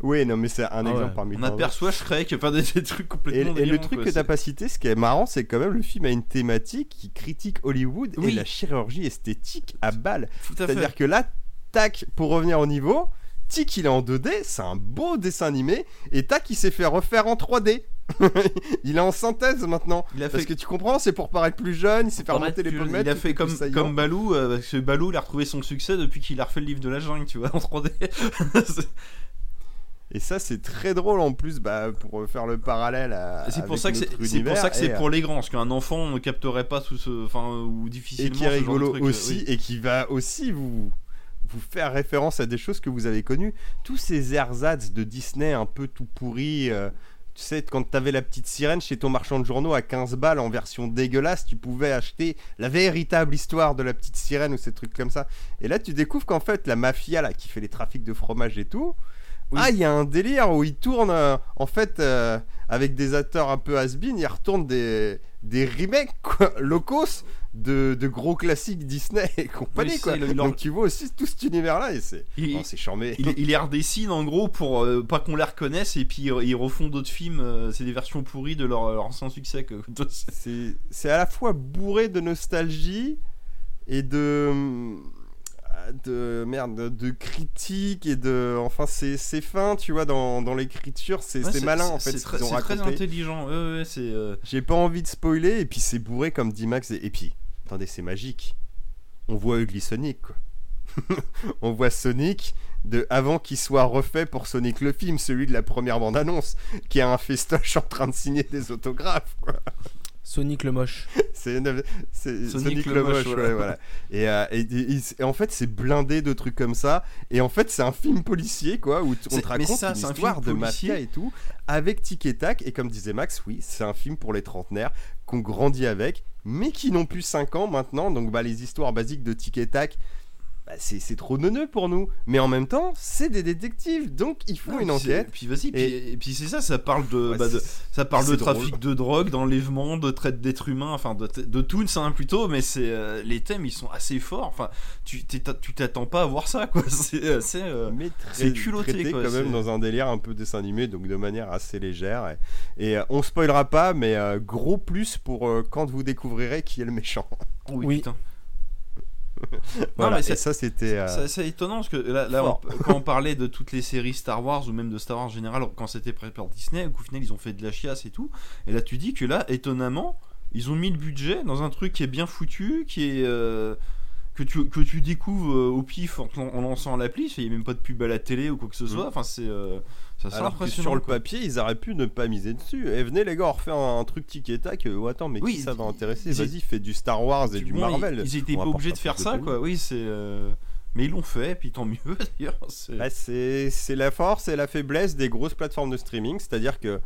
Oui, non, mais c'est un Ah exemple ouais. parmi on aperçoit Shrek, enfin des, des trucs Et, complètement et le délirants, truc quoi, que t'as c'est- pas cité, ce qui est marrant, c'est quand même le film a une thématique qui critique Hollywood et la chirurgie esthétique à balle. Tout à fait. C'est-à-dire que là, tac, pour revenir au niveau, Tic il est en 2D, c'est un beau dessin animé, et tac il s'est fait refaire en 3D. il est en synthèse maintenant. Il a Parce fait que tu comprends, c'est pour paraître plus jeune, il s'est fait remonter les Il pommettes. a tout fait comme, comme Balou, euh, parce que Balou il a retrouvé son succès depuis qu'il a refait le livre de la jungle, tu vois, en 3D. C'est- Et ça, c'est très drôle en plus, bah, pour faire le parallèle à. c'est pour ça que c'est pour univers, ça que c'est et, pour les grands, parce qu'un enfant ne capterait pas tout ce, enfin ou et difficilement. qui est rigolo truc, euh, aussi oui. et qui va aussi vous vous faire référence à des choses que vous avez connues tous ces ersatz de Disney un peu tout pourris euh, tu sais quand t'avais la petite sirène chez ton marchand de journaux à 15 balles en version dégueulasse tu pouvais acheter la véritable histoire de la petite sirène ou ces trucs comme ça. Et là tu découvres qu'en fait la mafia là qui fait les trafics de fromage et tout ah il y a un délire où ils tournent euh, en fait euh, avec des acteurs un peu has-been ils retournent des des remakes quoi, locos de, de gros classiques Disney et compagnie quoi. Donc tu vois aussi tout cet univers là et c'est Il- oh, charmé. Il, il les redessine en gros pour euh, pas qu'on les reconnaisse et puis euh, ils refont d'autres films. euh, c'est des versions pourries de leur, leur ancien succès. C'est à la fois bourré de nostalgie et de de merde de, critique et de enfin c'est fin tu vois dans, dans l'écriture c'est Ouais, malin en fait C'est ce très, très intelligent. Ouais, euh, j'ai pas envie de spoiler et puis c'est bourré comme dit Max et, et puis attendez c'est magique on voit Ugly Sonic quoi on voit Sonic de avant qu'il soit refait pour Sonic le film celui de la première bande annonce qui a un festoche en train de signer des autographes quoi Sonic le moche. C'est Sonic Sonic, le le moche, moche, voilà. ouais, voilà. Et, euh, et- et- et- et en fait, c'est blindé de trucs comme ça. Et en fait, c'est un film policier, quoi, où on te raconte ça, une un histoire de mafia et tout, avec tic et tac. Et comme disait Max, oui, c'est un film pour les trentenaires qu'on grandit avec, mais qui n'ont plus 5 ans maintenant. Donc, bah, les histoires basiques de tic et tac. Bah, c'est c'est trop neuneux pour nous, mais en même temps, c'est des détectives, donc il faut non, une c'est- enquête. Puis vas-y, puis, Et- puis c'est ça, ça parle de, Ouais, bah, de- c'est- ça parle de c'est trafic drôle. de drogue, d'enlèvement, de traite d'êtres humains, enfin de, de tout ça plutôt, mais c'est euh, les thèmes ils sont assez forts. Enfin, tu t'attends pas à voir ça quoi. C'est assez. euh, mais c'est très, culotté, quoi, quand même c'est- dans un délire un peu dessin animé, donc de manière assez légère. Et, et, euh, on spoilera pas, mais euh, gros plus pour euh, quand vous découvrirez qui est le méchant. oui, Oui. putain. Voilà, mais ça c'était. euh, C'est étonnant parce que là, là, fort. on- quand on parlait de toutes les séries Star Wars ou même de Star Wars en général, quand c'était préparé par Disney, au final ils ont fait de la chiasse et tout. Et là tu dis que là, étonnamment, ils ont mis le budget dans un truc qui est bien foutu, qui est. euh, que tu, que tu découvres euh, au pif en, en lançant l'appli, il n'y a même pas de pub à la télé ou quoi que ce soit, Mm. enfin c'est euh, ça c'est Alors que sur le papier, ils auraient pu ne pas miser dessus. Et venez les gars, on refait un, un truc tic et tac. Euh, oh, attends, mais Oui, qui ça va intéresser Vas-y, fais du Star Wars et du Bon, Marvel. Ils, ils étaient pas obligés de faire ça de quoi, oui c'est... euh, Mais ils l'ont fait, et puis tant mieux d'ailleurs. c'est- Bah, c'est la force et la faiblesse des grosses plateformes de streaming, c'est-à-dire que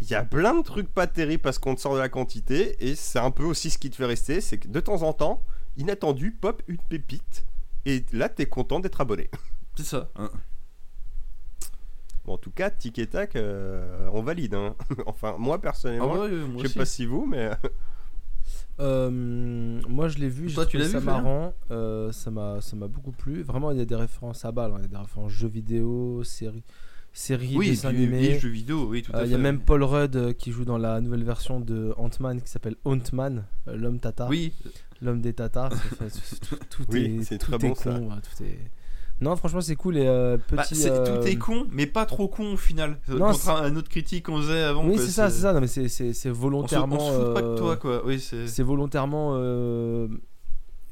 il y a plein de trucs pas terribles parce qu'on te sort de la quantité et c'est un peu aussi ce qui te fait rester, c'est que de temps en temps, inattendu, pop une pépite et là t'es content d'être abonné. C'est ça. hein. Bon, en tout cas, tic et tac, euh, on valide. hein. enfin, moi Ah personnellement, ouais, moi je sais aussi. pas si vous, mais Euh, moi je l'ai vu, j'ai Toi, tu l'as ça vu, marrant, euh, ça m'a ça m'a beaucoup plu. Vraiment il y a des références à balle, hein. il y a des références jeux vidéo, séries, séries, Oui, dessins animés. oui, jeux vidéo, oui, tout Euh, à Il fait. y a même Paul Rudd euh, qui joue dans la nouvelle version de Ant-Man qui s'appelle Ant-Man, euh, l'homme tata, Oui, l'homme des tatas. Tout, est, tout con, ouais, tout est- Non, franchement c'est cool et euh, Bah, petit. c'est- euh, tout est con, mais pas trop con au final. Non, Contre c'est- un, un autre critique qu'on faisait avant. Oui c'est ça, c'est ça. Non mais c'est c'est c'est On se, on volontairement. se fout pas de euh, toi, quoi. Oui, c'est. C'est volontairement.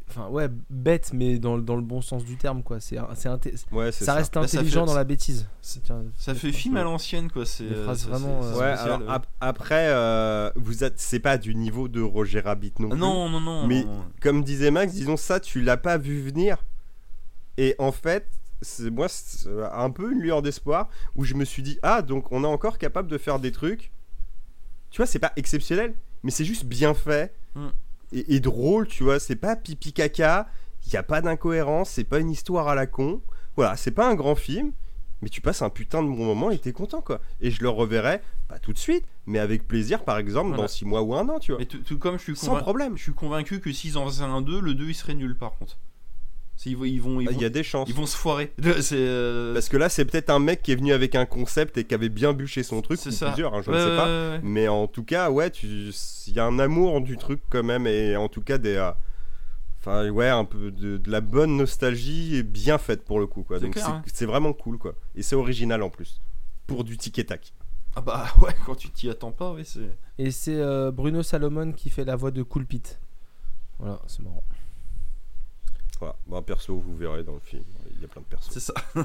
Enfin ouais, bête, mais dans, dans le bon sens du terme, quoi. C'est, c'est inté- Ouais, c'est ça, ça. reste ça intelligent fait- dans la bêtise. c'est- Tiens, Ça fait film à l'ancienne, quoi. C'est euh, vraiment, c'est- euh, c'est Ouais, spécial, alors ouais. ap- après, euh, vous êtes, c'est pas du niveau de Roger Rabbit non Ah plus. Non, non, non. Mais- non. Comme disait Max, disons ça, tu l'as pas vu venir. Et en fait, c'est moi c'est un peu une lueur d'espoir où je me suis dit ah donc on est encore capable de faire des trucs. Tu vois, c'est pas exceptionnel, mais c'est juste bien fait Mm. Et, et drôle. Tu vois, c'est pas pipi caca. Il y a pas d'incohérence. C'est pas une histoire à la con. Voilà, c'est pas un grand film. Mais tu passes un putain de bon moment et t'es content quoi. Et je le reverrai, pas tout de suite, mais avec plaisir par exemple Voilà. dans 6 mois ou un an, tu vois. Mais tout, tout comme je suis Sans convaincu. problème. Je suis convaincu que s'ils en faisaient un 2, le 2 il serait nul par contre. Ils vont, ils vont, ils Ah, vont, Il y a des chances. ils vont se foirer. Euh, Parce que là, c'est peut-être un mec qui est venu avec un concept et qui avait bien bûché son truc, C'est ça. plusieurs, hein, je ne sais pas. Mais en tout cas, ouais, tu- il y a un amour du truc quand même, et en tout cas des, euh, enfin ouais, un peu de, de la bonne nostalgie bien faite pour le coup, quoi. C'est Donc c'est hein. c'est vraiment cool, quoi. Et c'est original en plus, pour du tic et tac. Ah bah ouais, quand tu t'y attends pas, oui, c'est. Et c'est euh, Bruno Salomon qui fait la voix de Cool Pete. Voilà, c'est marrant. Voilà. Bah, perso, vous verrez dans le film, il y a plein de persos. C'est ça.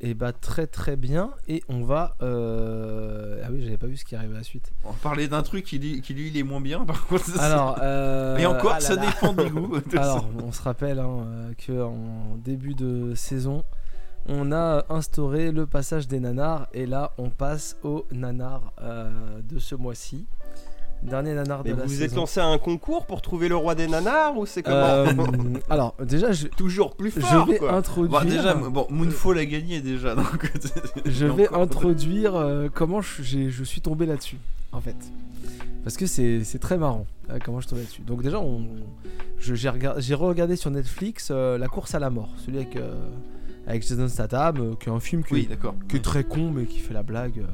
Et bah très très bien. Et on va. euh, Ah oui, j'avais pas vu ce qui arrivait à la suite. On va parler d'un truc qui, lui- qui lui il est moins bien par contre. Alors. euh, Et encore, ah là ça là. dépend du goût. Alors, on se rappelle hein, euh, que en début de saison, on a instauré le passage des nanars. Et là, on passe au nanar euh, de ce mois-ci. Dernier nanar Mais de vous la vous êtes saison. lancé à un concours pour trouver le roi des nanars ou c'est comment Euh, alors, déjà, je, Toujours plus je fort, vais quoi. introduire. Bon, déjà, bon, Moonfall a gagné déjà. Donc, je vais encore- introduire euh, comment je, j'ai- je suis tombé là-dessus, en fait. Parce que c'est c'est très marrant euh, comment je suis tombé là-dessus. Donc déjà, on, je- j'ai regard- j'ai regardé sur Netflix euh, La course à la mort, celui avec, euh, avec Jason Statham, euh, qui est un film qui, Oui, d'accord. qui est très con, mais qui fait la blague. euh,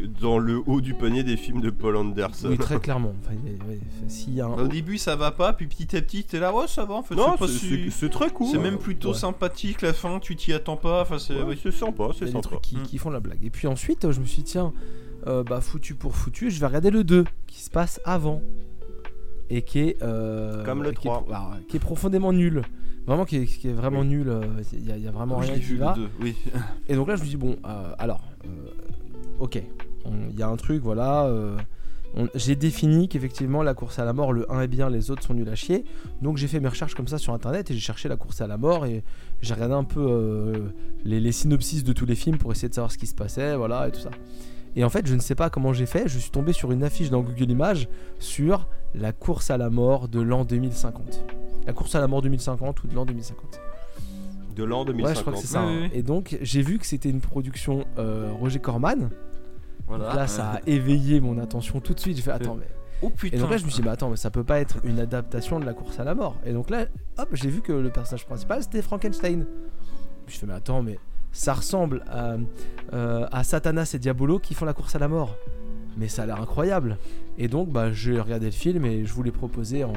dans le haut du panier des films de Paul Anderson. oui, très clairement. Enfin, il y a- ouais, s'il y a un- Au début, ça va pas, puis petit à petit, t'es là, ouais, ça va en fait. Non, c'est pas c'est si- c'est- c'est très cool. C'est même plutôt Ouais. sympathique la fin, tu t'y attends pas. Enfin, c'est. Ouais, sympa, Il y c'est a des sympa. trucs qui, Mm. qui font la blague. Et puis ensuite, je me suis dit, tiens, euh, bah foutu pour foutu, je vais regarder le 2 qui se passe avant. Et qui est. euh, Comme le qui est 3. pro- alors, qui est profondément nul. Vraiment, qui est, qui est vraiment nul. euh, Il y, a- il y a vraiment Oui, rien qui vu va. le 2, oui. Et donc là, je me dis, bon, euh, alors, euh, ok, il y a un truc, voilà. euh, on- j'ai défini qu'effectivement, la course à la mort, le 1 est bien, les autres sont nuls à chier. Donc j'ai fait mes recherches comme ça sur internet et j'ai cherché la course à la mort et j'ai regardé un peu euh, les, les synopsis de tous les films pour essayer de savoir ce qui se passait, voilà, et tout ça. Et en fait, je ne sais pas comment j'ai fait, je suis tombé sur une affiche dans Google Images sur la course à la mort de l'an 2050. La course à la mort 2050 ou de l'an 2050. De l'an Ouais, 2050. je crois que c'est ça. Oui, oui, oui. Et donc, j'ai vu que c'était une production euh, Roger Corman. Voilà. Là, ça a éveillé mon attention tout de suite. J'ai fait, attends, mais. Oh putain. Et donc là, je me suis dit, mais attends, mais ça peut pas être une adaptation de la course à la mort. Et donc là, hop, j'ai vu que le personnage principal, c'était Frankenstein. Je fais, mais attends, mais ça ressemble à, euh, à Satanas et Diabolo qui font la course à la mort. Mais ça a l'air incroyable. Et donc, bah, j'ai regardé le film et je voulais proposer en.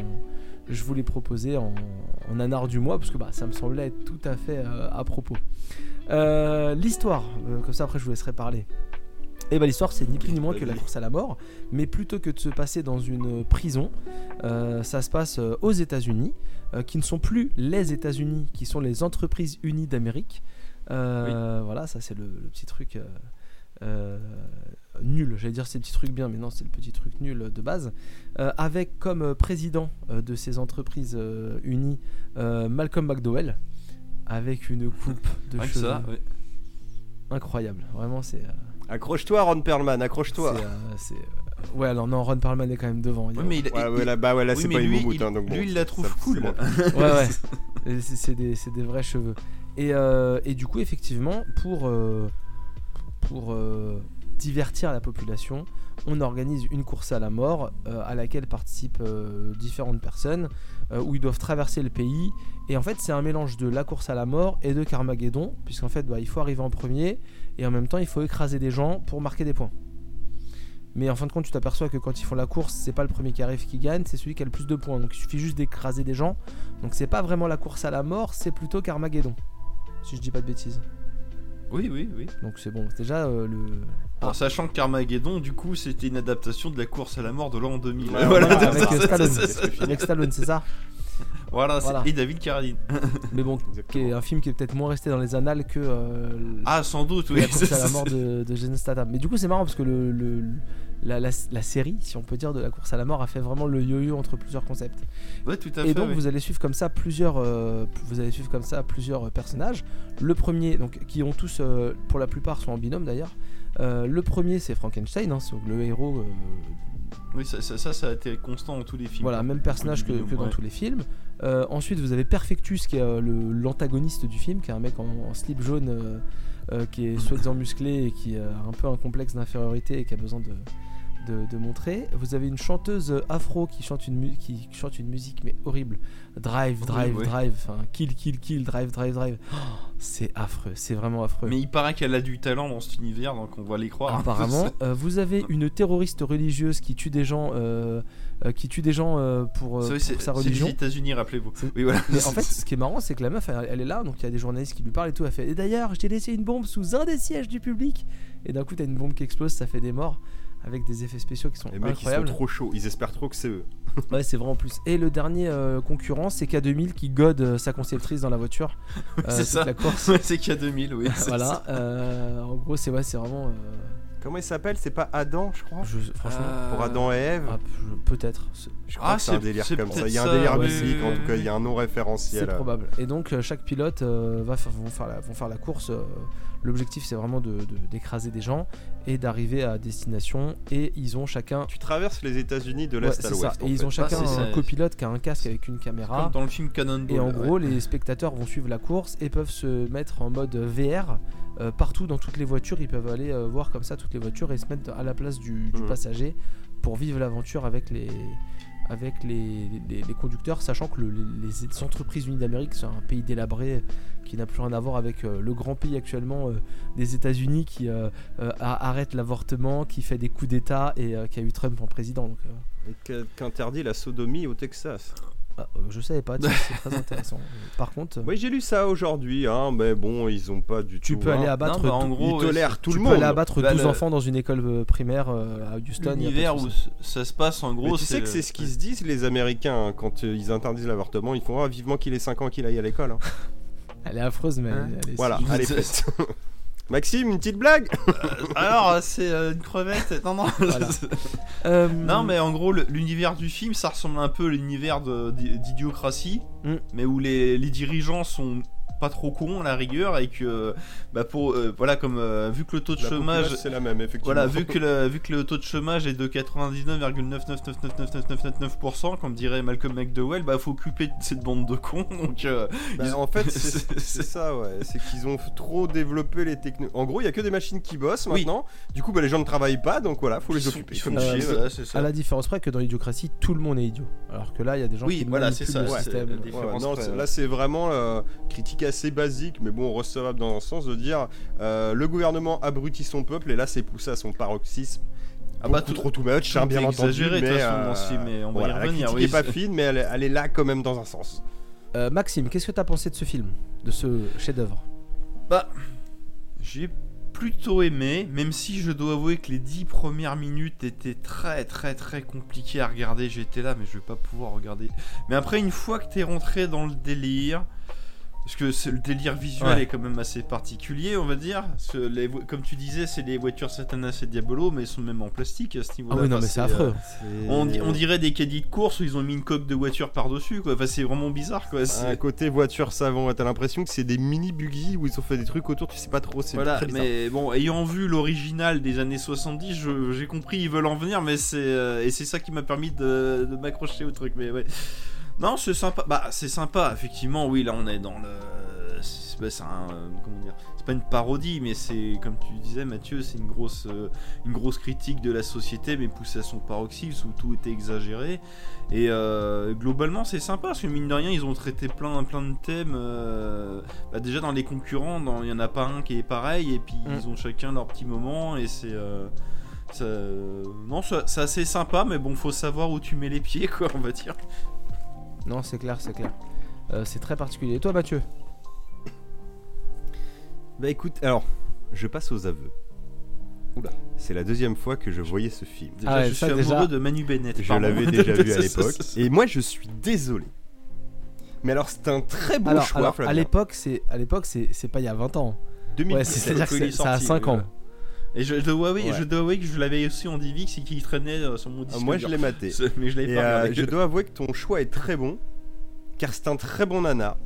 Je voulais proposer en, en un art du mois parce que bah, ça me semblait être tout à fait euh, à propos. Euh, l'histoire, comme ça après je vous laisserai parler. Et bah l'histoire c'est ni plus ni moins que la course à la mort, mais plutôt que de se passer dans une prison, euh, ça se passe euh, aux États-Unis, euh, qui ne sont plus les États-Unis, qui sont les entreprises unies d'Amérique. Euh, Voilà, ça c'est le, le petit truc nul. J'allais dire c'est le petit truc bien, mais non c'est le petit truc nul de base. Euh, avec comme président euh, de ces entreprises euh, unies Malcolm McDowell, avec une coupe de cheveux ça, ouais. incroyable. Vraiment c'est. Accroche-toi, Ron Perlman, accroche-toi. c'est, euh, euh, Ouais, alors non, Ron Perlman est quand même devant. Ouais, mais il, Ouais, il- ouais, là, bah ouais, là oui, c'est pas lui, une moumoute, hein, donc bon, lui, il la trouve ça- cool. Ouais, ouais. C'est, des, c'est des vrais cheveux. Et, euh, et du coup, effectivement, pour, euh, pour euh, divertir la population, on organise une course à la mort euh, à laquelle participent euh, différentes personnes, euh, où ils doivent traverser le pays. Et en fait, c'est un mélange de la course à la mort et de Carmageddon, puisqu'en fait, bah, il faut arriver en premier, et en même temps, il faut écraser des gens pour marquer des points. Mais en fin de compte, tu t'aperçois que quand ils font la course, c'est pas le premier qui arrive qui gagne, c'est celui qui a le plus de points. Donc il suffit juste d'écraser des gens. Donc c'est pas vraiment la course à la mort, c'est plutôt Carmageddon. Si je dis pas de bêtises. Oui, oui, oui. Donc c'est bon, c'est déjà le. En sachant que Carmageddon, du coup, c'était une adaptation de la course à la mort de l'an 2000. Ouais, Voilà, Voilà, avec ça, euh, Stallone. Avec Stallone, c'est ça Voilà, c'est Voilà. et David Carradine. Mais bon, qui est un film qui est peut-être moins resté dans les annales que euh, Ah, sans doute, oui. la course à la mort de, de Jason Statham. Mais du coup, c'est marrant parce que le, le- la, la- la série, si on peut dire, de la course à la mort a fait vraiment le yo-yo entre plusieurs concepts. Ouais, tout à Et fait. donc oui. vous allez suivre comme ça plusieurs, euh, vous allez suivre comme ça plusieurs euh, personnages. Le premier, donc qui ont tous, euh, pour la plupart, sont en binôme d'ailleurs. Euh, le premier, c'est Frankenstein, hein, c'est le héros. euh, Oui, ça, ça, a été constant dans tous les films. voilà, même personnage que, que dans Ouais. tous les films. Euh, ensuite, vous avez Perfectus, qui est l'antagoniste du film, qui est un mec en, en slip jaune, qui est soi-disant musclé et qui a un peu un complexe d'infériorité et qui a besoin de, de, de montrer. Vous avez une chanteuse afro qui chante une, mu- qui chante une musique mais horrible. Drive, drive, drive, enfin kill, kill, kill, drive, drive, drive. Oh, c'est affreux, c'est vraiment affreux. Mais il paraît qu'elle a du talent dans cet univers, donc on va les croire. Apparemment, euh, vous avez une terroriste religieuse qui tue des gens, euh, euh, qui tue des gens euh, pour, euh, C'est- pour c'est sa c'est religion. les États-Unis, rappelez-vous. C'est- Oui, voilà. Mais en fait, ce qui est marrant, c'est que la meuf, elle, elle est là, donc il y a des journalistes qui lui parlent et tout. Elle fait Et d'ailleurs, je t'ai laissé une bombe sous un des sièges du public. Et d'un coup, t'as une bombe qui explose, ça fait des morts. Avec des effets spéciaux qui sont Les mecs, ils sont incroyables. trop chauds. Ils espèrent trop que c'est eux. Ouais, c'est vraiment plus. Et le dernier euh, concurrent, c'est K2000 qui gode euh, sa conceptrice dans la voiture. Euh, c'est ça. La course. C'est qu'il y a 2000, oui. c'est voilà. euh, en gros, c'est ouais, c'est vraiment. euh, Comment il s'appelle? C'est pas Adam, je crois? Je- franchement. Pour Adam et Ève? Ah, Peut-être. C'est- Je crois Ah, que c'est un c'est- délire c'est comme ça. Il y a un délire ouais, biblique, c'est- en tout cas, il y a un nom C'est référentiel. probable. Et donc chaque pilote euh, va faire, vont, faire la, vont faire la course. L'objectif c'est vraiment de- de- d'écraser des gens et d'arriver à destination. Et ils ont chacun. Tu traverses les États-Unis de l'Est c'est à ça. l'Ouest. Et ils fait. ont chacun Ah, un copilote qui a un casque avec une caméra. Comme dans le film Cannonball. Et en ouais. gros, les spectateurs vont suivre la course et peuvent se mettre en mode VR euh, partout dans toutes les voitures. Ils peuvent aller euh, voir comme ça toutes les voitures et se mettre à la place du, du Mhm. passager pour vivre l'aventure avec les avec les, les- conducteurs, sachant que le- les, entreprises unies d'Amérique, c'est un pays délabré qui n'a plus rien à voir avec euh, le grand pays actuellement euh, des États-Unis qui euh, arrête l'avortement, qui fait des coups d'État et qui a eu Trump en président. Et qu'interdit la sodomie au Texas? Ah, euh, je savais pas, c'est très intéressant. Par contre, Oui, j'ai lu ça aujourd'hui, hein, mais bon, ils ont pas du tu tout. peux aller hein. abattre Non, bah, en gros, Ils tolèrent tout tu le peux monde. aller abattre Bah, 12 le- enfants dans une école euh, primaire euh, à Houston. L'univers où ça se passe, en gros, Mais tu sais que c'est ce qu'ils se disent, les Américains, hein, quand euh, ils interdisent l'avortement. Ils font ah, vivement qu'il ait 5 ans qu'il aille à l'école. hein. Elle est affreuse, mais Hein elle est Voilà, c'est- faites. Maxime, une petite blague Alors, c'est euh, une crevette Non, non. Voilà. Euh, Non, mais en gros, l'univers du film, ça ressemble un peu à l'univers d'idiocratie, Mm. mais où les, les dirigeants sont pas trop cons à la rigueur et que, bah, pour, euh, voilà, comme euh, vu que le taux de La chômage. c'est la même, effectivement. Voilà, vu que, le, vu que le taux de chômage est de 99,9999999%, comme dirait Malcolm McDowell, bah faut occuper cette bande de cons. Donc, euh, Bah, ils- en fait, c'est ça, ouais. C'est qu'ils ont trop développé les technologies. En gros, il y a que des machines qui bossent Oui. maintenant. Du coup, bah, les gens ne travaillent pas, donc voilà, faut les sont- occuper. comme Euh, chier, voilà, ça. à la différence près que dans l'idiocratie, tout le monde est idiot. Alors que là, il y a des gens Oui, qui voilà, c'est ça, le c'est système. la Ouais, non, près, ouais. là c'est vraiment euh, critique assez basique, mais bon, recevable dans un sens de dire euh, le gouvernement abrutit son peuple et là c'est poussé à son paroxysme. Ah bah, Beaucoup tout- trop too much, tout hein, bien entendu. exagéré, de mais, toute façon, dans ce film, mais on va y revenir, La critique oui, est pas fine, mais elle, est- elle est là quand même dans un sens. Euh, Maxime, qu'est-ce que t'as pensé de ce film De ce chef-d'œuvre? Bah, j'ai plutôt aimé, même si je dois avouer que les 10 premières minutes étaient très très très compliquées à regarder. J'étais là, mais je vais pas pouvoir regarder. Mais après, une fois que t'es rentré dans le délire. Parce que le délire visuel Ouais. est quand même assez particulier, on va dire. Les comme tu disais, c'est les voitures Satanas et Diabolo, mais elles sont même en plastique à ce Ah niveau-là. oui, non, Enfin, mais c'est euh, affreux. on, di- on dirait des caddies de course où ils ont mis une coque de voiture par-dessus, quoi. Enfin, c'est vraiment bizarre, quoi. C'est- Un côté voiture savant, t'as l'impression que c'est des mini buggy où ils ont fait des trucs autour, tu sais pas trop, c'est Voilà, très mais bon, ayant vu l'original des années 70, je- j'ai compris ils veulent en venir, mais c'est euh, et c'est ça qui m'a permis de, de m'accrocher au truc. Mais ouais, non, c'est sympa. Bah, c'est sympa, effectivement. Oui, là, on est dans le. C'est bah, un. euh, Comment dire C'est pas une parodie, mais c'est comme tu disais, Mathieu, c'est une grosse, euh, une grosse critique de la société, mais poussée à son paroxysme où tout était exagéré. Et euh, globalement, c'est sympa parce que mine de rien, ils ont traité plein, plein de thèmes. euh, bah, déjà dans les concurrents, il y en a pas un qui est pareil, et puis Mm. ils ont chacun leur petit moment, et c'est. ça- non, ça- c'est assez sympa, mais bon, faut savoir où tu mets les pieds, quoi, on va dire. Non, c'est clair, c'est clair. Euh, c'est très particulier. Et toi, Mathieu? Bah écoute, alors, je passe aux aveux. Oula. C'est la deuxième fois que je voyais ce film. Déjà, Ah ouais, je ça, suis déjà- amoureux de Manu Bennett. Je l'avais déjà vu à l'époque. Et moi, je suis désolé. Mais alors, c'est un très bon alors, choix, alors, à l'époque, c'est à l'époque, c'est c'est pas il y a 20 ans. 2000. Ouais, c'est- c'est-à-dire que ça a sorti, 5 oui, ans. Et je, dois avouer, Ouais. je dois avouer que je l'avais aussi en DivX et qu'il traînait euh, sur mon Ah, disque. moi, je l'ai maté. Mais je Et pas euh, je dois avouer que ton choix est très bon, car c'est un très bon nanar.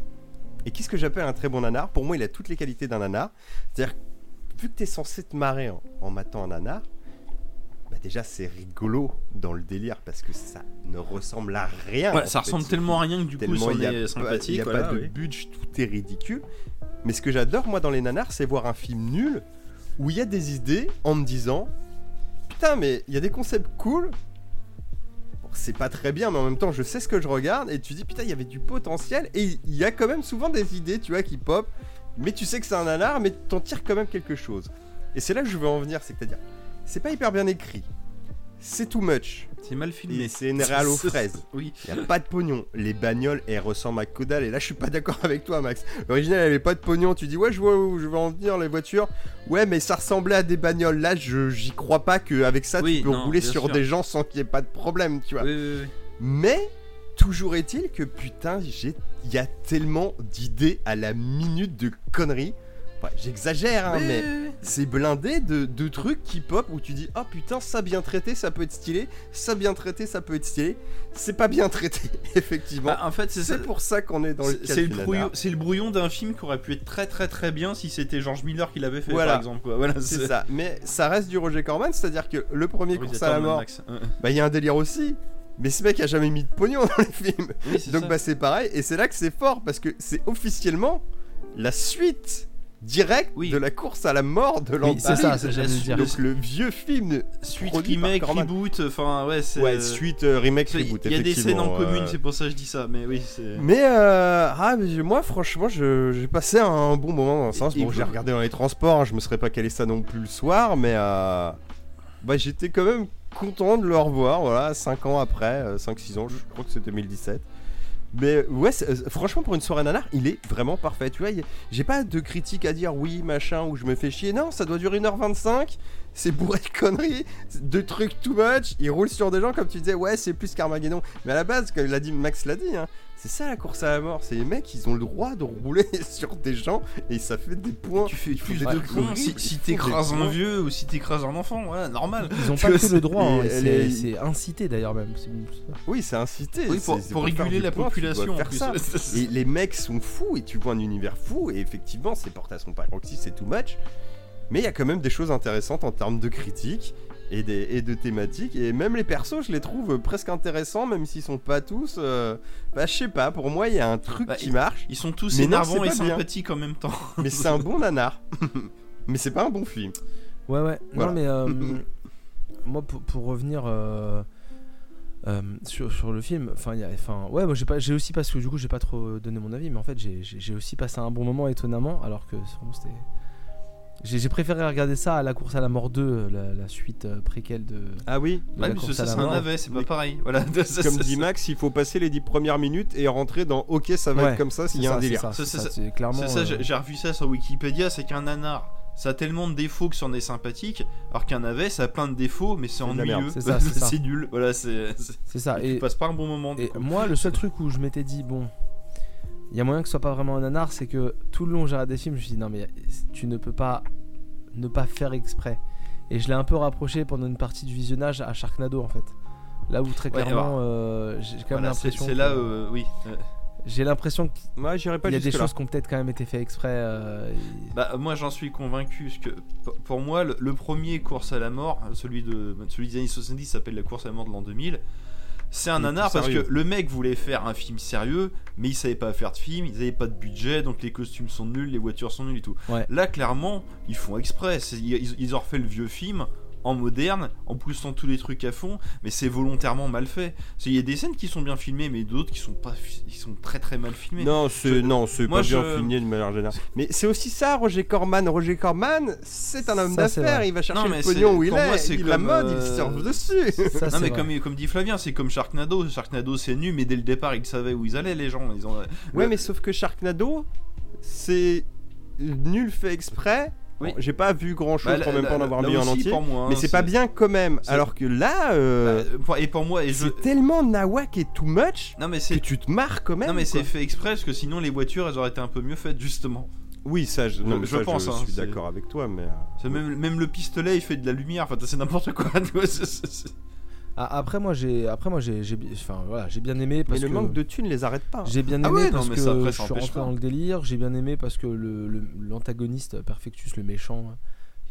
Et qu'est-ce que j'appelle un très bon nanar? Pour moi, il a toutes les qualités d'un nanar. C'est-à-dire, vu que t'es censé te marrer en, en matant un nanar, bah déjà c'est rigolo dans le délire parce que ça ne ressemble à rien. Ouais, ça fait, ressemble tellement à rien que du coup, Tellement il est sympathique. Il n'y a voilà, pas de budget, tout est ridicule. Mais ce que j'adore moi dans les nanars, c'est voir un film nul où il y a des idées en me disant Putain, mais il y a des concepts cool. Bon, c'est pas très bien, mais en même temps, je sais ce que je regarde. Et tu dis Putain, il y avait du potentiel. Et il y a quand même souvent des idées, tu vois, qui pop. Mais tu sais que c'est un nanar, mais t'en tires quand même quelque chose. Et c'est là que je veux en venir, c'est-à-dire, c'est pas hyper bien écrit. C'est too much. C'est mal filmé. C'est une réal aux fraises. Oui. Il a pas de pognon. Les bagnoles, elles ressemblent à dalle. Et là, je suis pas d'accord avec toi, Max. L'original, elle avait pas de pognon. Tu dis, ouais, je vois où je vais en venir, les voitures. Ouais, mais ça ressemblait à des bagnoles. Là, je j'y crois pas qu'avec ça, Oui, tu peux non, rouler sur sûr. des gens sans qu'il y ait pas de problème, tu vois. Oui, oui, oui. Mais, toujours est-il que putain, il y a tellement d'idées à la minute de conneries. Ouais, J'exagère, hein, Oui, mais oui, oui. c'est blindé de, de trucs qui pop où tu dis oh putain ça bien traité ça peut être stylé ça bien traité ça peut être stylé c'est pas bien traité effectivement Bah, en fait, c'est ça. c'est pour ça qu'on est dans le C'est cas c'est du le, brouillon, c'est le brouillon d'un film qui aurait pu être très très très bien si c'était George Miller qui l'avait fait Voilà. par exemple quoi. Voilà, c'est ça mais ça reste du Roger Corman c'est à dire que le premier course Réalisateur à la mort. Euh, euh. bah il y a un délire aussi mais ce mec a jamais mis de pognon dans les films Oui, donc ça. bah c'est pareil et c'est là que c'est fort parce que c'est officiellement la suite directe Oui. de la course à la mort de l'an Oui, c'est ça, ça la j'allais suite- dire. donc le vieux film Suite, remake, reboot, enfin ouais, c'est. ouais suite euh, remake reboot Il y a des scènes en effectivement, commune, euh, c'est pour ça que je dis ça, mais oui, c'est. Mais euh, ah, mais moi franchement je- j'ai passé un bon moment dans le sens. Et Bon vous- j'ai regardé dans les transports, hein, je me serais pas calé ça non plus le soir, mais euh, bah j'étais quand même content de le revoir, voilà, 5 ans après, 5-6 ans, je crois que c'est 2017. Mais ouais, euh, franchement pour une soirée nanar, il est vraiment parfait. Tu vois, a- j'ai pas de critique à dire oui, machin, ou je me fais chier. Non, ça doit durer 1h25. C'est bourré de conneries, de trucs too much. Il roule sur des gens comme tu disais, ouais, c'est plus qu'Armageddon. Mais à la base, comme l'a dit, Max l'a dit, hein, c'est ça la course à la mort. C'est les mecs, ils ont le droit de rouler sur des gens et ça fait des points. Tu fais plus des de points si, si t'écrases un vieux ou si t'écrases un enfant, voilà, normal. Ils ont pas que le droit, hein, c'est les- c'est incité d'ailleurs même. c'est- Oui, c'est incité. Oui, pour, réguler la point, population en faire plus. ça. Et les mecs sont fous et tu vois un univers fou et effectivement c'est porté à son paroxysme, c'est too much. Mais il y a quand même des choses intéressantes en termes de critique et, des, et de thématiques et même les persos je les trouve presque intéressants même s'ils sont pas tous. euh, bah je sais pas, pour moi il y a un truc Bah, qui marche, Ils sont tous énervants et sympathiques en même temps. mais c'est un bon nanar. mais c'est pas un bon film. Ouais, ouais. Voilà. Non, mais euh, moi, pour, pour revenir euh, euh, sur, sur le film, enfin, ouais, moi j'ai pas, j'ai aussi parce que du coup j'ai pas trop donné mon avis, mais en fait j'ai- aussi passé un bon moment étonnamment, alors que vraiment, c'était. J'ai préféré regarder ça à la course à la mort 2, la, la suite euh, préquelle de. Ah oui, de Ouais, la mais course ça, c'est un navet, c'est pas pareil. Voilà. Ça, comme ça, dit ça- Max, il faut passer les 10 premières minutes et rentrer dans OK ça va Ouais, être comme ça s'il C'est y a ça, un c'est délire. ça, Ça, c'est ça, c'est clairement. C'est ça, euh, j'ai revu ça sur Wikipédia, c'est qu'un nanar, ça a tellement de défauts que c'en est sympathique, alors qu'un navet, ça a plein de défauts, mais c'est ennuyeux. c'est nul. Voilà, c'est. ça. Tu Et, passes pas un bon moment. Et moi, le seul truc où je m'étais dit, bon, il y a moyen que ce soit pas vraiment un nanar, c'est que tout le long, j'ai regardé des films, je me suis dit, non, mais tu ne peux pas ne pas faire exprès. Et je l'ai un peu rapproché pendant une partie du visionnage à Sharknado, en fait. Là où très clairement, euh, j'ai quand même Voilà, l'impression. c'est que- là, euh, oui. J'ai l'impression qu'il Moi j'irai pas y a des choses qui ont peut-être quand même été fait exprès. euh, et- Bah, moi, j'en suis convaincu. Parce que pour moi, le, le premier course à la mort, celui, de, celui des années 70, s'appelle La course à la mort de l'an 2000. C'est un nanar parce que le mec voulait faire un film sérieux, mais il savait pas faire de film, ils avaient pas de budget, donc les costumes sont nuls, les voitures sont nulles et tout. Ouais. Là, clairement, ils font exprès. Ils- ils ont refait le vieux film en moderne, en poussant tous les trucs à fond, mais c'est volontairement mal fait. C'est- Il y a des scènes qui sont bien filmées, mais d'autres qui sont pas, qui sont très très mal filmées. Non, c'est non, c'est pas bien filmé de manière générale. Mais c'est aussi ça, Roger Corman. Roger Corman, c'est un homme d'affaires. Il va chercher Non, le pognon où il moi, est. c'est il la mode, euh, il surfe dessus. Ça, Non mais vrai. comme, comme dit Flavien, c'est comme Sharknado. Sharknado c'est nul, mais dès le départ ils savaient où ils allaient les gens. Ils ont... Ouais, Le- mais sauf que Sharknado, c'est nul fait exprès. Oui. J'ai pas vu grand chose Bah, pour même pas en avoir là vu en entier. moi, hein, mais c'est pas bien quand même. Alors que là, euh, Bah, pour- et pour moi, et je. c'est tellement nawak et too much Non mais que tu te marres quand même. Non mais c'est fait exprès parce que sinon les voitures elles auraient été un peu mieux faites justement. Oui, ça, je, non, Je- ça, pense, je hein, suis d'accord avec toi, mais. euh, Même, même le pistolet il fait de la lumière, enfin c'est n'importe quoi. Ah, après moi j'ai après moi j'ai enfin voilà j'ai bien aimé Mais parce le que manque de thunes les arrête pas. j'ai bien aimé Ah ouais, non, parce mais que ça, après, je suis rentré pas. dans le délire j'ai bien aimé parce que le le- l'antagoniste Perfectus le méchant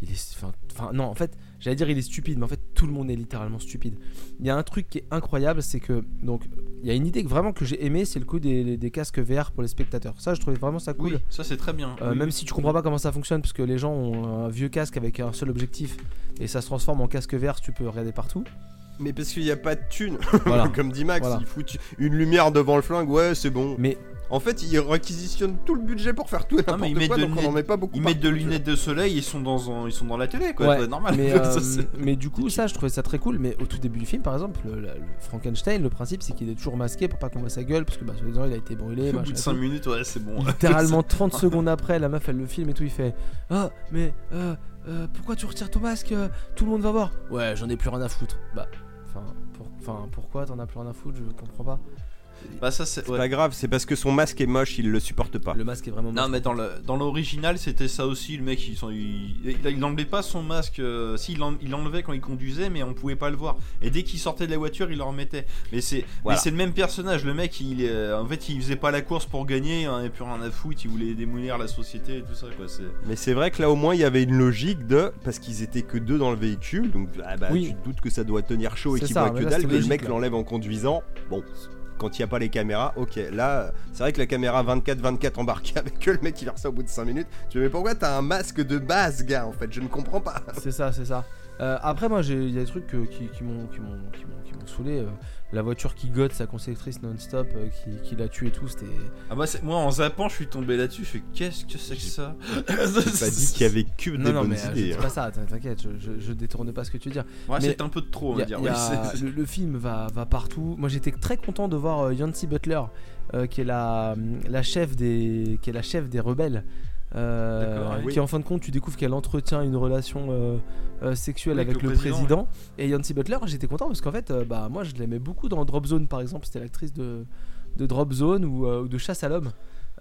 il est enfin enfin, non en fait j'allais dire il est stupide mais en fait tout le monde est littéralement stupide il y a un truc qui est incroyable c'est que donc il y a une idée que vraiment que j'ai aimé c'est le coup des, des casques VR pour les spectateurs ça je trouvais vraiment ça cool Oui, ça c'est très bien. Euh, Oui, même si tu comprends pas comment ça fonctionne, parce que les gens ont un vieux casque avec un seul objectif et ça se transforme en casque vert si tu peux regarder partout. Mais parce qu'il n'y a pas de thunes. Voilà. Comme dit Max, Voilà. il fout une lumière devant le flingue, ouais, c'est bon. Mais En fait, ils réquisitionnent tout le budget pour faire tout et Non, mais ils n'importe mettent quoi, on en met pas beaucoup. Ils mettent de lunettes de soleil, ils sont dans, ils sont dans la télé quoi, Ouais, c'est normal. mais, euh, mais du coup, ça, je trouvais ça très cool. Mais au tout début du film, par exemple, le, la- le Frankenstein, le principe, c'est qu'il est toujours masqué pour pas qu'on voit sa gueule, parce que bah, soi-disant, il a été brûlé. Au bout de et 5 tout. minutes, ouais, c'est bon. Littéralement 30 secondes après, la meuf elle le filme et tout, il fait Ah, mais euh, euh, pourquoi tu retires ton masque euh, Tout le monde va voir. Ouais, j'en ai plus rien à foutre. Bah, enfin, pour, enfin, pourquoi t'en as plus rien à foutre Je comprends pas. Bah ça c'est. Ouais. pas grave, c'est parce que son masque est moche, il le supporte pas. Le masque est vraiment. Non moche. mais dans le dans l'original c'était ça aussi le mec il s'en- il, il, il enlevait pas son masque euh, si il l'enlevait quand il conduisait mais on pouvait pas le voir et dès qu'il sortait de la voiture il le remettait mais c'est Voilà. mais c'est le même personnage le mec il est- en fait il faisait pas la course pour gagner hein, et puis rien à foutre il voulait démolir la société et tout ça quoi Mais c'est vrai que là au moins il y avait une logique de parce qu'ils étaient que deux dans le véhicule, donc ah bah, Oui. tu te doutes que ça doit tenir chaud et qu'il ça, voit que dalle, que le mec l'enlève en conduisant. Bon, quand il n'y a pas les caméras, ok. Là, c'est vrai que la caméra 24-24 embarquée avec eux, le mec il ça au bout de 5 minutes. Je me mais pourquoi t'as un masque de base, gars En fait, je ne comprends pas. C'est ça, c'est ça. Euh, après, moi, il y a des trucs euh, qui, qui m'ont saoulé. Euh, la voiture qui gote sa conceptrice non-stop, euh, qui, qui la tue et tout, c'était. ah bah c'est- moi en zappant je suis tombé là-dessus je fais qu'est-ce que c'est que ça T'as dit qu'il y avait que des Non, non, bonnes mais euh, je idées. dis hein. pas ça. t'in- T'inquiète, je, je, je détourne pas ce que tu veux dire. ouais, mais c'est un peu de trop on va dire c'est- le, le film va, va partout. Moi, j'étais très content de voir euh, Yancy Butler, euh, qui est la, la chef des qui est la chef des rebelles. Euh, oui. qui en fin de compte tu découvres qu'elle entretient une relation euh, euh, sexuelle Oui, avec avec le le président, président, et Yancy Butler. J'étais content parce qu'en fait bah moi je l'aimais beaucoup dans Drop Zone par exemple. C'était l'actrice de, de Drop Zone ou, ou de Chasse à l'homme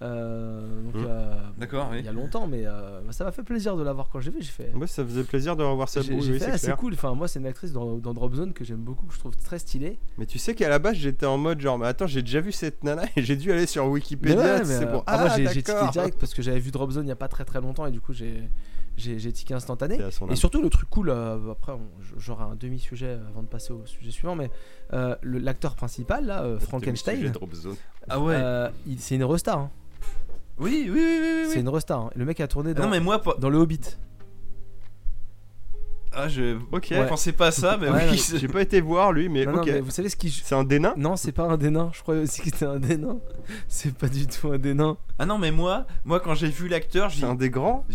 donc Hmm. euh, d'accord oui il y a longtemps mais euh, ça m'a fait plaisir de la voir quand j'ai vu j'ai fait Moi, ça faisait plaisir de revoir oui, fait c'est ah, cool enfin moi c'est une actrice dans, dans Drop Zone que j'aime beaucoup que je trouve très stylée Mais tu sais qu'à la base, j'étais en mode genre, mais attends, j'ai déjà vu cette nana et j'ai dû aller sur Wikipédia. c'est euh, bon. ah, moi Ah, j'ai j'ai tiqué d'accord. direct parce que j'avais vu Drop Zone il y a pas très très longtemps et du coup j'ai j'ai tiqué instantané. Et surtout le truc cool, euh, après j'aurai un demi-sujet avant de passer au sujet suivant, mais euh, l'acteur principal là, euh, Frankenstein, Drop Zone. ah ouais euh, c'est une restar. hein. Oui oui oui oui, oui. C'est une restar. hein. Le mec a tourné Ah dans, non mais moi pas- dans le Hobbit. ah je Ok. je pensais pas à ça mais Ouais, oui non, c'est- J'ai pas été voir lui, mais Non, non, ok. mais vous savez ce qui C'est un dénain Non, c'est pas un des nains. Je croyais aussi que c'était un des nains. C'est pas du tout un des nains. ah non mais moi moi quand j'ai vu l'acteur j'ai C'est un des grands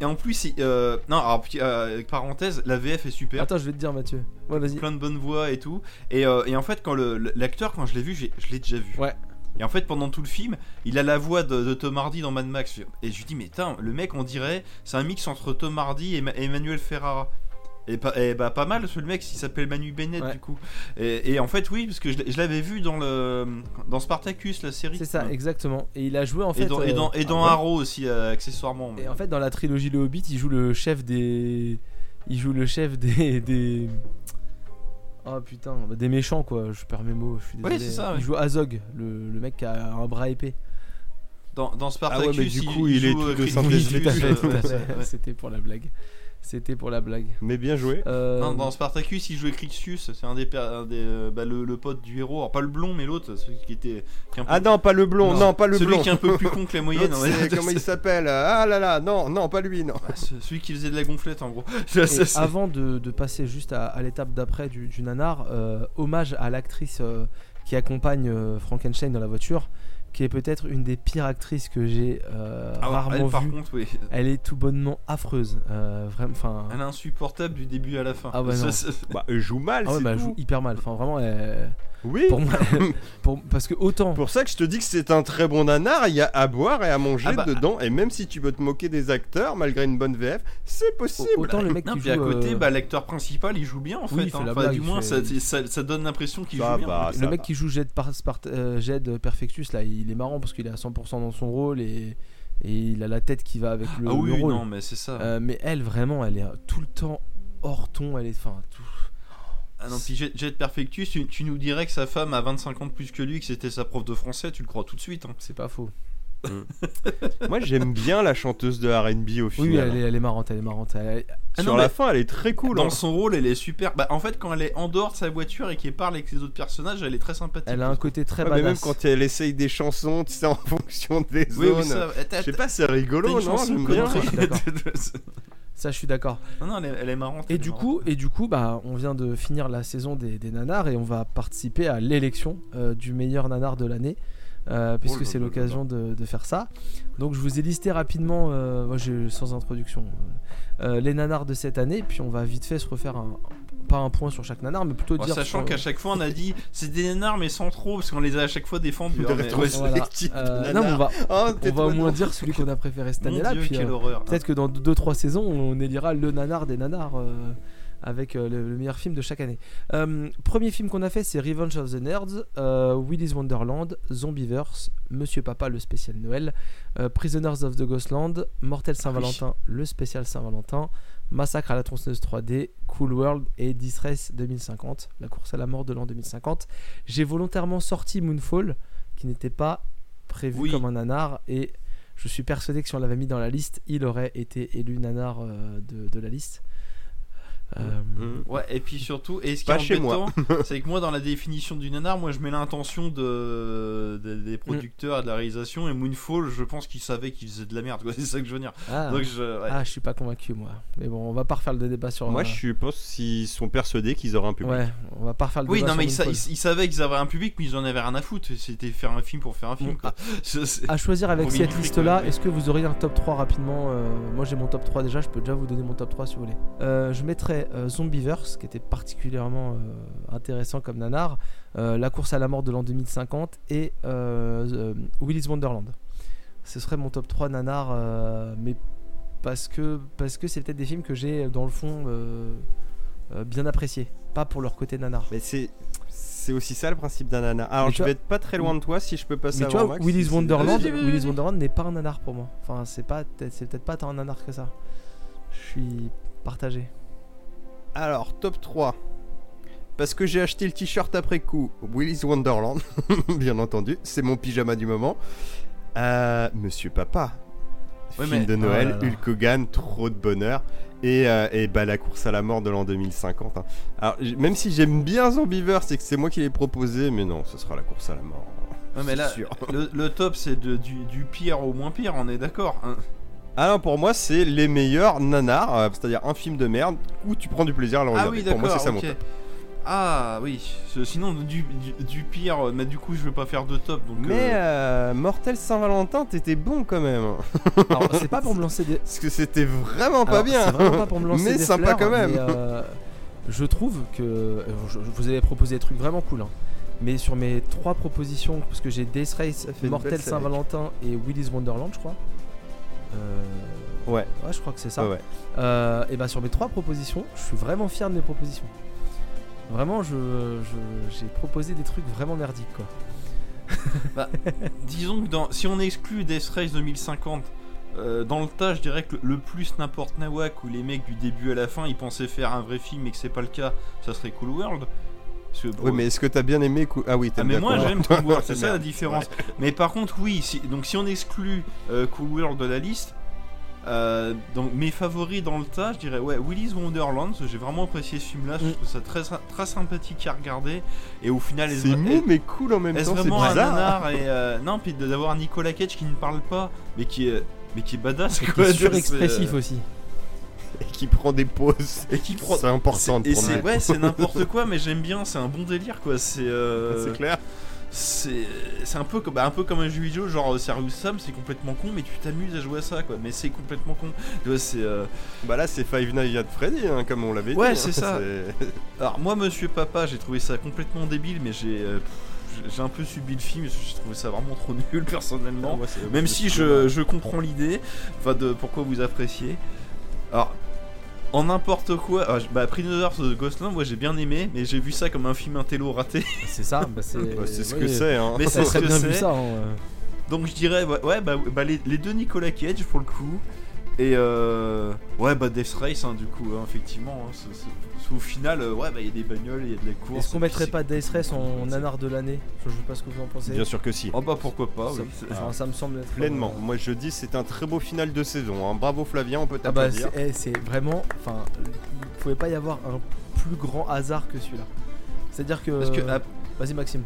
Et en plus, il- euh, non, alors, puis, euh, parenthèse, la VF est super. Attends, je vais te dire, Mathieu. Ouais, vas-y. Plein de bonnes voix et tout. Et, euh, et en fait, quand le- le- l'acteur, quand je l'ai vu, j'ai- je l'ai déjà vu. Ouais. Et en fait, pendant tout le film, il a la voix de, de Tom Hardy dans Mad Max. Et je lui dis, mais putain, le mec, on dirait, c'est un mix entre Tom Hardy et, Ma- et Emmanuel Ferrara. Et, pas- et bah pas mal, le mec il s'appelle Manu Bennett Ouais. du coup. Et, et en fait oui, parce que je, l'avais vu dans le dans Spartacus la série. C'est ça, Ouais. exactement. Et il a joué en fait. et dans, et euh, dans, et dans ah ouais. Arrow aussi euh, accessoirement. Et en fait, dans la trilogie Le Hobbit, il joue le chef des. Il joue le chef des. des... Oh putain, bah, des méchants quoi, je perds mes mots, je suis Ouais, désolé. c'est ça, Il joue Azog, le, le mec qui a un bras épais. dans, dans Spartacus, Ah ouais, mais du il- coup, il, il est joue, tout euh, de. C'était pour la blague. C'était pour la blague. Mais bien joué. Euh, Non, dans Spartacus, il jouait Crixus, c'est un des, per- un des euh, bah, le, le pote du héros, alors pas le blond, mais l'autre, celui qui était. qui est un peu- Ah non, pas le blond, non, pas le celui blond. qui est un peu plus con que la moyenne. Comment il s'appelle? Ah là là, non, non, pas lui, non. Ah, ce- Celui qui faisait de la gonflette en gros. et Ça, c'est- avant de, de passer juste à, à l'étape d'après du, du nanar, euh, hommage à l'actrice euh, qui accompagne euh, Frankenstein dans la voiture, qui est peut-être une des pires actrices que j'ai euh, Ah, rarement elle, par contre, oui. Elle est tout bonnement affreuse. Euh, vraiment. Elle est insupportable du début à la fin. Ah ouais, Ça, non. Bah, elle joue mal, Ah ouais, bah, elle joue hyper mal. Enfin, vraiment, elle- Oui. Pour moi, pour- parce que autant. Pour ça que je te dis que c'est un très bon nanar, il y a à boire et à manger Ah bah. dedans, et même si tu veux te moquer des acteurs, malgré une bonne VF, c'est possible. Autant le mec Non, qui puis joue. à côté, euh, bah, l'acteur principal il joue bien en Oui, fait. hein. Enfin, du moins, fait- ça, ça, ça donne l'impression qu'il joue bien. va, le mec va. qui joue Jed, par, Spart- euh, Jed Perfectus, là, il est marrant parce qu'il est à 100% dans son rôle et, et il a la tête qui va avec le, ah oui, le rôle. non, mais c'est ça. Euh, mais elle, vraiment, elle est tout le temps hors ton. Elle est. Enfin, tout. Ah non, puis Jet, Jet Perfectus, tu, tu nous dirais que sa femme a 25 ans de plus que lui, que c'était sa prof de français, tu le crois tout de suite. hein. C'est pas faux. Moi j'aime bien la chanteuse de RB au final. Oui, elle est, elle est marrante, elle est marrante. Elle- Ah Sur non, la fin, elle est très cool. Dans hein. son rôle, elle est super. Bah, en fait, quand elle est en dehors de sa voiture et qu'elle parle avec les autres personnages, elle est très sympathique. Elle a un côté très Ouais, mais même badass. quand elle essaye des chansons, tu sais, en fonction des Oui, zones. oui, ça. Je sais pas, c'est rigolo, une non J'aime bien. ça, je suis d'accord. non, non, elle est, elle est marrante. elle Et est du marrante. coup, et du coup, bah, on vient de finir la saison des, des nanars et on va participer à l'élection euh, du meilleur nanar de l'année, euh, puisque Oh c'est l'occasion de, de faire ça. Donc, je vous ai listé rapidement, euh, moi, j'ai- sans introduction, euh, les nanars de cette année, puis on va vite fait se refaire un, pas un point sur chaque nanar, mais plutôt Bon, dire. sachant sur- qu'à chaque fois on a dit c'est des nanars mais sans trop parce qu'on les a à chaque fois défendus. Hein, mais- Voilà. Euh, non, mais on va, Oh, t'es on va au moins dire celui qu'on a préféré cette année-là, puis quelle euh, horreur. peut-être que dans 2-3 saisons, on élira le nanar des nanars. euh, avec euh, le, le meilleur film de chaque année. Euh, premier film qu'on a fait, c'est Revenge of the Nerds, euh, Willy's Wonderland, Zombieverse, Monsieur Papa, le spécial Noël, euh, Prisoners of the Ghostland, Mortel Saint-Valentin, le spécial Saint-Valentin, Massacre à la tronçonneuse 3D, Cool World et Distress 2050, la course à la mort de l'an 2050. J'ai volontairement sorti Moonfall, qui n'était pas prévu Oui. comme un nanar, et je suis persuadé que si on l'avait mis dans la liste, il aurait été élu nanar euh, de, de la liste. Euh, Mm. Ouais, et puis surtout, et ce qui est chez moi. embêtant, c'est que moi, dans la définition du nanar, moi je mets l'intention de, de- des producteurs et de la réalisation, et Moonfall, je pense qu'ils savaient qu'ils faisaient de la merde, quoi. c'est ça que je veux dire. ah, Donc je. ouais. ah, je suis pas convaincu moi. Mais bon, on va pas refaire le débat sur. Moi, euh, je pense qu'ils sont persuadés qu'ils auraient un public. Ouais, on va pas refaire le Oui, débat non, mais ils, sur sa- Moonfall. ils- ils savaient qu'ils avaient un public, mais ils en avaient rien à foutre. C'était faire un film pour faire un film, Bon, quoi. Je sais- À choisir avec Pour cette Winfrey, liste là, quand même. est-ce que vous auriez un top 3 rapidement euh, Moi j'ai mon top 3 déjà, je peux déjà vous donner mon top 3 si vous voulez. Euh, je mettrais euh, Zombieverse qui était particulièrement euh, intéressant comme nanar, euh, La course à la mort de l'an 2050 et euh, euh, Willy's Wonderland. Ce serait mon top 3 nanar, euh, mais parce que parce que c'est peut-être des films que j'ai dans le fond euh, euh, bien appréciés, pas pour leur côté nanar. Mais c'est. C'est aussi ça le principe d'un nanar. Alors Mais je vais être pas très loin de toi si je peux passer Mais tu avant vois, Max, Willy's si c'est- Wonderland, Willy's. Wonderland n'est pas un nanar pour moi. Enfin, c'est pas, c'est peut-être pas tant un nanar que ça. Je suis partagé. Alors, top 3. Parce que j'ai acheté le t-shirt après coup, Willy's Wonderland, bien entendu, c'est mon pyjama du moment. Euh, Monsieur Papa, Ouais, film mais- de Noël, Oh là là. Hulk Hogan, trop de bonheur. Et, euh, et bah, la course à la mort de l'an 2050. hein. Alors, même si j'aime bien Zombieverse et que c'est moi qui l'ai proposé, mais non, ce sera la course à la mort. Ouais, mais c'est là, sûr. le, le top, c'est du, du pire au moins pire, on est d'accord. hein. Ah non, pour moi, c'est les meilleurs nanars, euh, c'est-à-dire un film de merde où tu prends du plaisir à le Ah regarder. oui, pour moi, d'accord. c'est ça mon ok. top. Ah oui, sinon du, du, du pire, euh, mais du coup je vais pas faire de top. Donc, Mais euh, euh, Mortel Saint-Valentin, t'étais bon quand même. Alors, c'est pas pour me lancer des. Parce que c'était vraiment pas Alors, bien. C'est vraiment pas pour me lancer Mais des sympa fleurs, quand même. mais, euh, je trouve que je- vous avez proposé des trucs vraiment cool. hein. Mais sur mes trois propositions, parce que j'ai Death Race, Mortel. Saint-Valentin et Willy's Wonderland, je crois. Euh, Ouais. Ouais, je crois que c'est ça. Ouais, ouais. Euh, et bah sur mes trois propositions, je suis vraiment fier de mes propositions. Vraiment, je, je- j'ai proposé des trucs vraiment merdiques quoi. disons que dans, si on exclut Death Race 2050, euh, dans le tas, je dirais que le, le plus n'importe nawak où les mecs du début à la fin ils pensaient faire un vrai film et que c'est pas le cas, ça serait Cool World. Oui, mais est-ce que t'as bien aimé Ah oui, Ah t'aimes mais bien moi j'aime. Cool World, c'est ça la différence. Mais par contre oui, si, donc si on exclut euh, Cool World de la liste, euh, donc mes favoris dans le tas, je dirais ouais Willy's Wonderland, j'ai vraiment apprécié ce film-là, je Mm. trouve ça très très sympathique à regarder et au final C'est mou mais cool en même temps, c'est vraiment un nanar et euh, non puis d'avoir Nicolas Cage qui ne parle pas mais qui est mais qui est badass Et qui quoi, est surexpressif euh, aussi. Et qui prend des pauses. et qui prend C'est important de prendre ouais c'est n'importe quoi mais j'aime bien c'est un bon délire quoi c'est euh, C'est clair. c'est c'est un peu comme bah, un peu comme un jeu vidéo genre euh, Serious Sam c'est complètement con mais tu t'amuses à jouer à ça quoi mais c'est complètement con tu vois c'est euh, Bah là, c'est Five Nights at Freddy, hein, comme on l'avait dit. Ouais, hein, c'est ça. alors moi monsieur papa j'ai trouvé ça complètement débile mais j'ai euh, j'ai un peu subi le film j'ai trouvé ça vraiment trop nul personnellement Ouais, c'est- même si je, je comprends l'idée enfin de pourquoi vous appréciez alors en n'importe quoi, alors, bah, Prisoners of Ghostland, moi j'ai bien aimé, mais j'ai vu ça comme un film intello raté. C'est ça, bah c'est. C'est ce ouais, que c'est. Hein. Mais c'est ce que c'est. ça. hein. Donc je dirais, ouais, ouais, bah, bah, les, les deux Nicolas Cage pour le coup. Et euh, ouais, bah Death Race, hein, du coup, hein, effectivement. hein, au final, euh, ouais, bah il y a des bagnoles, il y a de la course. Est-ce qu'on et mettrait pas Death Race en nanar de l'année? Je sais pas ce que vous en pensez. Bien sûr que si. Oh bah pourquoi pas, ça, oui. c'est- enfin, ça me semble être. Pleinement. euh, Moi je dis c'est un très beau final de saison. hein. Bravo Flavien, on peut Ah bah t'applaudir. c'est eh, c'est vraiment. Enfin, il pouvait pas y avoir un plus grand hasard que celui-là. C'est-à-dire que. Parce que ap- Vas-y Maxime.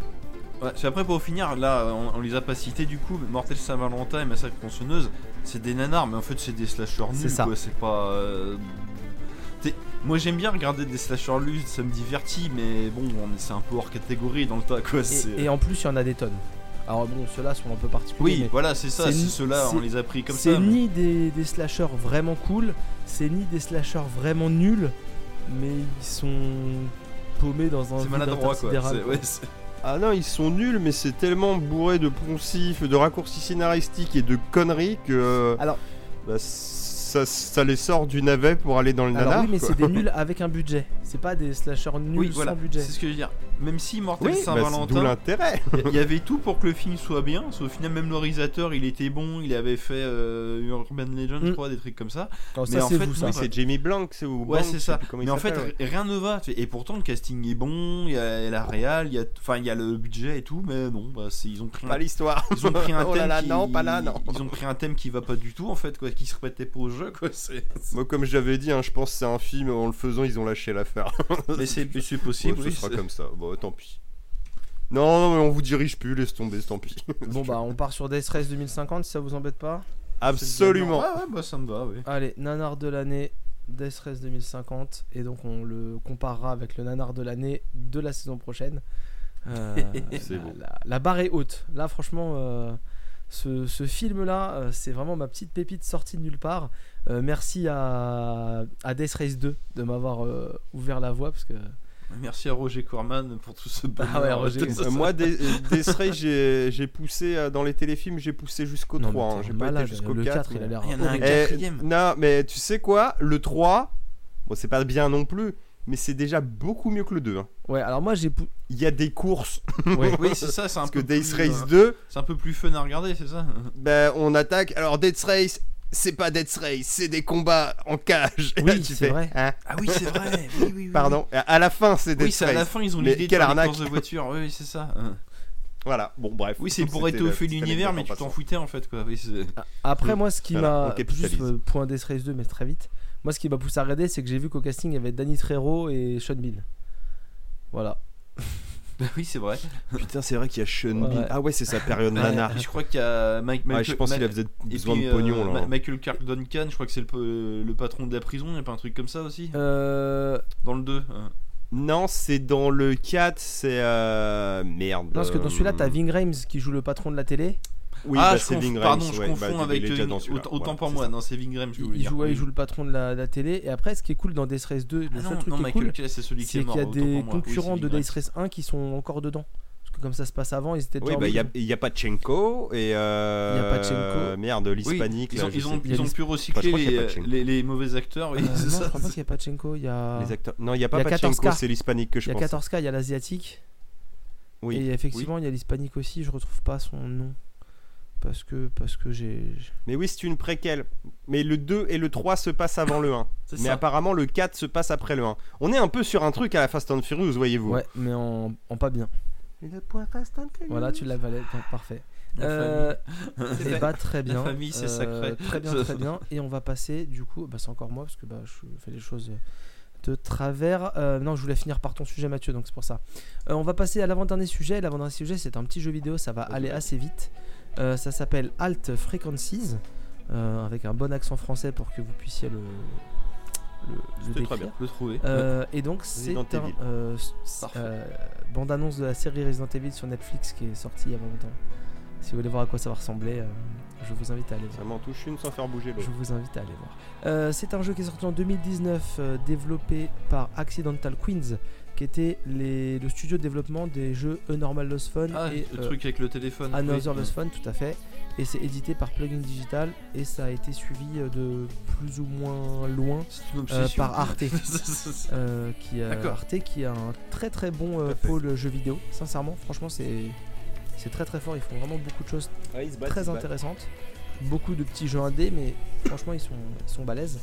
Ouais, c'est après pour finir, là, on, on les a pas cités du coup, mais Mortel Saint-Valentin et Massacre Tronçonneuse, c'est des nanars, mais en fait c'est des slashers nuls, C'est ça. quoi. C'est pas. euh, Moi j'aime bien regarder des slashers nuls, ça me divertit, mais bon, on est- c'est un peu hors catégorie dans le tas, quoi. c'est- Et, et en plus, il y en a des tonnes. Alors bon, ceux-là sont un peu particuliers. Oui, mais voilà, c'est ça, c'est c'est ceux-là, on c'est- les a pris comme c'est ça. mais- ni des, des slashers vraiment cool, c'est ni des slashers vraiment nuls, mais ils sont paumés dans un C'est maladroit quoi. intersidéral, c'est- quoi. ouais, c'est- Ah non, ils sont nuls, mais c'est tellement bourré de poncifs, de raccourcis scénaristiques et de conneries que. Alors- bah, ça, ça les sort du navet pour aller dans le Alors nanar. oui, mais c'est des nuls avec un budget. C'est pas des slashers nuls Oui, sans voilà, budget. c'est ce que je veux dire. Même si Mortel Oui, bah, Saint-Valentin, l'intérêt. il y avait tout pour que le film soit bien. parce qu'au final, même le réalisateur, il était bon. Il avait fait euh, Urban Legend, je Mm. crois, des trucs comme ça. Non, mais ça en c'est fait, oui, c'est Jamie Blanc, c'est ou Ouais, Blanc, c'est ça. Mais en fait, ouais. rien ne va. Et pourtant, le casting est bon. Il y a la réal, il y a, enfin, il y a le budget et tout. Mais non, bah, c'est- ils ont pris un pas l'histoire. Ils ont pris un oh thème là là, qui... non, pas là, non. Ils ont pris un thème qui va pas du tout en fait quoi, qui se répétait pas au jeu quoi. Moi, comme j'avais dit, hein, je pense que c'est un film, en le faisant, ils ont lâché l'affaire. Mais c'est, possible. ce oui, sera c'est- comme ça. Bon, tant pis. Non, non, mais on vous dirige plus, laisse tomber, tant pis. Bon bah on part sur Death Race 2050 si ça vous embête pas. Absolument. Ouais, ouais, bah ça me va, oui. Allez, nanar de l'année, Death Race 2050 et donc on le comparera avec le nanar de l'année de la saison prochaine. Euh, C'est la, beau. la- la barre est haute. Là franchement, euh, ce, ce film-là, euh, c'est vraiment ma petite pépite sortie de nulle part. Euh, merci à, à Death Race 2 de m'avoir euh, ouvert la voie parce que Merci à Roger Corman pour tout ce bonheur. Ah ouais, Roger, Euh, moi, des Stray, j'ai j'ai poussé euh, dans les téléfilms, j'ai poussé jusqu'au Non, 3. mais hein, J'ai pas été jusqu'au le 4. 4 il a mais- l'air Il y en a un horrible. Eh, quatrième. non, mais tu sais quoi? Le 3, bon, c'est pas bien non plus, mais c'est déjà beaucoup mieux que le 2. hein. Ouais, alors moi j'ai pou- Il y a des courses, ouais. Oui, c'est ça, c'est un parce que peu Days plus, Race euh, 2, c'est un peu plus fun à regarder, c'est ça? ben, on attaque. Alors, Dead Race, c'est pas Dead Race, c'est des combats en cage. Oui, c'est vrai. hein, Ah oui, c'est vrai. Oui, oui, oui. Pardon, à la fin, c'est Dead Oui, c'est à la fin, ils ont Mais l'idée de quelle faire des arnaque. courses de voiture. Oui, c'est ça. Hein. Voilà, bon, bref. Oui, c'est pour étoffer l'univers, mais tu t'en foutais en fait, quoi. Oui, c'est- Après, moi, ce qui Voilà, m'a. Juste euh, point Death Race 2, mais très vite. Moi, ce qui m'a poussé à regarder, c'est que j'ai vu qu'au casting, il y avait Danny Trejo et Sean Bean. Voilà. Bah oui, c'est vrai. Putain, c'est vrai qu'il y a Sean Ouais. Bean. Ah ouais, c'est sa période Ouais, nanar. Je crois qu'il y a Mike. Ouais, Michael- je pense qu'il a besoin puis, de pognon euh, là. Ma- Michael Clark Duncan, je crois que c'est le patron de la prison, il y a pas un truc comme ça aussi? Euh. Dans le 2 hein. Non, c'est dans le 4, c'est. Euh... Merde. Non, parce que dans celui-là, t'as euh, Ving Rhames qui joue le patron de la télé. Oui, ah, bah, je c'est conf- pardon, je ouais, confonds bah, il est avec. déjà euh, dans celui-là. autant, Voilà, pour moi, ça. non, c'est Ving Rhames, je Il, il joue, ouais, il joue le patron de la, télé. Et après, ce qui est cool dans Death Race 2, le Ah seul non, truc non, qui est Michael cool, c'est celui qui est c'est mort. qu'il y a des. Oui, concurrents de Death Race 1 qui sont encore dedans. Parce que comme ça se passe avant, ils étaient déjà Oui, en bah il y a, il a Pachenko et. Euh... Il y a Pachenko. Merde, Oui, l'hispanique. ils ont, je ils ont, plus. ils ont pu recycler je les, Pachenko. les, les mauvais acteurs. Euh, non, ça. je crois pas qu'il y a Pachenko. Il y a, Les acteurs. Non, il n'y a pas Il Pachenko, 14K. c'est l'hispanique que je il y a pense. 14K, il y a l'asiatique. Oui. Et effectivement, il y a l'hispanique aussi. Je retrouve pas son nom. Parce que, parce que j'ai. Mais oui, c'est une préquelle. Mais le 2 et le 3 se passent avant le 1. C'est Mais ça. apparemment, le 4 se passe après le 1. On est un peu sur un truc à la Fast and Furious, voyez-vous. Ouais, mais en, en pas bien. Le point Fast and Furious. Voilà, tu l'avais. Parfait. La Euh. Et bah très bien. famille, c'est Euh, sacré. Très bien, très bien. Et on va passer du coup, bah, c'est encore moi parce que bah, je fais les choses de travers. Euh, non, je voulais finir par ton sujet Mathieu, donc c'est pour ça. Euh, on va passer à l'avant-dernier sujet. L'avant-dernier sujet, c'est un petit jeu vidéo, ça va aller assez vite. Euh, ça s'appelle Alt Frequencies, euh, avec un bon accent français pour que vous puissiez le, le, le très bien. Le trouver. Euh, et donc c'est un euh, euh, bande-annonce de la série Resident Evil sur Netflix qui est sortie il y a pas longtemps. Si vous voulez voir à quoi ça va ressembler, je vous invite à aller voir. Ça m'en touche une sans faire bouger Je vous invite à aller voir. C'est un jeu qui est sorti en 2019, euh, développé par Accidental Queens, qui était les- le studio de développement des jeux A Normal Lost Fun Ah, et le euh, truc avec le téléphone. Another Oui. Lost Fun, tout à fait. Et c'est édité par Plugin Digital et ça a été suivi euh, de plus ou moins loin euh, par Arte. euh, qui. Arte qui a un très très bon euh, pôle jeux vidéo. Sincèrement, franchement, c'est c'est très très fort. Ils font vraiment beaucoup de choses Ouais, très battent. Beaucoup de petits jeux indés, mais franchement, ils sont, ils balèzes.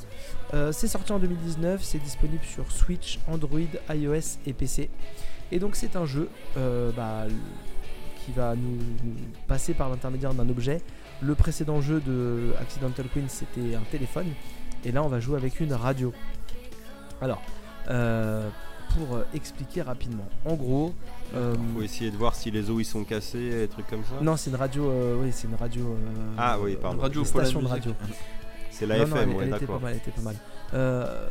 Euh, c'est sorti en 2019, c'est disponible sur Switch, Android, iOS et PC. Et donc, c'est un jeu euh, bah, qui va nous, nous passer par l'intermédiaire d'un objet. Le précédent jeu de Accidental Queen, c'était un téléphone. Et là, on va jouer avec une radio. Alors, euh, pour euh, expliquer rapidement, en gros, euh, Faut essayer de voir si les os ils sont cassés, des trucs comme ça. non, c'est une radio. euh, oui, c'est une radio. euh, Ah oui, pardon. une Radio station de radio. C'est la Non, non, FM, elle, ouais, elle était pas d'accord. mal, elle était pas mal. Euh,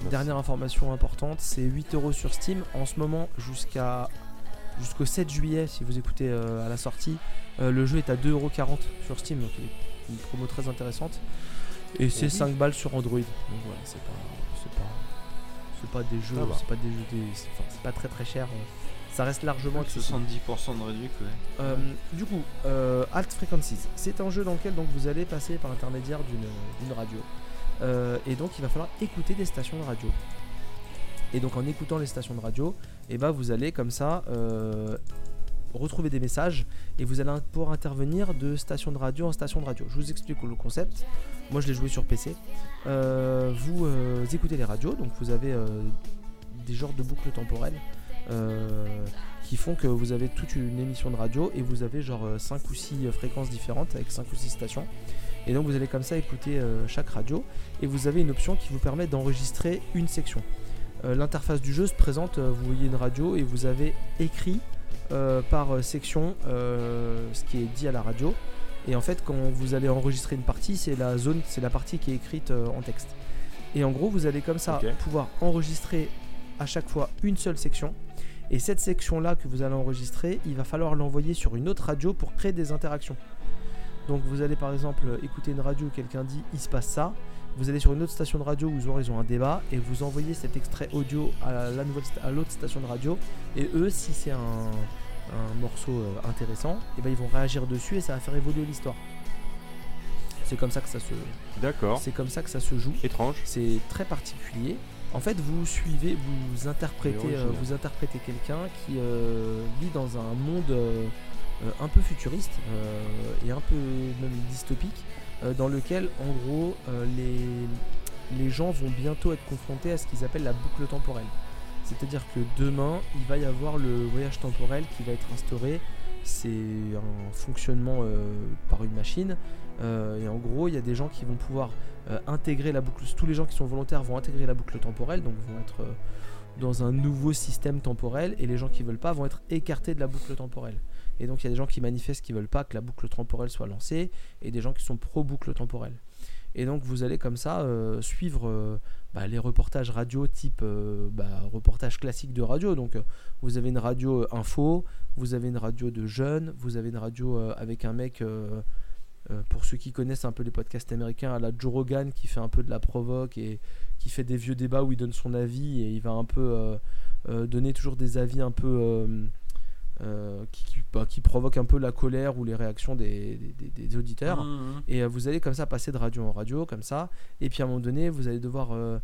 Merci. dernière information importante, c'est 8 euros sur Steam en ce moment jusqu'à jusqu'au 7 juillet si vous écoutez euh, à la sortie. Euh, le jeu est à 2,40€ sur Steam, donc une promo très intéressante. Et c'est oui. 5 balles sur Android. Donc voilà, c'est pas c'est pas c'est pas des jeux, c'est pas des jeux, des- c'est enfin, c'est pas très très cher. euh, Ça reste largement accessible. 70% de réduc, ouais. Euh, du coup, euh, Alt Frequencies, c'est un jeu dans lequel donc vous allez passer par l'intermédiaire d'une d'une radio. Euh, et donc il va falloir écouter des stations de radio. Et donc en écoutant les stations de radio, et ben vous allez comme ça euh, retrouver des messages et vous allez pouvoir intervenir de station de radio en station de radio. Je vous explique le concept. Moi je l'ai joué sur PC. Euh, vous euh, écoutez les radios, donc vous avez euh, des genres de boucles temporelles. qui font que vous avez toute une émission de radio et vous avez genre 5 ou 6 fréquences différentes avec 5 ou 6 stations. Et donc vous allez comme ça écouter chaque radio et vous avez une option qui vous permet d'enregistrer une section. L'interface du jeu se présente, vous voyez une radio et vous avez écrit par section ce qui est dit à la radio. Et en fait quand vous allez enregistrer une partie, c'est la zone, c'est la partie qui est écrite euh, en texte. Et en gros vous allez comme ça pouvoir enregistrer à chaque fois une seule section. Et cette section-là que vous allez enregistrer, il va falloir l'envoyer sur une autre radio pour créer des interactions. Donc vous allez par exemple écouter une radio où quelqu'un dit il se passe ça. Vous allez sur une autre station de radio où ils ont un débat et vous envoyez cet extrait audio à la, nouvelle à l'autre station de radio. Et eux, si c'est un, un morceau euh, intéressant, et ben ils vont réagir dessus et ça va faire évoluer l'histoire. C'est comme ça que ça se, D'accord. c'est comme ça que ça se joue. Étrange. C'est très particulier. En fait, vous suivez, vous interprétez, euh, vous interprétez quelqu'un qui euh, vit dans un monde euh, un peu futuriste et un peu même dystopique, dans lequel, en gros, les, les gens vont bientôt être confrontés à ce qu'ils appellent la boucle temporelle. C'est-à-dire que demain, il va y avoir le voyage temporel qui va être instauré. C'est un fonctionnement euh, par une machine. Euh, et en gros, il y a des gens qui vont pouvoir euh, intégrer la boucle. Tous les gens qui sont volontaires vont intégrer la boucle temporelle, donc vont être dans un nouveau système temporel. Et les gens qui veulent pas vont être écartés de la boucle temporelle. Et donc il y a des gens qui manifestent qui veulent pas que la boucle temporelle soit lancée, et des gens qui sont pro boucle temporelle. Et donc vous allez comme ça euh, suivre euh, bah, les reportages radio type euh, bah, reportage classique de radio. Donc vous avez une radio info, vous avez une radio de jeunes, vous avez une radio avec un mec, pour ceux qui connaissent un peu les podcasts américains, à la Joe Rogan qui fait un peu de la provoque et qui fait des vieux débats où il donne son avis et il va un peu donner toujours des avis un peu... euh, qui, qui, bah, qui provoquent un peu la colère ou les réactions des, des- des- des auditeurs. Mmh. Et euh, vous allez comme ça passer de radio en radio, comme ça. Et puis à un moment donné, vous allez devoir euh,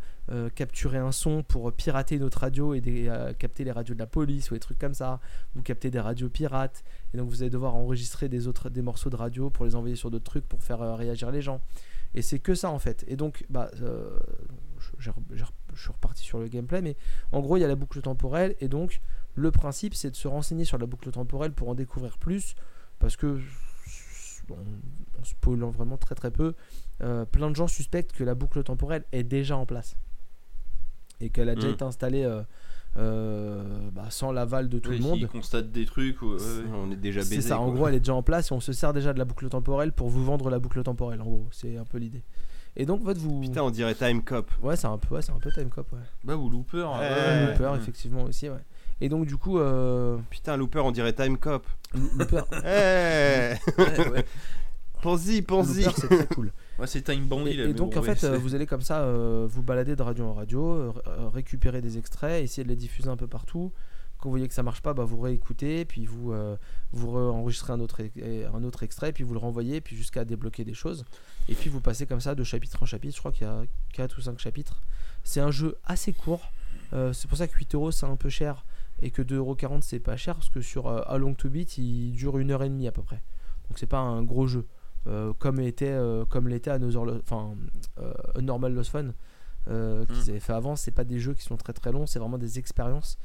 capturer un son pour pirater une autre radio et des- capter les radios de la police ou des trucs comme ça. Vous captez des radios pirates. Et donc vous allez devoir enregistrer des, autres, des morceaux de radio pour les envoyer sur d'autres trucs pour faire réagir les gens. Et c'est que ça en fait. Et donc, bah, je suis reparti sur le gameplay, mais en gros, il y a la boucle temporelle. Et donc, le principe, c'est de se renseigner sur la boucle temporelle pour en découvrir plus. Parce que, bon, en spoilant vraiment très très peu, euh, plein de gens suspectent que la boucle temporelle est déjà en place. Et qu'elle a déjà Mm. été installée euh, euh, bah, sans l'aval de tout Oui, le monde. constatent des trucs. ou- ouais, ouais. On est déjà C'est baisé. ça, en quoi. gros, elle est déjà en place et on se sert déjà de la boucle temporelle pour vous vendre la boucle temporelle. En gros, c'est un peu l'idée. Et donc, votre vous. Putain, on dirait Time Cop. Ouais, c'est un peu, ouais, c'est un peu Time Cop, ouais. Bah, ou Looper. hein, Ouais, ouais, Looper, ouais. effectivement aussi, ouais. Et donc, du coup, euh, Putain, Looper, on dirait Time Cop. Looper, Eh Ouais, ouais. Pense-y, pense-y. C'est très cool. Ouais, c'est Time Bandit Et, donc bon, en fait, euh, vous allez comme ça euh, vous balader de radio en radio, euh, récupérer des extraits, essayer de les diffuser un peu partout. Quand vous voyez que ça marche pas, bah, vous réécoutez, puis vous euh, vous enregistrez un autre un autre extrait, puis vous le renvoyez, puis jusqu'à débloquer des choses. Et puis vous passez comme ça de chapitre en chapitre. Je crois qu'il y a 4 ou 5 chapitres. C'est un jeu assez court. Euh, c'est pour ça que 8 euros c'est un peu cher et que 2,40€ c'est pas cher parce que sur euh, A Long to Beat il dure une heure et demie à peu près. Donc c'est pas un gros jeu. Euh, comme était euh, comme l'était enfin euh, A Normal Lost Fun euh, qu'ils avaient fait avant c'est pas des jeux qui sont très très longs c'est vraiment des expériences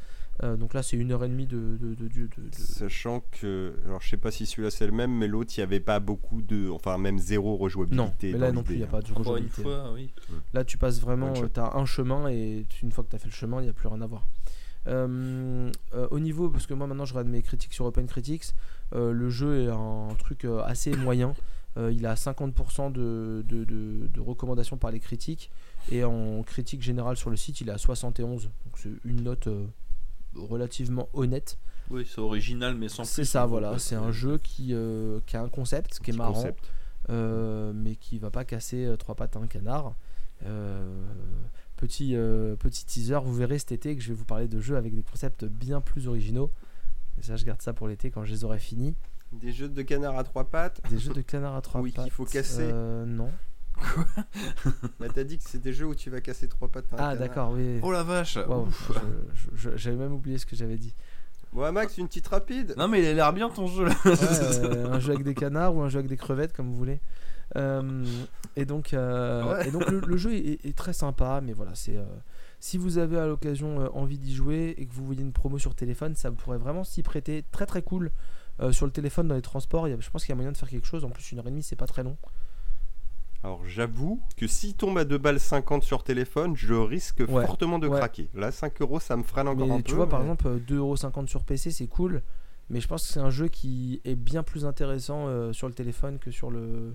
Euh, donc là c'est une heure et demie de, de, de, de- de- de- Sachant que, alors je sais pas si celui-là c'est le même, mais l'autre il y avait pas beaucoup de, enfin même zéro rejouabilité. non mais là non plus il n'y a pas de une rejouabilité. fois, oui. Là, tu passes vraiment, tu as un chemin et une fois que tu as fait le chemin, il n'y a plus rien à voir. Euh, euh, au niveau, parce que moi maintenant je regarde mes critiques sur Open Critics, euh, le jeu est un truc assez moyen. Euh, il a 50% de, de, de- de recommandations par les critiques et en critique générale sur le site, il est à 71. Donc c'est une note euh, relativement honnête. Oui, c'est original, mais sans C'est ça, voilà. C'est un jeu qui, euh, qui a un concept, qui est marrant. concept. Euh, mais qui va pas casser euh, trois pattes à un canard. Petit, euh, petit teaser, vous verrez cet été que je vais vous parler de jeux avec des concepts bien plus originaux. Et ça, je garde ça pour l'été quand je les aurai finis. Des jeux de canard à trois pattes. Des jeux de canard à trois Oui, qu'il pattes. faut casser. euh, non. Bah t'as dit que c'est des jeux où tu vas casser trois pattes. à un Ah, d'accord, oui. Oh la vache J'avais même oublié ce que j'avais dit. Bon, Max, une petite rapide. Non, mais il a l'air bien ton jeu là. Ouais, euh, un jeu avec des canards ou un jeu avec des crevettes, comme vous voulez. Euh, et donc, euh, Ouais. et donc le, le jeu est, est très sympa, mais voilà, c'est euh, si vous avez à l'occasion envie d'y jouer et que vous voyez une promo sur téléphone, ça pourrait vraiment s'y prêter. Très très cool Euh, sur le téléphone dans les transports. y a- je pense qu'il y a moyen de faire quelque chose. En plus, une heure et demie, c'est pas très long. Alors j'avoue que s'il tombe à 2 balles 50 sur téléphone, je risque Ouais, fortement de ouais. craquer. Là, 5 euros, ça me freine encore mais un tu peu. vois, par exemple, euh, 2,50€ sur PC, c'est cool. Mais je pense que c'est un jeu qui est bien plus intéressant euh, sur le téléphone que sur le.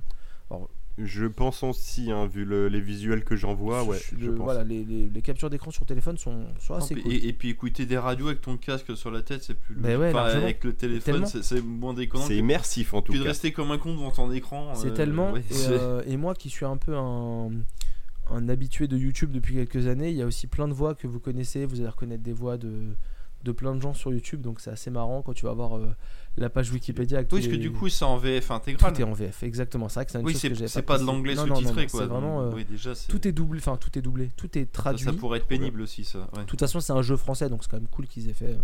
Je pense aussi, hein, vu le- les visuels que j'en vois, ouais, le- je pense. voilà, les, les- les captures d'écran sur téléphone sont, sont assez et, cool. et puis écouter des radios avec ton casque sur la tête, c'est plus. Bah ouais, Enfin, avec le téléphone, c'est moins déconnant. C'est immersif en tout Puis de cas. rester comme un con devant ton écran. C'est euh, tellement. ouais, et, c'est- euh, et moi qui suis un peu un, un habitué de YouTube depuis quelques années, il y a aussi plein de voix que vous connaissez. Vous allez reconnaître des voix de, de plein de gens sur YouTube, donc c'est assez marrant quand tu vas voir euh, la page Wikipédia. Avec Oui, parce que du coup, c'est en VF intégral. tout est en VF, exactement. C'est vrai que c'est une Oui, chose c'est que j'avais c'est pas de l'anglais Non, non, non, sous-titré non, quoi. C'est vraiment. euh, Oui, déjà, c'est- tout est doublé, enfin tout est doublé, tout est traduit. ça pourrait être pénible aussi, ça. ouais. De toute façon, c'est un jeu français, donc c'est quand même cool qu'ils aient fait euh,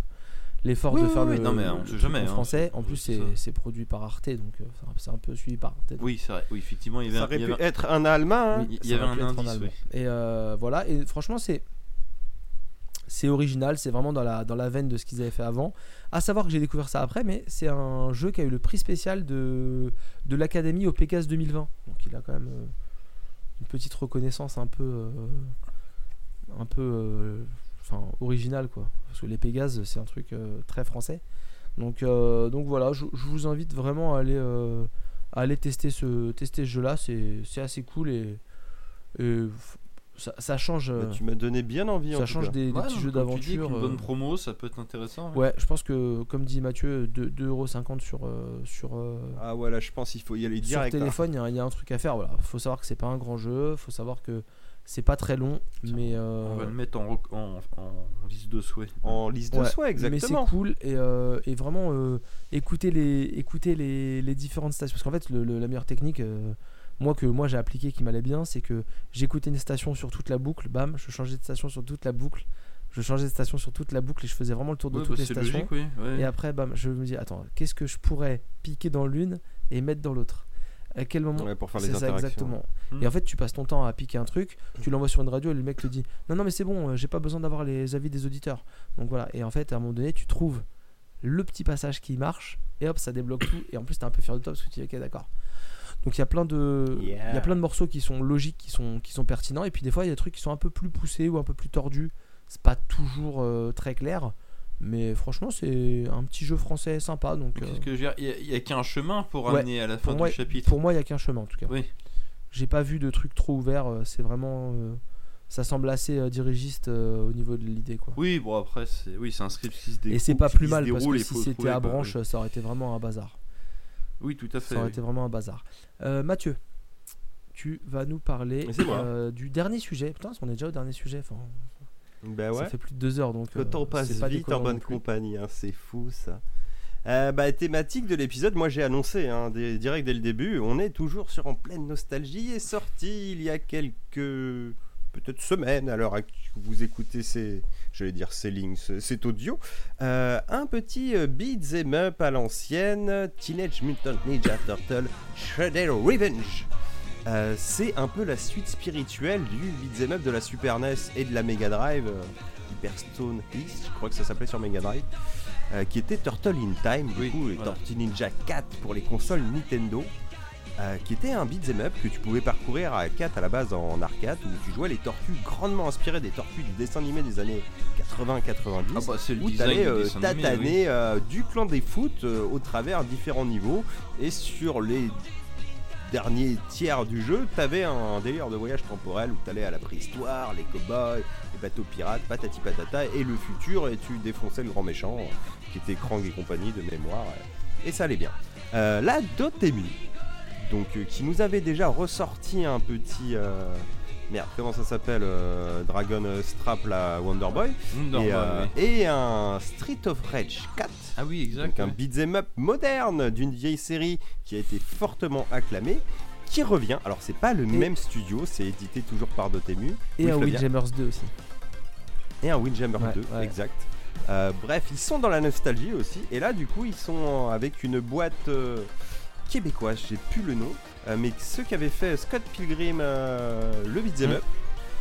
l'effort Oui, de faire oui, le, non, mais on sait jamais, en hein, français. En plus, c'est produit par Arte, donc euh, c'est un- peu suivi par Arte. Oui, c'est vrai. Oui, effectivement, il y avait Ça un- aurait pu être un allemand. hein. il y avait un indice. allemand. oui. Et euh, voilà, et franchement, c'est c'est original, c'est vraiment dans la, veine de ce qu'ils avaient fait avant. À savoir que j'ai découvert ça après, mais c'est un jeu qui a eu le prix spécial de, de l'Académie au Pégase 2020. Donc il a quand même euh, une petite reconnaissance un peu. euh, un peu. euh, originale, quoi. Parce que les Pégases, c'est un truc très français. Donc, voilà, je, vous invite vraiment à aller, tester ce, tester jeu-là. C'est assez cool et, ça, ça change. Bah, euh, tu m'as donné bien envie en ça tout change cas. des, des Ouais, petits jeux d'aventure. qu'une bonne euh, promo, ça peut être intéressant. Ouais, je pense que, comme dit Mathieu, 2- 2,50€ sur, euh, sur, euh, Ah voilà, je pense qu'il faut y aller sur direct. hein. téléphone. Il y a- il y, a un truc à faire. Voilà. faut savoir que c'est pas un grand jeu. faut savoir que c'est pas très long. Mais, euh, On va le mettre en, rec- en, en liste de souhaits. En liste de Ouais, souhaits, mais exactement. c'est cool et, euh, et vraiment euh, écouter, les, écouter les, les différentes stations. Parce qu'en fait, le- le- la meilleure technique, euh, moi que moi j'ai appliqué qui m'allait bien, c'est que j'écoutais une station sur toute la boucle, bam, je changeais de station sur toute la boucle, je changeais de station sur toute la boucle et je faisais vraiment le tour de Ouais, toutes bah, les stations. logique, oui. ouais. Et après, bam, je me dis, attends, qu'est-ce que je pourrais piquer dans l'une et mettre dans l'autre? À quel moment Ouais, pour faire C'est les ça interactions. exactement. Hmm. Et en fait, tu passes ton temps à piquer un truc, tu l'envoies sur une radio et le mec te dit Non, non, mais c'est bon, euh, j'ai pas besoin d'avoir les avis des auditeurs. Donc voilà. Et en fait, à un moment donné, tu trouves le petit passage qui marche et hop, ça débloque tout. Et en plus, t'es un peu fier de toi parce que tu dis Ok, d'accord. Donc il y a plein de il y a plein de morceaux qui sont logiques, qui sont qui sont pertinents et puis des fois il y a des trucs qui sont un peu plus poussés ou un peu plus tordus. C'est pas toujours euh, très clair, mais franchement c'est un petit jeu français sympa. Donc euh, que je veux dire Il y a- qu'un chemin pour Ouais, amener à la fin moi, du chapitre. pour moi il y a qu'un chemin en tout cas. Oui. J'ai pas vu de truc trop ouvert. euh, C'est vraiment euh, ça semble assez euh, dirigiste au niveau de l'idée quoi. Oui, bon après, c'est oui, c'est un script qui se déroule. Et c'est pas plus mal parce que si c'était à branche, ça aurait été vraiment un bazar. Oui, tout à fait. Ça aurait oui. été vraiment un bazar. Euh, Mathieu, tu vas nous parler euh, du dernier sujet. Putain, on est déjà au dernier sujet. Enfin, ouais. Ça fait plus de deux heures donc. Le temps euh, passe c'est pas vite en bonne compagnie, hein, c'est fou ça. Euh, bah, thématique de l'épisode, moi j'ai annoncé hein, direct dès le début, on est toujours sur en pleine nostalgie, est sorti il y a quelques peut-être semaines à l'heure où vous écoutez ces, je vais dire ces lignes, ce- cet audio, euh, un petit euh, beat'em up à l'ancienne, Teenage Mutant Ninja Turtle Shredder Revenge. Euh, c'est un peu la suite spirituelle du beat'em up de la Super NES et de la Mega Drive, euh, Hyperstone East, je crois que ça s'appelait sur Mega Drive, qui était Turtle in Time, du Oui, coup, et voilà. Tortue Ninja 4 pour les consoles Nintendo. Euh, qui était un beat'em up que tu pouvais parcourir à 4 à la base en arcade où tu jouais les tortues grandement inspirées des tortues du dessin animé des années 80-90 Ah bah, où euh, dessin animé, tataner du clan des foot euh, au travers différents niveaux. Et sur les derniers tiers du jeu t'avais un délire de voyage temporel où t'allais à la préhistoire, les cow-boys, les bateaux pirates, patati patata et le futur et tu défonçais le grand méchant euh, qui était Krang et compagnie de mémoire et ça allait bien. Euh, la Dotemu donc euh, qui nous avait déjà ressorti un petit euh, merde comment ça s'appelle euh, Dragon Strap la Wonder Boy et, euh, oui. et un Street of Rage 4, Ah oui, exact. donc un ouais. beat'em up moderne d'une vieille série qui a été fortement acclamée, qui revient. Alors c'est pas le Et- même studio, c'est édité toujours par Dotemu Et Oui, un. Windjammers 2 aussi. et un Windjammer Ouais, 2, ouais. exact. Euh, bref, ils sont dans la nostalgie aussi, et là du coup ils sont avec une boîte québécoise, j'ai plus le nom, euh, mais ceux qui avaient fait Scott Pilgrim, euh, le beat'em Mm. up,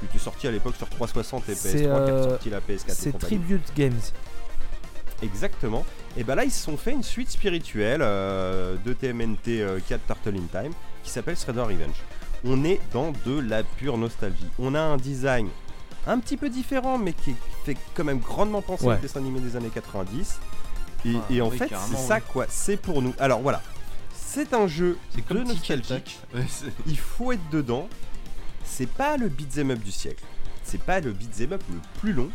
qui était sorti à l'époque sur 360 et PS3, C'est, qui a euh, sorti la PS4 et C'est. Tribute Games. Exactement. Et bah là, ils se sont fait une suite spirituelle euh, de TMNT euh, 4 Turtle in Time qui s'appelle Shredder Revenge. On est dans de la pure nostalgie. On a un design un petit peu différent, mais qui fait quand même grandement penser Ouais. au dessin animé des années 90. Et, Ah, et en oui, fait, c'est ça oui. quoi. C'est pour nous. Alors voilà. C'est un jeu C'est de. Ouais, c'est- Il faut être dedans. C'est pas le beat'em up du siècle. C'est pas le beat'em up le plus long.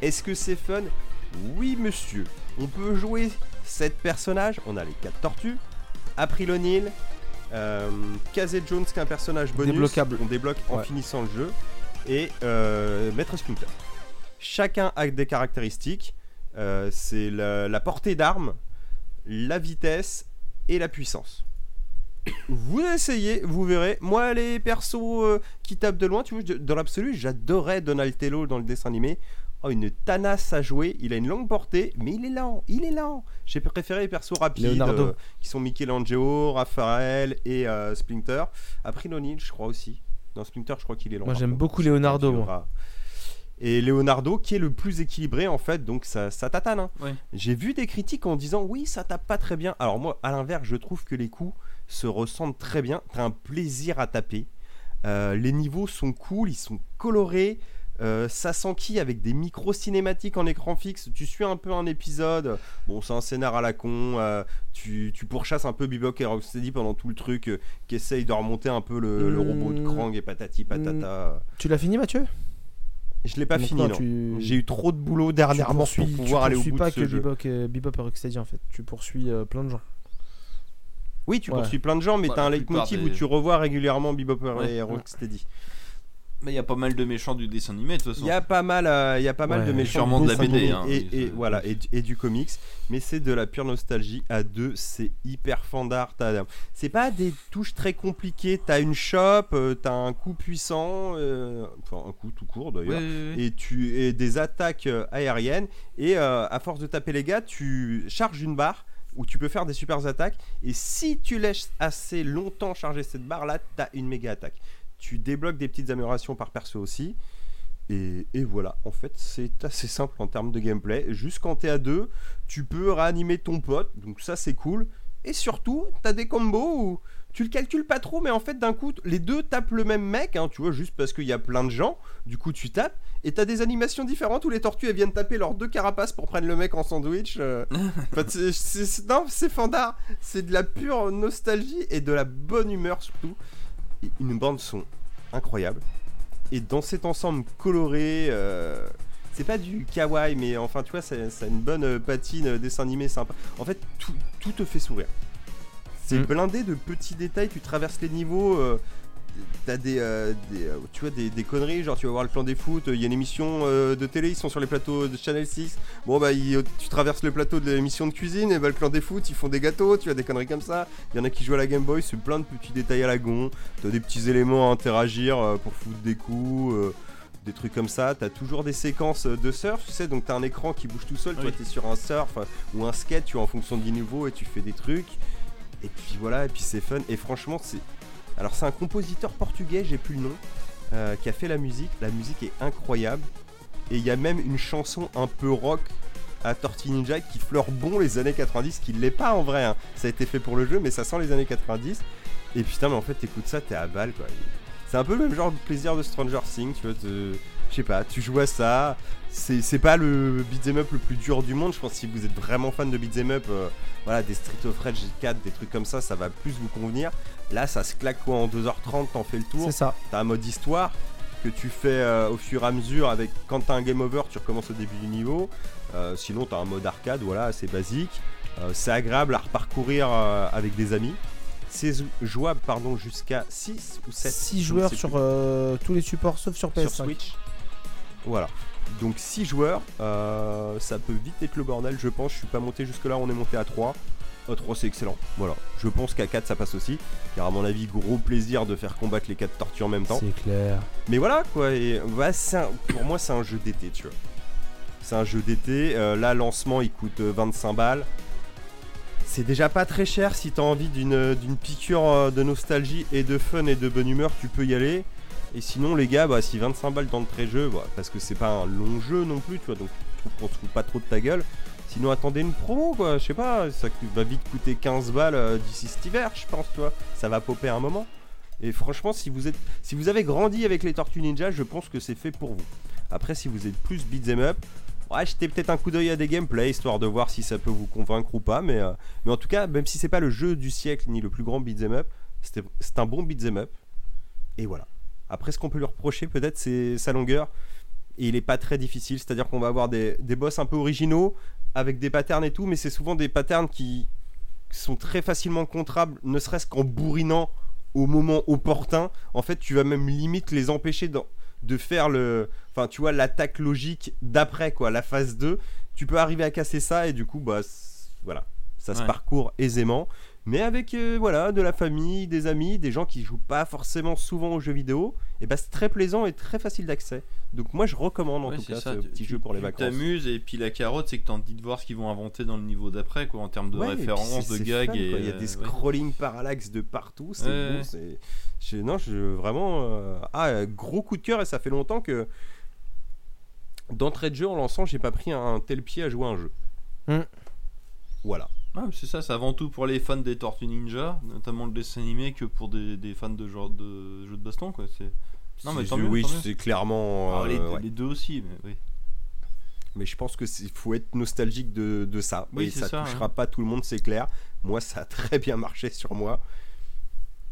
Est-ce que c'est fun? Oui, monsieur. On peut jouer 7 personnages. On a les 4 tortues. April O'Neil. Euh, Kazé Jones qui est un personnage bonus. Débloquable. On débloque en Ouais. finissant le jeu. Et euh, Maître Splinter. Chacun a des caractéristiques. Euh, c'est la, la portée d'armes, la vitesse et la puissance. Vous essayez, vous verrez. Moi, les persos euh, qui tapent de loin, tu vois, dans l'absolu, j'adorais Donatello dans le dessin animé. Oh, une tanasse à jouer. Il a une longue portée, mais il est lent. Il est lent. J'ai préféré les persos rapides euh, qui sont Michelangelo, Raphaël et euh, Splinter. Après O'Neill, je crois aussi. Dans Splinter, je crois qu'il est lent. Moi, j'aime beaucoup Leonardo, moi. Et Leonardo qui est le plus équilibré en fait, donc ça, ça tatane. hein. Ouais. J'ai vu des critiques en disant oui, ça tape pas très bien. Alors moi, à l'inverse, je trouve que les coups se ressentent très bien. T'as un plaisir à taper. Euh, les niveaux sont cool, ils sont colorés. Euh, ça s'enquille avec des micros cinématiques en écran fixe. Tu suis un peu un épisode. Bon, c'est un scénar à la con. euh, tu, tu pourchasses un peu Bebop et Rocksteady pendant tout le truc. euh, qui essaye de remonter un peu le, le robot de Mm. Krang et patati patata. Tu l'as fini, Mathieu? Je l'ai pas Donc, fini, tu- J'ai eu trop de boulot dernièrement pour pouvoir tu aller au poursuis bout pas de ce que jeu. Bebop et, Bebop et Rocksteady en fait. Tu poursuis euh, plein de gens. Oui, tu Ouais. poursuis plein de gens, mais Bah, t'as un leitmotiv des- où tu revois régulièrement Bebop Ouais. et Rocksteady. Mais il y a pas mal de méchants du dessin animé de toute façon. Il y a pas mal, euh, il y a pas mal Ouais. de méchants Sûrement de la dessins BD, animés hein, et, voilà et, du- et du comics, mais c'est de la pure nostalgie à deux. C'est hyper fandard. C'est pas des touches très compliquées. T'as une chope, euh, t'as un coup puissant, euh, enfin un coup tout court d'ailleurs. et tu et des attaques aériennes et euh, à force de taper les gars tu charges une barre où tu peux faire des super attaques et si tu laisses assez longtemps charger cette barre là t'as une méga attaque tu débloques des petites améliorations par perso aussi et, et voilà en fait c'est assez simple en termes de gameplay juste quand t'es à deux tu peux réanimer ton pote donc ça c'est cool et surtout t'as des combos où tu le calcules pas trop mais en fait d'un coup les deux tapent le même mec hein, tu vois juste parce qu'il y a plein de gens du coup tu tapes et t'as des animations différentes où les tortues elles viennent taper leurs deux carapaces pour prendre le mec en sandwich. euh. Enfin, c'est- c'est- c'est- non, c'est fandard. C'est de la pure nostalgie et de la bonne humeur surtout. Et une bande son incroyable. Et dans cet ensemble coloré, euh, c'est pas du kawaii, mais enfin, tu vois, ça, ça a une bonne euh, patine, euh, dessin animé sympa. En fait, tout, tout te fait sourire. C'est Mm. blindé de petits détails, tu traverses les niveaux. euh, T'as des, euh, des, euh, tu vois, des, des conneries, genre tu vas voir le plan des foot, il y a une émission euh, de télé, ils sont sur les plateaux de Channel 6. Bon bah tu traverses le plateau de l'émission de cuisine, et bah le clan des foot, ils font des gâteaux, tu as des conneries comme ça. Il y en a qui jouent à la Game Boy, c'est plein de petits détails à la gon. T'as des petits éléments à interagir pour foutre des coups, des trucs comme ça. T'as toujours des séquences de surf, tu sais, donc t'as un écran qui bouge tout seul. Toi Oui. t'es sur un surf ou un skate, tu vois, en fonction du niveau et tu fais des trucs. Et puis voilà, et puis c'est fun. Et franchement, c'est. Alors c'est un compositeur portugais, j'ai plus le nom, euh, qui a fait la musique. La musique est incroyable. Et il y a même une chanson un peu rock à Tortue Ninja qui fleure bon les années 90, qui l'est pas en vrai. hein. Ça a été fait pour le jeu, mais ça sent les années 90. Et putain, mais en fait, t'écoutes ça, t'es à balle quoi. C'est un peu le même genre de plaisir de Stranger Things, tu vois. Je sais pas, tu joues à ça. C'est c'est pas le beat'em up le plus dur du monde. Je pense que si vous êtes vraiment fan de beat'em up, euh, voilà, des Street of Rage 4, des trucs comme ça, ça va plus vous convenir. Là, ça se claque quoi en 2h30, t'en fais le tour. C'est ça. T'as un mode histoire que tu fais euh, au fur et à mesure avec quand t'as un game over tu recommences au début du niveau Euh, sinon t'as un mode arcade voilà assez basique c'est agréable à reparcourir avec des amis c'est jou- jouable pardon jusqu'à 6 ou 7 6 joueurs sur tous les supports sauf sur PS5. sur Switch voilà donc 6 joueurs euh, ça peut vite être le bordel je pense. Je suis pas monté jusque là on est monté à 3 à 3 c'est excellent. Voilà. Je pense qu'à 4 ça passe aussi. Car à mon avis gros plaisir de faire combattre les 4 tortues en même temps. C'est clair. mais voilà quoi, et un- pour moi c'est un jeu d'été, tu vois. C'est un jeu d'été, euh, là lancement il coûte euh, 25 balles. C'est déjà pas très cher. Si t'as envie d'une piqûre euh, de nostalgie et de fun et de bonne humeur, tu peux y aller. Et sinon les gars, bah si 25 balles dans le pré-jeu, bah, parce que c'est pas un long jeu non plus, tu vois, donc qu'on se fout pas trop de ta gueule. Sinon attendez une promo quoi, je sais pas, ça va vite coûter 15 balles euh, d'ici cet hiver, je pense, tu vois. Ça va popper un moment. Et franchement, si vous êtes, si vous avez grandi avec les Tortues Ninja, je pense que c'est fait pour vous. Après, si vous êtes plus beat'em up, ouais, jetez peut-être un coup d'œil à des gameplays histoire de voir si ça peut vous convaincre ou pas. Mais, euh, mais en tout cas, même si c'est pas le jeu du siècle ni le plus grand beat'em up, c'est un bon beat'em up. Et voilà. Après, ce qu'on peut lui reprocher, peut-être, c'est sa longueur. Et il est pas très difficile, c'est-à-dire qu'on va avoir des, des boss un peu originaux avec des patterns et tout, mais c'est souvent des patterns qui sont très facilement contrables, ne serait-ce qu'en bourrinant au moment opportun. En fait, tu vas même limite les empêcher de faire le. Enfin, tu vois, l'attaque logique d'après, quoi, la phase 2. Tu peux arriver à casser ça et du coup, bah, voilà. Ça se parcourt aisément. Mais avec, euh, voilà, de la famille, des amis, des gens qui jouent pas forcément souvent aux jeux vidéo, et bah, c'est très plaisant et très facile d'accès. Donc, moi, je recommande en Ouais, tout c'est cas ça, ce tu- petit tu- jeu pour les tu vacances. t'amuses et puis la carotte, c'est que t'as envie de voir ce qu'ils vont inventer dans le niveau d'après, quoi, en termes de Ouais, références, de gags. Il y a euh, des ouais. scrolling parallaxes de partout, c'est Ouais, bon. ouais. je- non, je vraiment. euh, Ah, gros coup de cœur et ça fait longtemps que d'entrée de jeu en lançant, j'ai pas pris un tel pied à jouer à un jeu. Mm. Voilà. Ah, c'est ça, c'est avant tout pour les fans des Tortues Ninja, notamment le dessin animé, que pour des, des fans de genre de jeux de baston, quoi. C'est... Non, mais C'est- tant mieux, oui, tant mieux. c'est clairement. Ah, les, euh, ouais. les deux aussi, mais oui. Mais je pense que c'est- faut être nostalgique de, de ça. Oui, et c'est ça, ça, touchera pas tout le monde, c'est clair. Moi, ça a très bien marché sur moi.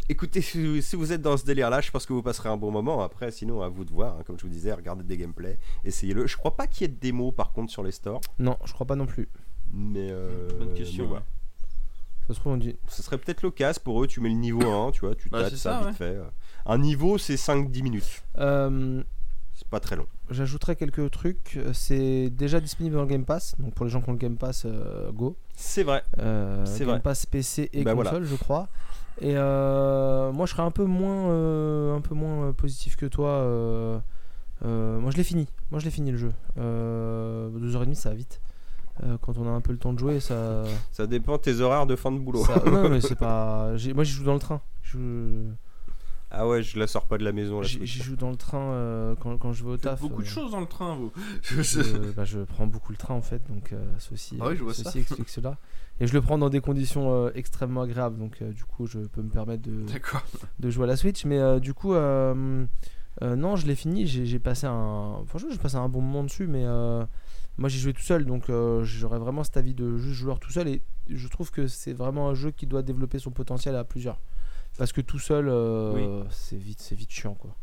Écoutez, si vous êtes dans ce délire-là, je pense que vous passerez un bon moment. Après, sinon, à vous de voir. hein. Comme je vous disais, regardez des gameplays, essayez-le. Je crois pas qu'il y ait de démo par contre sur les stores. Non, je crois pas non plus. Mais. euh, Bonne question. mais ouais. Ça se trouve, on dit. Ce serait peut-être l'occasion pour eux. Tu mets le niveau 1, tu vois, tu Bah, tâtes ça, ça, vite fait. Un niveau, c'est 5-10 minutes. Euh, C'est pas très long. J'ajouterai quelques trucs. C'est déjà disponible dans le Game Pass. Donc pour les gens qui ont le Game Pass, euh, go. C'est vrai. Euh, C'est Game vrai. Pass PC et Bah, console, voilà. je crois. Et euh, moi, je serais un peu moins, euh, un peu moins euh, positif que toi. euh, euh, moi, je l'ai fini. Moi, je l'ai fini le jeu. Euh, deux heures et demie, ça va vite. Euh, quand on a un peu le temps de jouer, ça. Ça dépend de tes horaires de fin de boulot. ça- non, mais c'est pas. j'ai- Moi, j'y joue dans le train. Je ah ouais, je la sors pas de la maison. J'y joue dans le train euh, quand, quand je vais au taf. beaucoup de euh, choses dans le train, vous. je, bah, je prends beaucoup le train en fait, donc euh, ceci, Ah oui, je vois ceci ça. explique cela. Et je le prends dans des conditions euh, extrêmement agréables, donc euh, du coup je peux me permettre de, D'accord. de jouer à la Switch. Mais euh, du coup, euh, euh, non, je l'ai fini, j'ai j'ai passé un. Franchement, j'ai passé un bon moment dessus, mais euh, moi j'ai joué tout seul, donc euh, j'aurais vraiment cet avis de juste joueur tout seul. Et je trouve que c'est vraiment un jeu qui doit développer son potentiel à plusieurs. Parce que tout seul, euh, c'est vite, c'est vite chiant quoi.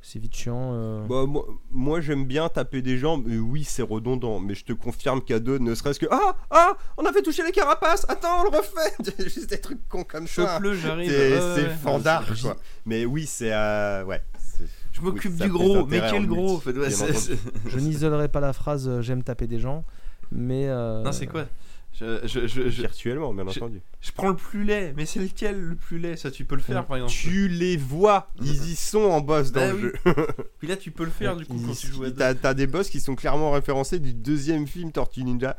c'est vite chiant. euh. Bah, moi, moi, j'aime bien taper des gens, mais oui, c'est redondant. Mais je te confirme qu'à deux, ne serait-ce que Ah Ah On a fait toucher les carapaces Attends, on le refait Juste des trucs cons comme ça. Chope-le, j'arrive. C'est Ouais, c'est ouais. fandard, quoi. Mais oui, c'est. euh, ouais. Je oui, m'occupe du gros, mais quel gros en multi, fait ouais, bien c'est- entendu. c'est- Je n'isolerai pas la phrase euh, j'aime taper des gens, mais. euh, Non, c'est quoi? Je, je, je, je, Virtuellement, bien je- entendu. je prends le plus laid, mais c'est lequel le plus laid? Ça, tu peux le faire par exemple. Tu les vois, ils y sont en boss dans Bah le oui. jeu. Puis là, tu peux le faire du coup Ils- quand tu joues à t'as des boss qui sont clairement référencés du deuxième film Tortue Ninja.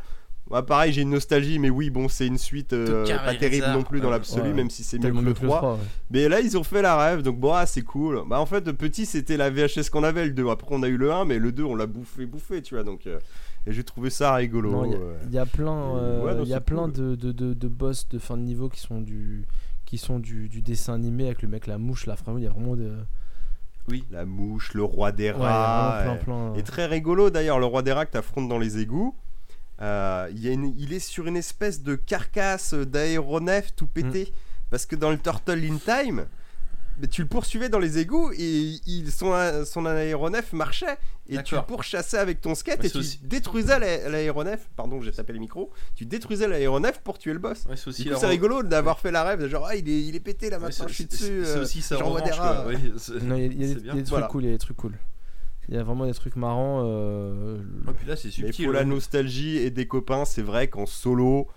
Ouais, pareil, j'ai une nostalgie, mais oui, bon, c'est une suite euh, pas terrible non plus dans Ouais. l'absolu, Ouais. même si c'est mieux que le mieux que le 3. 3, ouais. Mais là, ils ont fait la rêve, donc bon, ah, c'est cool. Bah, en fait, petit, c'était la VHS qu'on avait, le 2. Après, on a eu le 1, mais le 2, on l'a bouffé, bouffé, tu vois. Donc, euh, et j'ai trouvé ça rigolo. Il y a- ouais. Il y a plein, euh, ouais, y a plein cool. de, de, de, de boss de fin de niveau qui sont du, qui sont du, du dessin animé avec le mec la mouche là. Vraiment, il y a vraiment de. Oui. La mouche, le roi des Ouais, rats. vraiment et- plein, plein. Et très rigolo d'ailleurs, le roi des rats que t'affrontes dans les égouts. Euh, il, y a une- il est sur une espèce de carcasse d'aéronef tout pété. Mm. Parce que dans le Turtle in Time, mais tu le poursuivais dans les égouts et il, son, aéronef marchait. Et tu le pourchassais avec ton skate Ouais, et tu aussi- détruisais l'a- l'aéronef. Pardon, j'ai tapé les micros. Tu détruisais l'aéronef pour tuer le boss. Ouais, c'est aussi coup, rigolo d'avoir fait la rêve. de Genre, ah, il est, il est pété là maintenant, je suis dessus. C'est euh, aussi sa j'envoie des rats. il y a, des, bien. il y a des trucs cool, il y a vraiment des trucs marrants. euh, Ouais, puis là, c'est Mais il subtil. faut la ouais. nostalgie et des copains. C'est vrai qu'en solo,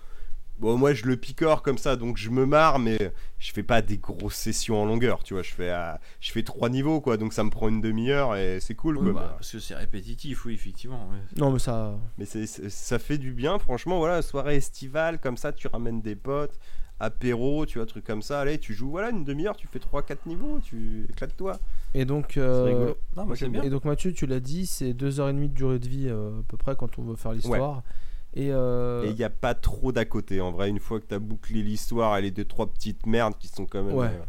bon, moi je le picore comme ça, donc je me marre, mais je fais pas des grosses sessions en longueur. Tu vois, je fais, à- je fais trois niveaux, quoi, donc ça me prend une demi-heure et c'est cool. Oui, quoi. bah, parce que c'est répétitif, oui, effectivement. ouais. Non, mais ça. Mais c'est- c'est- ça fait du bien, franchement. Voilà, soirée estivale, comme ça, tu ramènes des potes, apéro, tu vois, truc comme ça. Allez, tu joues, voilà, une demi-heure, tu fais 3-4 niveaux, tu éclates-toi. Et donc, C'est euh. Non, Moi, bien. et donc Mathieu, tu l'as dit, c'est 2h30 de durée de vie euh, à peu près quand on veut faire l'histoire. Et, euh, Et il n'y a pas trop d'à côté, en vrai. Une fois que tu as bouclé l'histoire, elle est deux, trois petites merdes qui sont quand même. Ouais. euh,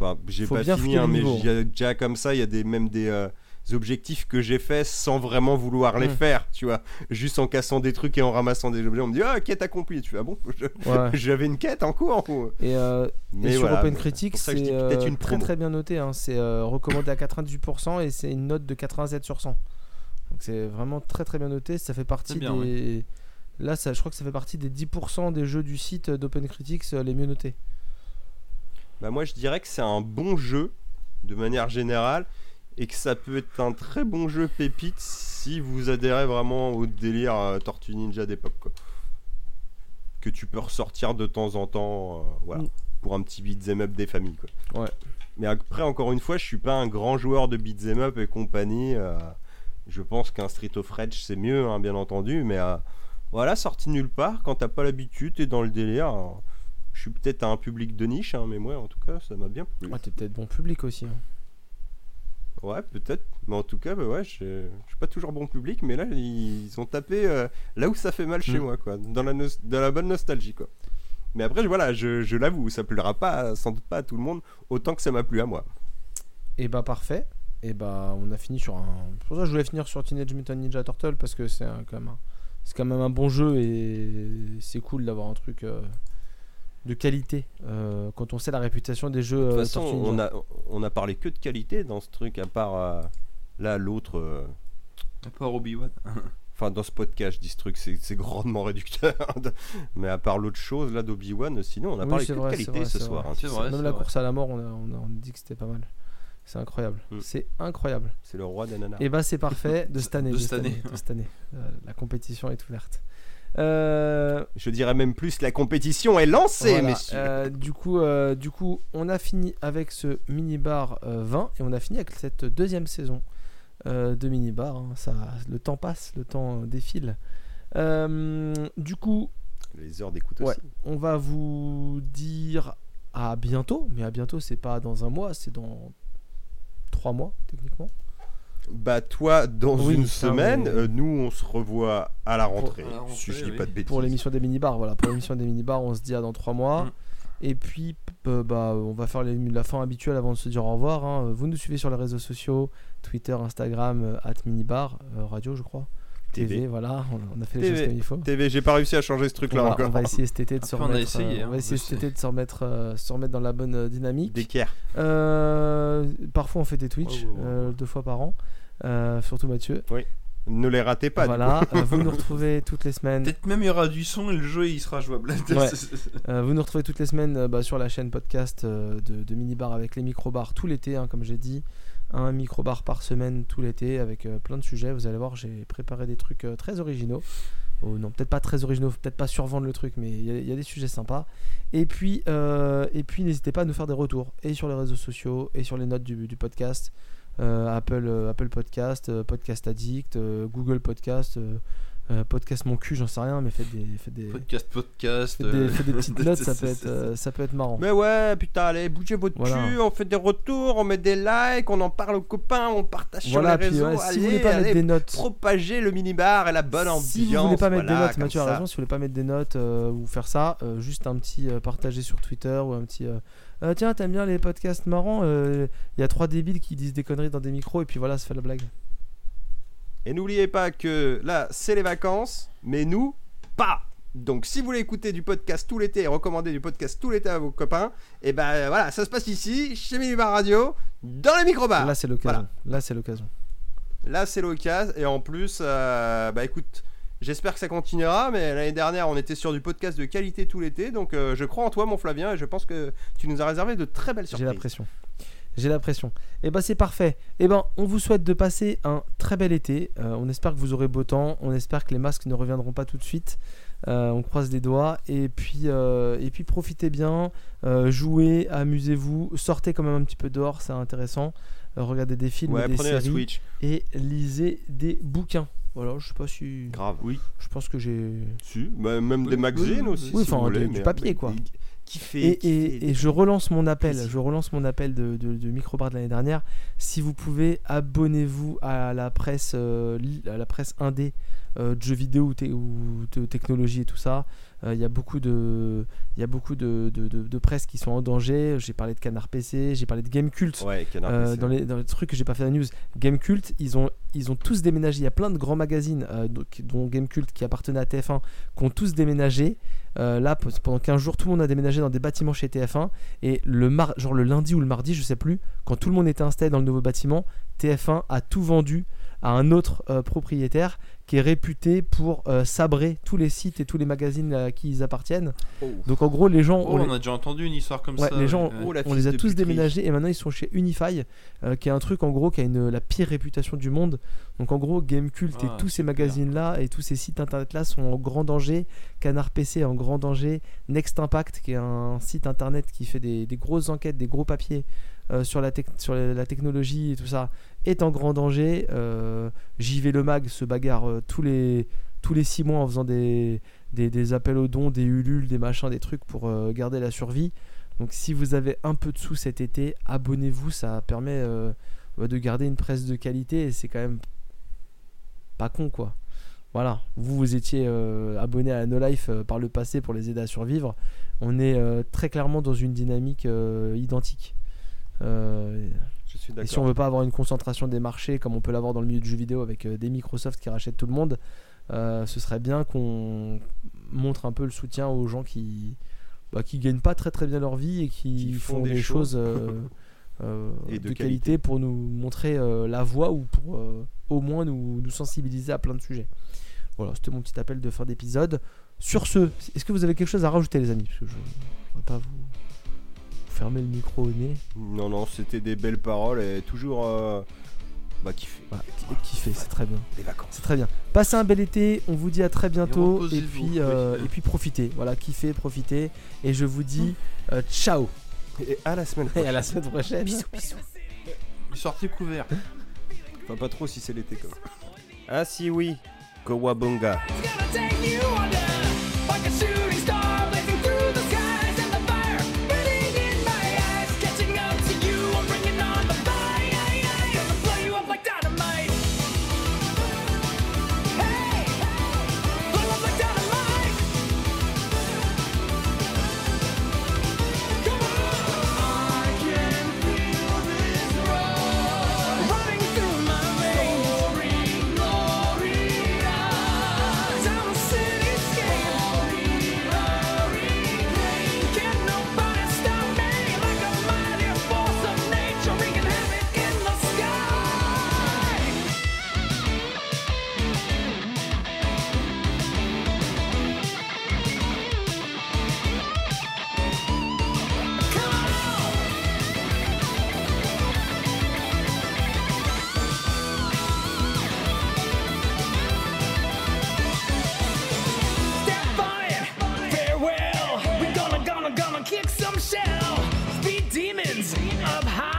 Enfin, j'ai pas fini, hein, mais niveau. il y a déjà comme ça, il y a des, même des euh, objectifs que j'ai faits sans vraiment vouloir les Mm. faire, tu vois. Juste en cassant des trucs et en ramassant des objets. On me dit, ah, quête accomplie. Tu fais, ah bon ouais. J'avais une quête en cours. ou- Et, euh, Mais et sur voilà, Open c'est Critique, c'est euh, une très promo. très bien noté. hein. C'est euh, recommandé à 98% et c'est une note de 87 sur 100. Donc c'est vraiment très très bien noté. Ça fait partie bien, des. Là, ça, je crois que ça fait partie des 10% des jeux du site d'Open Critics euh, les mieux notés. Bah moi je dirais que c'est un bon jeu de manière générale et que ça peut être un très bon jeu pépite si vous adhérez vraiment au délire euh, Tortue Ninja d'époque quoi. Que tu peux ressortir de temps en temps euh, voilà Mm. pour un petit beat'em up des familles quoi. Ouais. Mais après encore une fois, je suis pas un grand joueur de beat'em up et compagnie euh, je pense qu'un Street of Rage c'est mieux hein, bien entendu mais euh, voilà, sorti nulle part quand t'as pas l'habitude, t'es dans le délire. Je suis peut-être à un public de niche, hein, mais moi en tout cas ça m'a bien plu. Ouais, t'es peut-être bon public aussi. Ouais, peut-être. Mais en tout cas, bah ouais, je suis pas toujours bon public, mais là, ils ont tapé euh, là où ça fait mal chez Mm. moi, quoi. Dans la, dans la bonne nostalgie, quoi. Mais après, je- voilà, je, je l'avoue, ça plaira pas, sans doute pas à tout le monde, autant que ça m'a plu à moi. Et bah parfait. Et bah on a fini sur un. C'est pour ça que je voulais finir sur Teenage Mutant Ninja Turtle parce que c'est quand même un... c'est quand même un bon jeu et c'est cool d'avoir un truc euh, de qualité euh, quand on sait la réputation des jeux De toute euh, façon, on a, on a parlé que de qualité dans ce truc, à part euh, là, l'autre. euh, À part Obi-Wan. Enfin, dans ce podcast, je dis ce truc, c'est c'est grandement réducteur. mais à part l'autre chose, là, d'Obi-Wan, sinon, on a Oui, parlé que vrai, de qualité vrai, ce soir. vrai. hein, vrai. Même la course à la mort, on a, on a- on a dit que c'était pas mal. C'est incroyable. Mm. C'est incroyable. C'est le roi des nanars. Et bah c'est parfait de cette année. De cette année. de cette année. Euh, la compétition est ouverte. Euh, Je dirais même plus, la compétition est lancée, Voilà, messieurs. euh, du, coup, euh, du coup, on a fini avec ce mini-bar euh, 20 et on a fini avec cette deuxième saison de mini-bar. hein. Ça, le temps passe, le temps défile. Du coup, Les heures d'écoute ouais, aussi. on va vous dire à bientôt, mais à bientôt, c'est pas dans un mois, c'est dans trois mois techniquement. Bah toi, dans Oui, une ça, semaine, euh, nous on se revoit à la rentrée. à la rentrée, si je dis oui. pas de bêtises. Pour l'émission des mini-bars, voilà, pour l'émission des mini-bars, on se dit à dans trois mois. Mm. Et puis, euh, bah, on va faire les- la fin habituelle avant de se dire au revoir. hein. Vous nous suivez sur les réseaux sociaux, Twitter, Instagram, euh, at minibar, euh, radio, je crois. TV, TV. voilà, on, a fait les TV. choses comme il faut. TV, j'ai pas réussi à changer ce truc On là va, encore. on va essayer cet été de se Après, on a remettre. essayé, euh, hein, on va essayer je cet été de se remettre, euh, se remettre dans la bonne dynamique. D'équerre. Euh, parfois on fait des Twitch, euh, deux fois par an. Euh, surtout Mathieu. Ne les ratez pas. voilà, euh, vous nous retrouvez toutes les semaines. Peut-être même il y aura du son et le jeu il sera jouable. Ouais. Euh, vous nous retrouvez toutes les semaines euh, bah, sur la chaîne podcast euh, de, de Minibar avec les micro-bars tout l'été, hein, comme j'ai dit. Un micro-bar par semaine tout l'été avec euh, plein de sujets. Vous allez voir, j'ai préparé des trucs euh, très originaux. Oh, non, peut-être pas très originaux, peut-être pas survendre le truc, mais il y, a- il y a des sujets sympas. Et puis, euh, et puis n'hésitez pas à nous faire des retours, et sur les réseaux sociaux, et sur les notes du, du podcast. Euh, Apple, euh, Apple Podcast, euh, Podcast Addict, Google Podcast, euh, Podcast Mon cul, j'en sais rien, mais faites des, faites des, Podcast, podcast. Faites des, euh, faites des petites notes, ça peut être, euh, ça peut être marrant. Mais ouais, putain, allez, bougez votre Voilà. cul, on fait des retours, on met des likes, on en parle aux copains, on partage voilà, sur les puis réseaux. ouais, si allez, vous voulez pas allez, mettre des notes, propager le minibar et la bonne ambiance. si vous voulez pas mettre voilà, des notes, Mathieu a raison, si vous voulez pas mettre des notes ou faire ça, juste un petit partager sur Twitter ou un petit. Euh, euh, tiens, t'aimes bien les podcasts marrants Il y a trois débiles qui disent des conneries dans des micros et puis voilà, ça fait la blague. Et n'oubliez pas que là, c'est les vacances, mais nous, pas. Donc, si vous voulez écouter du podcast tout l'été et recommander du podcast tout l'été à vos copains, et ben voilà, ça se passe ici, chez Minibar Radio, dans les microbars. Là, c'est l'occasion. voilà. Là, c'est l'occasion. Là, c'est l'occasion. Et en plus, euh, bah écoute, j'espère que ça continuera. Mais l'année dernière, on était sur du podcast de qualité tout l'été. Donc, euh, je crois en toi, mon Flavien. Et je pense que tu nous as réservé de très belles J'ai surprises. la pression. J'ai la pression. Et ben c'est parfait. Et ben on vous souhaite de passer un très bel été. Euh, on espère que vous aurez beau temps. On espère que les masques ne reviendront pas tout de suite. Euh, on croise les doigts. Et puis, euh, et puis profitez bien. Euh, jouez, amusez-vous. Sortez quand même un petit peu dehors, c'est intéressant. Regardez des films, Ouais, des séries et lisez des bouquins. Voilà, je sais pas si. Grave. Oui. Je pense que j'ai. Si, bah, même Oui, des magazines oui, aussi. oui, si enfin, du- papier, quoi. mais Kiffez, Et, et- et je relance mon appel, Plaisir. je relance mon appel de, de, de Microbar de l'année dernière. Si vous pouvez, abonnez-vous à la presse, euh, à la presse indé euh, de jeux vidéo ou, te- ou de technologie et tout ça. Euh, Il y a beaucoup de, il y a beaucoup de, de, de- de presse qui sont en danger. J'ai parlé de Canard PC, j'ai parlé de Game Cult. Ouais, Euh, dans, les, dans les trucs que j'ai pas fait la news, Game Cult, ils ont, ils ont tous déménagé. Il y a plein de grands magazines, euh, dont Game Cult qui appartenaient à TF1, qui ont tous déménagé. Là, pendant 15 jours, tout le monde a déménagé dans des bâtiments chez TF1. Et le, mar genre le lundi ou le mardi, je sais plus, quand tout le monde était installé dans le nouveau bâtiment, TF1 a tout vendu à un autre euh, propriétaire qui est réputé pour euh, sabrer tous les sites et tous les magazines à qui ils appartiennent. Oh. Donc en gros, les gens... Oh, on les- on a déjà entendu une histoire comme Ouais, ça. les gens. Oh, on les a tous déménagés et maintenant ils sont chez Unify, euh, qui est un truc en gros qui a une, la pire réputation du monde. Donc en gros, Gamecult et Ah, tous ces magazines-là et tous ces sites internet-là sont en grand danger. Canard PC est en grand danger. Next Impact, qui est un site internet qui fait des, des grosses enquêtes, des gros papiers euh, sur, la tec- sur la, la technologie et tout ça, est en grand danger. Euh, JV Le Mag se bagarre euh, tous les tous les six mois en faisant des, des, appels aux dons, des ulules, des machins, des trucs pour euh, garder la survie. Donc si vous avez un peu de sous cet été, abonnez-vous, ça permet de garder une presse de qualité et c'est quand même pas con quoi. Voilà, vous vous étiez abonné à No Life par le passé pour les aider à survivre. On est très clairement dans une dynamique identique. Et si on veut pas avoir une concentration des marchés comme on peut l'avoir dans le milieu du jeu vidéo avec euh, des Microsoft qui rachètent tout le monde, euh, ce serait bien qu'on montre un peu le soutien aux gens qui bah, qui gagnent pas très très bien leur vie et qui, Qui font, font des, des choses euh, euh, Et de, de qualité. qualité. pour nous montrer la voie ou pour au moins nous, nous sensibiliser à plein de sujets. Voilà, c'était mon petit appel de fin d'épisode. Sur ce, est-ce que vous avez quelque chose à rajouter les amis? Parce que je ne vais pas vous fermer le micro au nez. Non, non, c'était des belles paroles et toujours. euh, Bah, kiffer. Voilà, kiffer, c'est très bien. Les vacances. C'est très bien. Passez un bel été, on vous dit à très bientôt et, puis euh, oui. et puis profitez. Voilà, kiffez, profitez et je vous dis euh, ciao Et à la semaine et prochaine. à la semaine prochaine. Sortez couvert. Enfin, pas trop si c'est l'été quand même. Ah, si, oui. Kowabunga. up high.